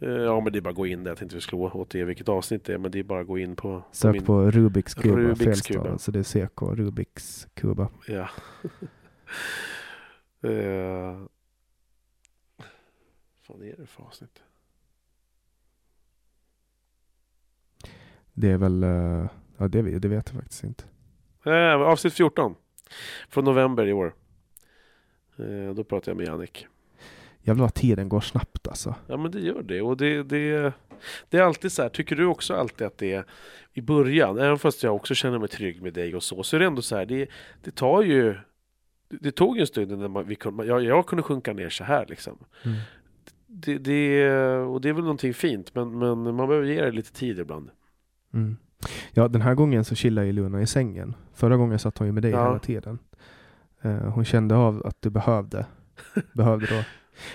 Eh, Ja men det är bara att gå in där. Jag tänkte vi skulle återge vilket avsnitt det är. Men det är bara att gå in på, Sök min- på Rubiks kuba, Rubiks kuba. Så det är CK, Rubiks kuba. Ja. eh. fan är det för avsnitt? Det är väl, eh, ja det, vet- det vet jag faktiskt inte. Eh, avsnitt 14. Från november i år. Eh, då pratade jag med Jannik. Jävlar vad tiden går snabbt alltså. Ja men det gör det. Och det, det, det är alltid så här. Tycker du också alltid att det är i början, även fast jag också känner mig trygg med dig och så, så är det ändå så här. Det, det tar ju det, tog ju en stund innan man, vi kunde, jag, jag kunde sjunka ner så här liksom. Det, det, och det är väl någonting fint, men, men man behöver ge det lite tid ibland. Mm. Ja, den här gången så chillar ju Luna i sängen. Förra gången satt hon ju med dig Ja. hela tiden. Eh, hon kände av att du behövde. behövde då.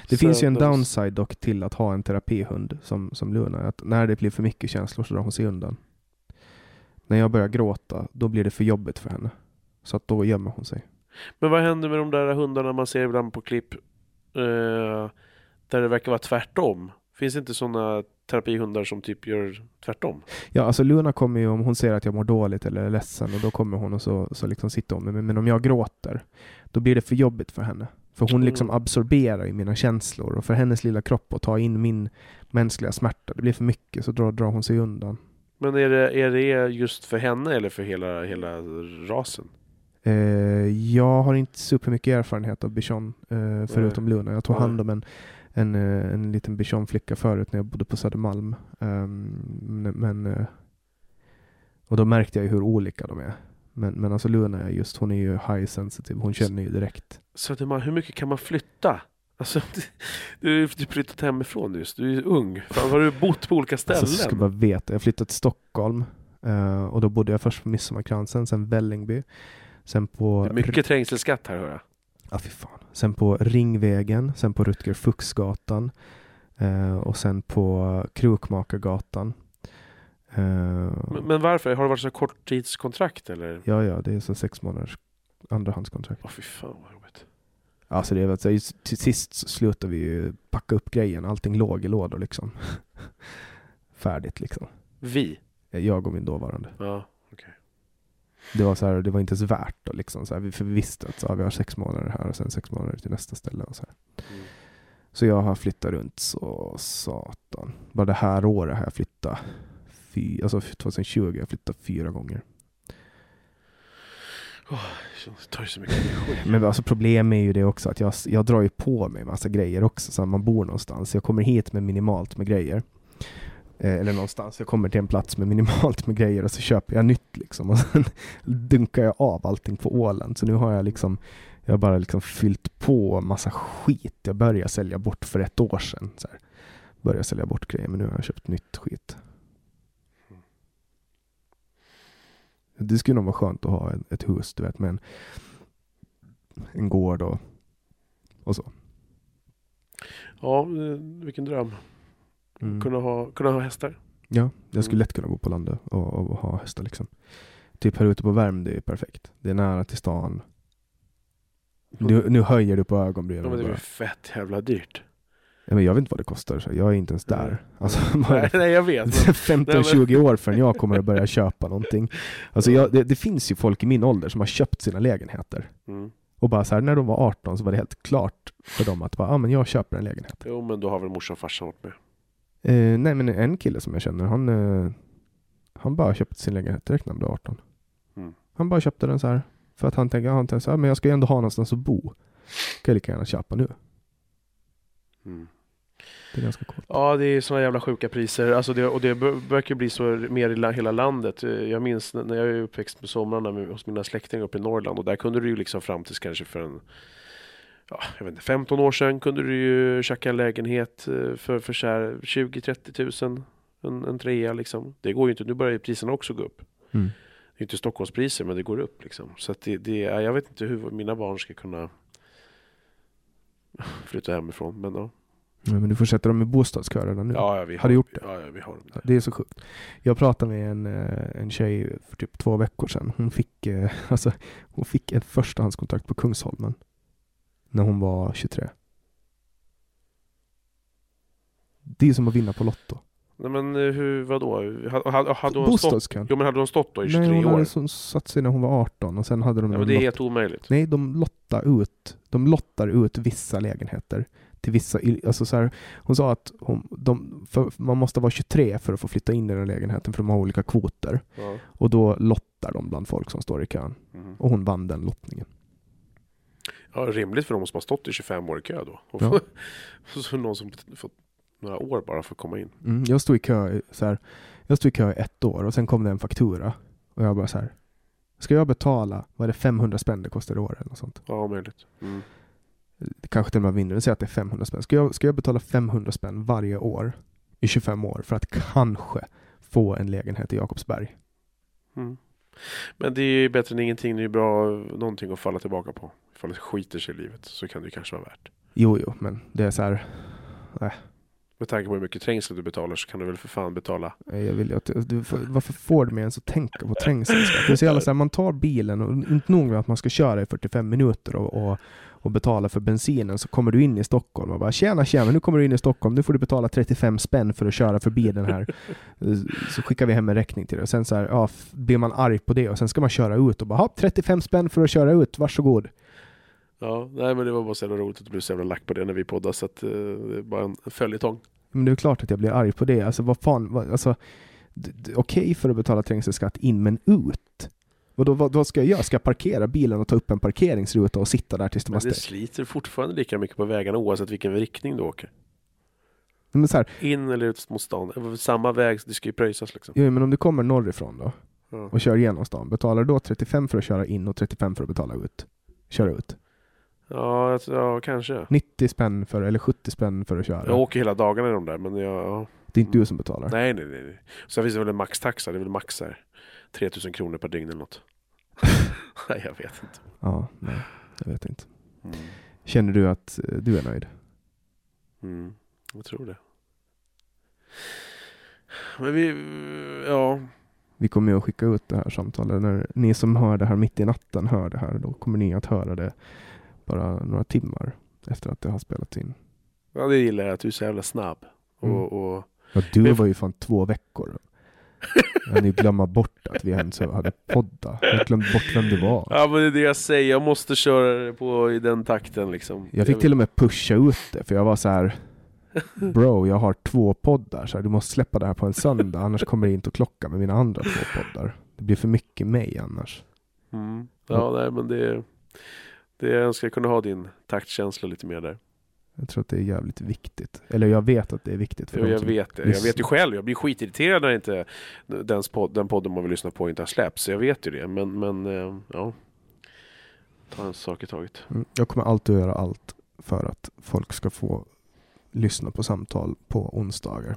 Det Så finns ju en de- downside dock till att ha en terapihund som, som Luna. Att när det blir för mycket känslor så drar hon sig undan. När jag börjar gråta, då blir det för jobbigt för henne. Så att då gömmer hon sig. Men vad händer med de där hundarna man ser ibland på klipp? Eh, där det verkar vara tvärtom. Finns det inte sådana terapihundar som typ gör tvärtom? Ja, alltså Luna kommer ju om hon ser att jag mår dåligt eller är ledsen och då kommer hon och så, så liksom sitter hon med mig. Men om jag gråter, då blir det för jobbigt för henne. För hon liksom Mm. absorberar ju mina känslor och för hennes lilla kropp att ta in min mänskliga smärta, det blir för mycket så drar, drar hon sig undan. Men är det, är det just för henne eller för hela, hela rasen? Eh, jag har inte supermycket erfarenhet av bichon eh, förutom Luna. Jag tog Nej. hand om en, en, eh, en liten bichonflicka förut när jag bodde på Södermalm. Ehm, men, eh, och då märkte jag hur olika de är. Men, men alltså Luna är just, hon är ju high sensitive. Hon känner ju direkt. Södermalm, hur mycket kan man flytta? Alltså, du har ju flyttat hemifrån just. Du är ju ung. Fan, har du bott på olika ställen? Alltså, ska bara veta, jag flyttade till Stockholm eh, och då bodde jag först på Midsommarkransen, sen Vällingby. Sen på, Det är mycket trängselskatt här hör jag. ja, fy fan. sen på Ringvägen, sen på Rutger Fuchsgatan eh, och sen på Krokmakargatan. Eh, Men, men varför? Har det varit så korttidskontrakt eller? Ja, ja, det är så sex månaders andrahandskontrakt. Åh fy fan vad jobbigt. Alltså det är så, just till sist slutade vi ju packa upp grejen. Allting låg i lådor liksom. Färdigt liksom. Vi? Jag och min dåvarande. Ja, okej. Det var så här, det var inte ens värt då liksom. Så här, vi- för vi visste att så, här, vi har sex månader här och sen sex månader till nästa ställe. Och så, här. Mm. så jag har flyttat runt så satan. Bara det här året har jag flyttat. Fy, alltså 2020 har jag flyttat fyra gånger. Det tar ju så mycket energi. Men alltså problem är ju det också att jag, jag drar ju på mig massa grejer också. Så man bor någonstans. Jag kommer hit med minimalt med grejer. Eh, eller någonstans. Jag kommer till en plats med minimalt med grejer och så köper jag nytt liksom. Och sen dunkar jag av allting på Åland. Så nu har jag liksom jag har bara liksom fyllt på massa skit. Jag började sälja bort för ett år sedan. Så här. Började sälja bort grejer men nu har jag köpt nytt skit. Det skulle nog vara skönt att ha ett, hus du vet med en, en gård och, och så. Ja, eh, vilken dröm. Mm. Kunna, ha, kunna ha hästar. Ja, jag skulle Mm. lätt kunna bo på landet och, och ha hästar liksom. Typ här ute på Värmdö är perfekt. Det är nära till stan. Nu, nu höjer du på ögonbrynen. Ja, men det ju fett jävla dyrt. Ja, men jag vet inte vad det kostar, så jag är inte ens där. Nej. Alltså, Nej, nej, jag vet. Men, 15-20 år förrän jag kommer att börja köpa någonting. Alltså jag, det, det finns ju folk i min ålder som har köpt sina lägenheter. mm. Och bara så här, när de var 18 så var det helt klart för dem att bara, ah, men jag köper en lägenhet. Jo, men då har väl morsan och farsan varit med. Eh, nej men en kille som jag känner, han, eh, han bara köpte sin lägenhet direkt när han blev 18. Mm. Han bara köpte den så här för att han tänkte, han tänkte så här, men jag ska ju ändå ha någonstans att bo. Kan jag lika gärna köpa nu. Mm. Det är ganska coolt. Ja, det är såna jävla sjuka priser. Alltså det, och det verkar bli så mer i la, hela landet. Eh, Jag minns när jag är uppväxt på somrarna med, hos mina släktingar uppe i Norrland och där kunde du ju liksom fram tills kanske för en Ja, jag vet inte, 15 år sedan kunde du ju tjacka en lägenhet eh, för, för så här 20-30 tusen. En, en trea liksom. Det går ju inte, nu börjar ju priserna också gå upp. Mm. Det är inte Stockholmspriser men det går upp liksom. Så det, det, jag vet inte hur mina barn ska kunna flytta hemifrån. Men ja, Ja, men du får sätta dem i bostadskö redan nu. ja, ja vi Har du gjort det? Ja, ja vi har det. Det är så sjukt. Jag pratade med en, eh, en tjej för typ två veckor sedan. Hon fick, eh, alltså, hon fick ett förstahandskontrakt på Kungsholmen. När hon var 23. Det är som att vinna på Lotto. Nej men eh, hur, vadå? Hade, hade, stått, Bostadskön. jo men hade hon stått då i 23 Nej, hon år? hade satt sig när hon var 18 och sen hade de någon men det är helt omöjligt. Nej, de lottar ut, de lottar ut vissa lägenheter till vissa, alltså så här, hon sa att hon, de, man måste vara 23 för att få flytta in i den lägenheten för de har olika kvoter. Ja. Och då lottar de bland folk som står i kön. Mhm. Och hon vann den lottningen. ja, rimligt för de som har stått i 25 år i kö då. Och Ja. så någon som fått några år bara för att komma in. Mm, jag stod i kö så här, jag stod i kö i ett år och sen kom det en faktura. Och jag bara så här, ska jag betala, vad är det 500 spänn det kostar i år eller något sånt? Ja, möjligt. Mm. Kanske till och med var mindre, säg att det är 500 spänn. Ska jag, ska jag betala 500 spänn varje år i 25 år för att kanske få en lägenhet i Jakobsberg? Mm. Men det är ju bättre än ingenting. Det är ju bra någonting att falla tillbaka på. Ifall det skiter sig i livet så kan det ju kanske vara värt. Jo, jo, men det är så här, Med tanke på hur mycket trängsel du betalar så kan du väl för fan betala. Jag vill att, du, varför får du mig ens att tänka på trängselskatt? Det är så jävla så här, man tar bilen och inte nog med att man ska köra i 45 minuter och, och, och betala för bensinen så kommer du in i Stockholm och bara tjena tjena nu kommer du in i Stockholm, nu får du betala 35 spänn för att köra förbi den här. Så skickar vi hem en räkning till dig och sen så här, ja, blir man arg på det och sen ska man köra ut och bara "Ha, 35 spänn för att köra ut, varsågod. Ja, nej men det var bara så jävla roligt att du blev så jävla lack på det när vi poddade så att eh, det är bara en följetong. Men det är klart att jag blir arg på det. Alltså vad fan, vad, alltså, okej för att betala trängselskatt in men ut. Vadå, vad, vad ska jag göra? Ska jag parkera bilen och ta upp en parkeringsruta och sitta där tills de har det stängt? sliter fortfarande lika mycket på vägarna oavsett vilken riktning du åker. Men så här, In eller ut mot stan. Samma väg, det ska ju pröjsas liksom. jo, men om du kommer norrifrån då Ja. och kör igenom stan, betalar du då 35 för att köra in och 35 för att betala ut? Köra ut. Ja, jag- ja, kanske. 90 spänn för, eller 70 spänn för att köra. Jag åker hela dagarna i de där men jag, ja. Det är inte du som betalar. Nej, nej, nej. nej. Sen finns det väl en maxtaxa. Det är väl max här. 3000 kronor per dygn eller något. nej, jag vet inte. Ja, nej, jag vet inte. Mm. Känner du att eh, du är nöjd? Mm. Jag tror det. Men vi, ja. Vi kommer ju att skicka ut det här samtalet. När ni som hör det här mitt i natten hör det här, då kommer ni att höra det bara några timmar efter att det har spelats in. Ja, det gillar jag. Att du är så jävla snabb. Mm. Och, och, Ja, du var ju fan två veckor. Jag ni glömma bort att vi ens hade podda. Jag glömt bort vem det var. ja, men det är det jag säger. Jag måste köra det på i den takten liksom. Jag fick till och med pusha ut det, för jag var så här Bro, jag har två poddar, så här, du måste släppa det här på en söndag, annars kommer det inte att klocka med mina andra två poddar. Det blir för mycket mig annars. Mm. Ja, nej, men det, det jag önskar kunde ha din taktkänsla lite mer där. Jag tror att det är jävligt viktigt. Eller jag vet att det är viktigt för Jo, jag vet det. Jag vet ju själv. Jag blir skitirriterad när inte den, podd, den podden man vill lyssna på inte har släppts. Jag vet ju det. Men, men eh, ja. Ta en sak i taget. Mm, Jag kommer alltid att göra allt för att folk ska få lyssna på samtal på onsdagar.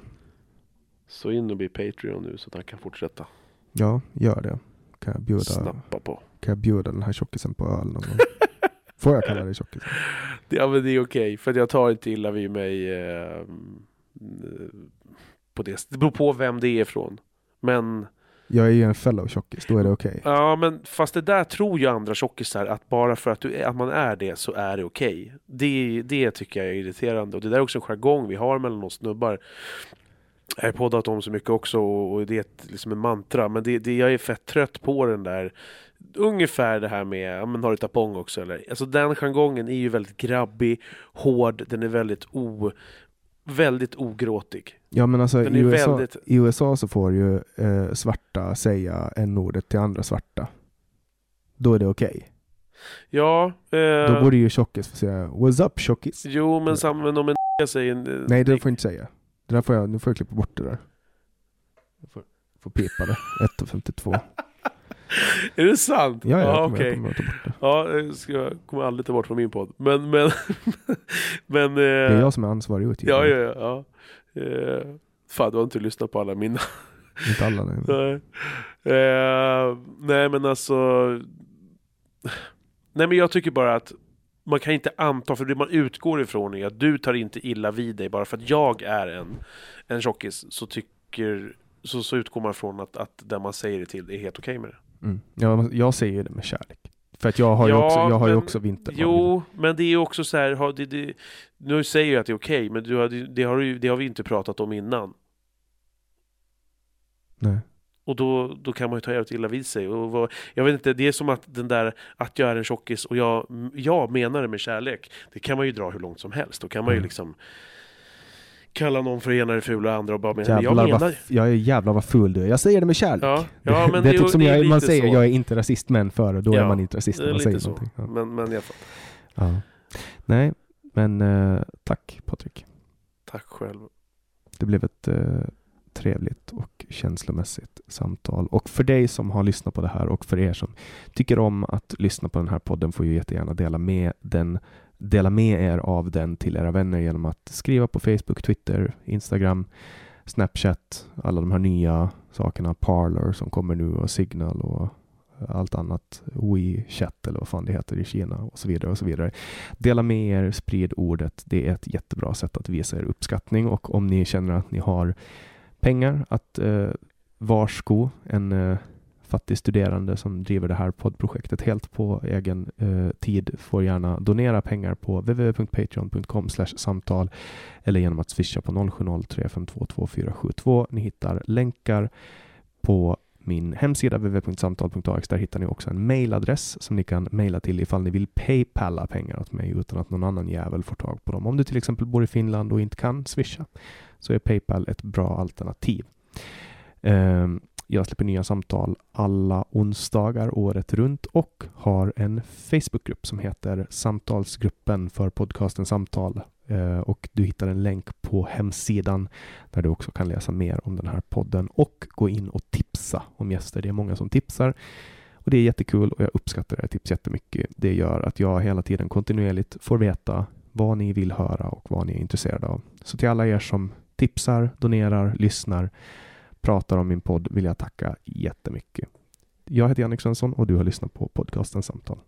Så in och bli Patreon nu så att han kan fortsätta Ja, gör det. Kan jag bjuda, snappa på. kan jag bjuda den här tjockisen på öl någon gång? Får jag kalla dig tjockisen? Ja men det är okej. För att jag tar inte illa vid mig. Eh, på det. Det beror på vem det är ifrån. Men Jag är ju en fellow tjockis, då är det okej. Ja, men fast det där tror ju andra tjockisar att bara för att, du, att man är det så är det okej. Det, det tycker jag är irriterande och det där är också en jargong vi har mellan oss snubbar. Jag har poddat om så mycket också och, och det är ett, liksom en mantra men det, det, jag är fett trött på den där Ungefär det här med, ja men har du tapong också eller? Alltså den jargongen är ju väldigt grabbig, hård, den är väldigt o... Väldigt ogråtig. Ja men alltså i USA, väldigt- i USA så får ju eh, svarta säga n-ordet till andra svarta. Då är det okej. Ja... Eh, Då borde ju tjockis få säga What's up tjockis? Jo men, sam, men om en säger... en- Nej det får jag inte säga. Det där får jag, nu får jag klippa bort det där. Jag får, får pipa det. 1.52. Är det sant? Ja, ja, kommer, okej. jag det. Ja, det ska jag kommer aldrig ta bort från min podd. Men, men... men Det är eh, jag som är ansvarig utgivare. ja, ja, ja. ja. Eh, fan, du har inte lyssnat på alla mina. Inte alla nej. nej. Eh, nej, men alltså... Nej, men jag tycker bara att man kan inte anta, för det man utgår ifrån är att du tar inte illa vid dig bara för att jag är en, en tjockis, så tycker så, så utgår man från att, att den man säger det till är helt okej med det. Mm. Jag, jag säger det med kärlek. För att jag har ju Ja, också, jag har ju men- också vintermage. Jo, men det är ju också så här, har, det, det, nu säger jag att det är okej, men du har, det, har, det har vi inte pratat om innan. Nej. Och då, då kan man ju ta jävligt illa vid sig. Och vad, jag vet inte, det är som att den där att jag är en tjockis och jag, jag menar det med kärlek. Det kan man ju dra hur långt som helst. Då kan man ju Mm. liksom kalla någon för ena det fula andra och bara mena, men jag Jävlar menar... vad, jag är jävlar vad ful du är. Jag säger det med kärlek. Ja, ja, men det är det- typ som det är jag, man säger, så. jag är inte rasist men före, då Ja, är man inte rasist Det man säger så. någonting. Ja. Men, men jag. Ja. Nej, men eh, tack Patrik. Tack själv. Det blev ett eh, trevligt och känslomässigt samtal. Och för dig som har lyssnat på det här och för er som tycker om att lyssna på den här podden får ju jättegärna dela med den Dela med er av den till era vänner genom att skriva på Facebook, Twitter, Instagram, Snapchat, alla de här nya sakerna, Parler som kommer nu och Signal och allt annat, WeChat eller vad fan det heter i Kina och så vidare och så vidare. Dela med er, sprid ordet. Det är ett jättebra sätt att visa er uppskattning och om ni känner att ni har pengar att eh, varsko en eh, fattig studerande som driver det här poddprojektet helt på egen eh, tid får gärna donera pengar på www.patreon.com samtal eller genom att swisha på 0703522472. Ni hittar länkar på min hemsida www.samtal.ax. Där hittar ni också en mailadress som ni kan mejla till ifall ni vill paypalla pengar åt mig utan att någon annan jävel får tag på dem. Om du till exempel bor i Finland och inte kan swisha så är Paypal ett bra alternativ. Ehm, jag släpper nya samtal alla onsdagar året runt och har en Facebookgrupp som heter Samtalsgruppen för podcasten Samtal. Eh, och du hittar en länk på hemsidan där du också kan läsa mer om den här podden och gå in och tipsa om gäster. Det är många som tipsar och det är jättekul och jag uppskattar era tips jättemycket. Det gör att jag hela tiden kontinuerligt får veta vad ni vill höra och vad ni är intresserade av. Så till alla er som tipsar, donerar, lyssnar, pratar om min podd vill jag tacka jättemycket. Jag heter Jannik Svensson och du har lyssnat på podcasten Samtal.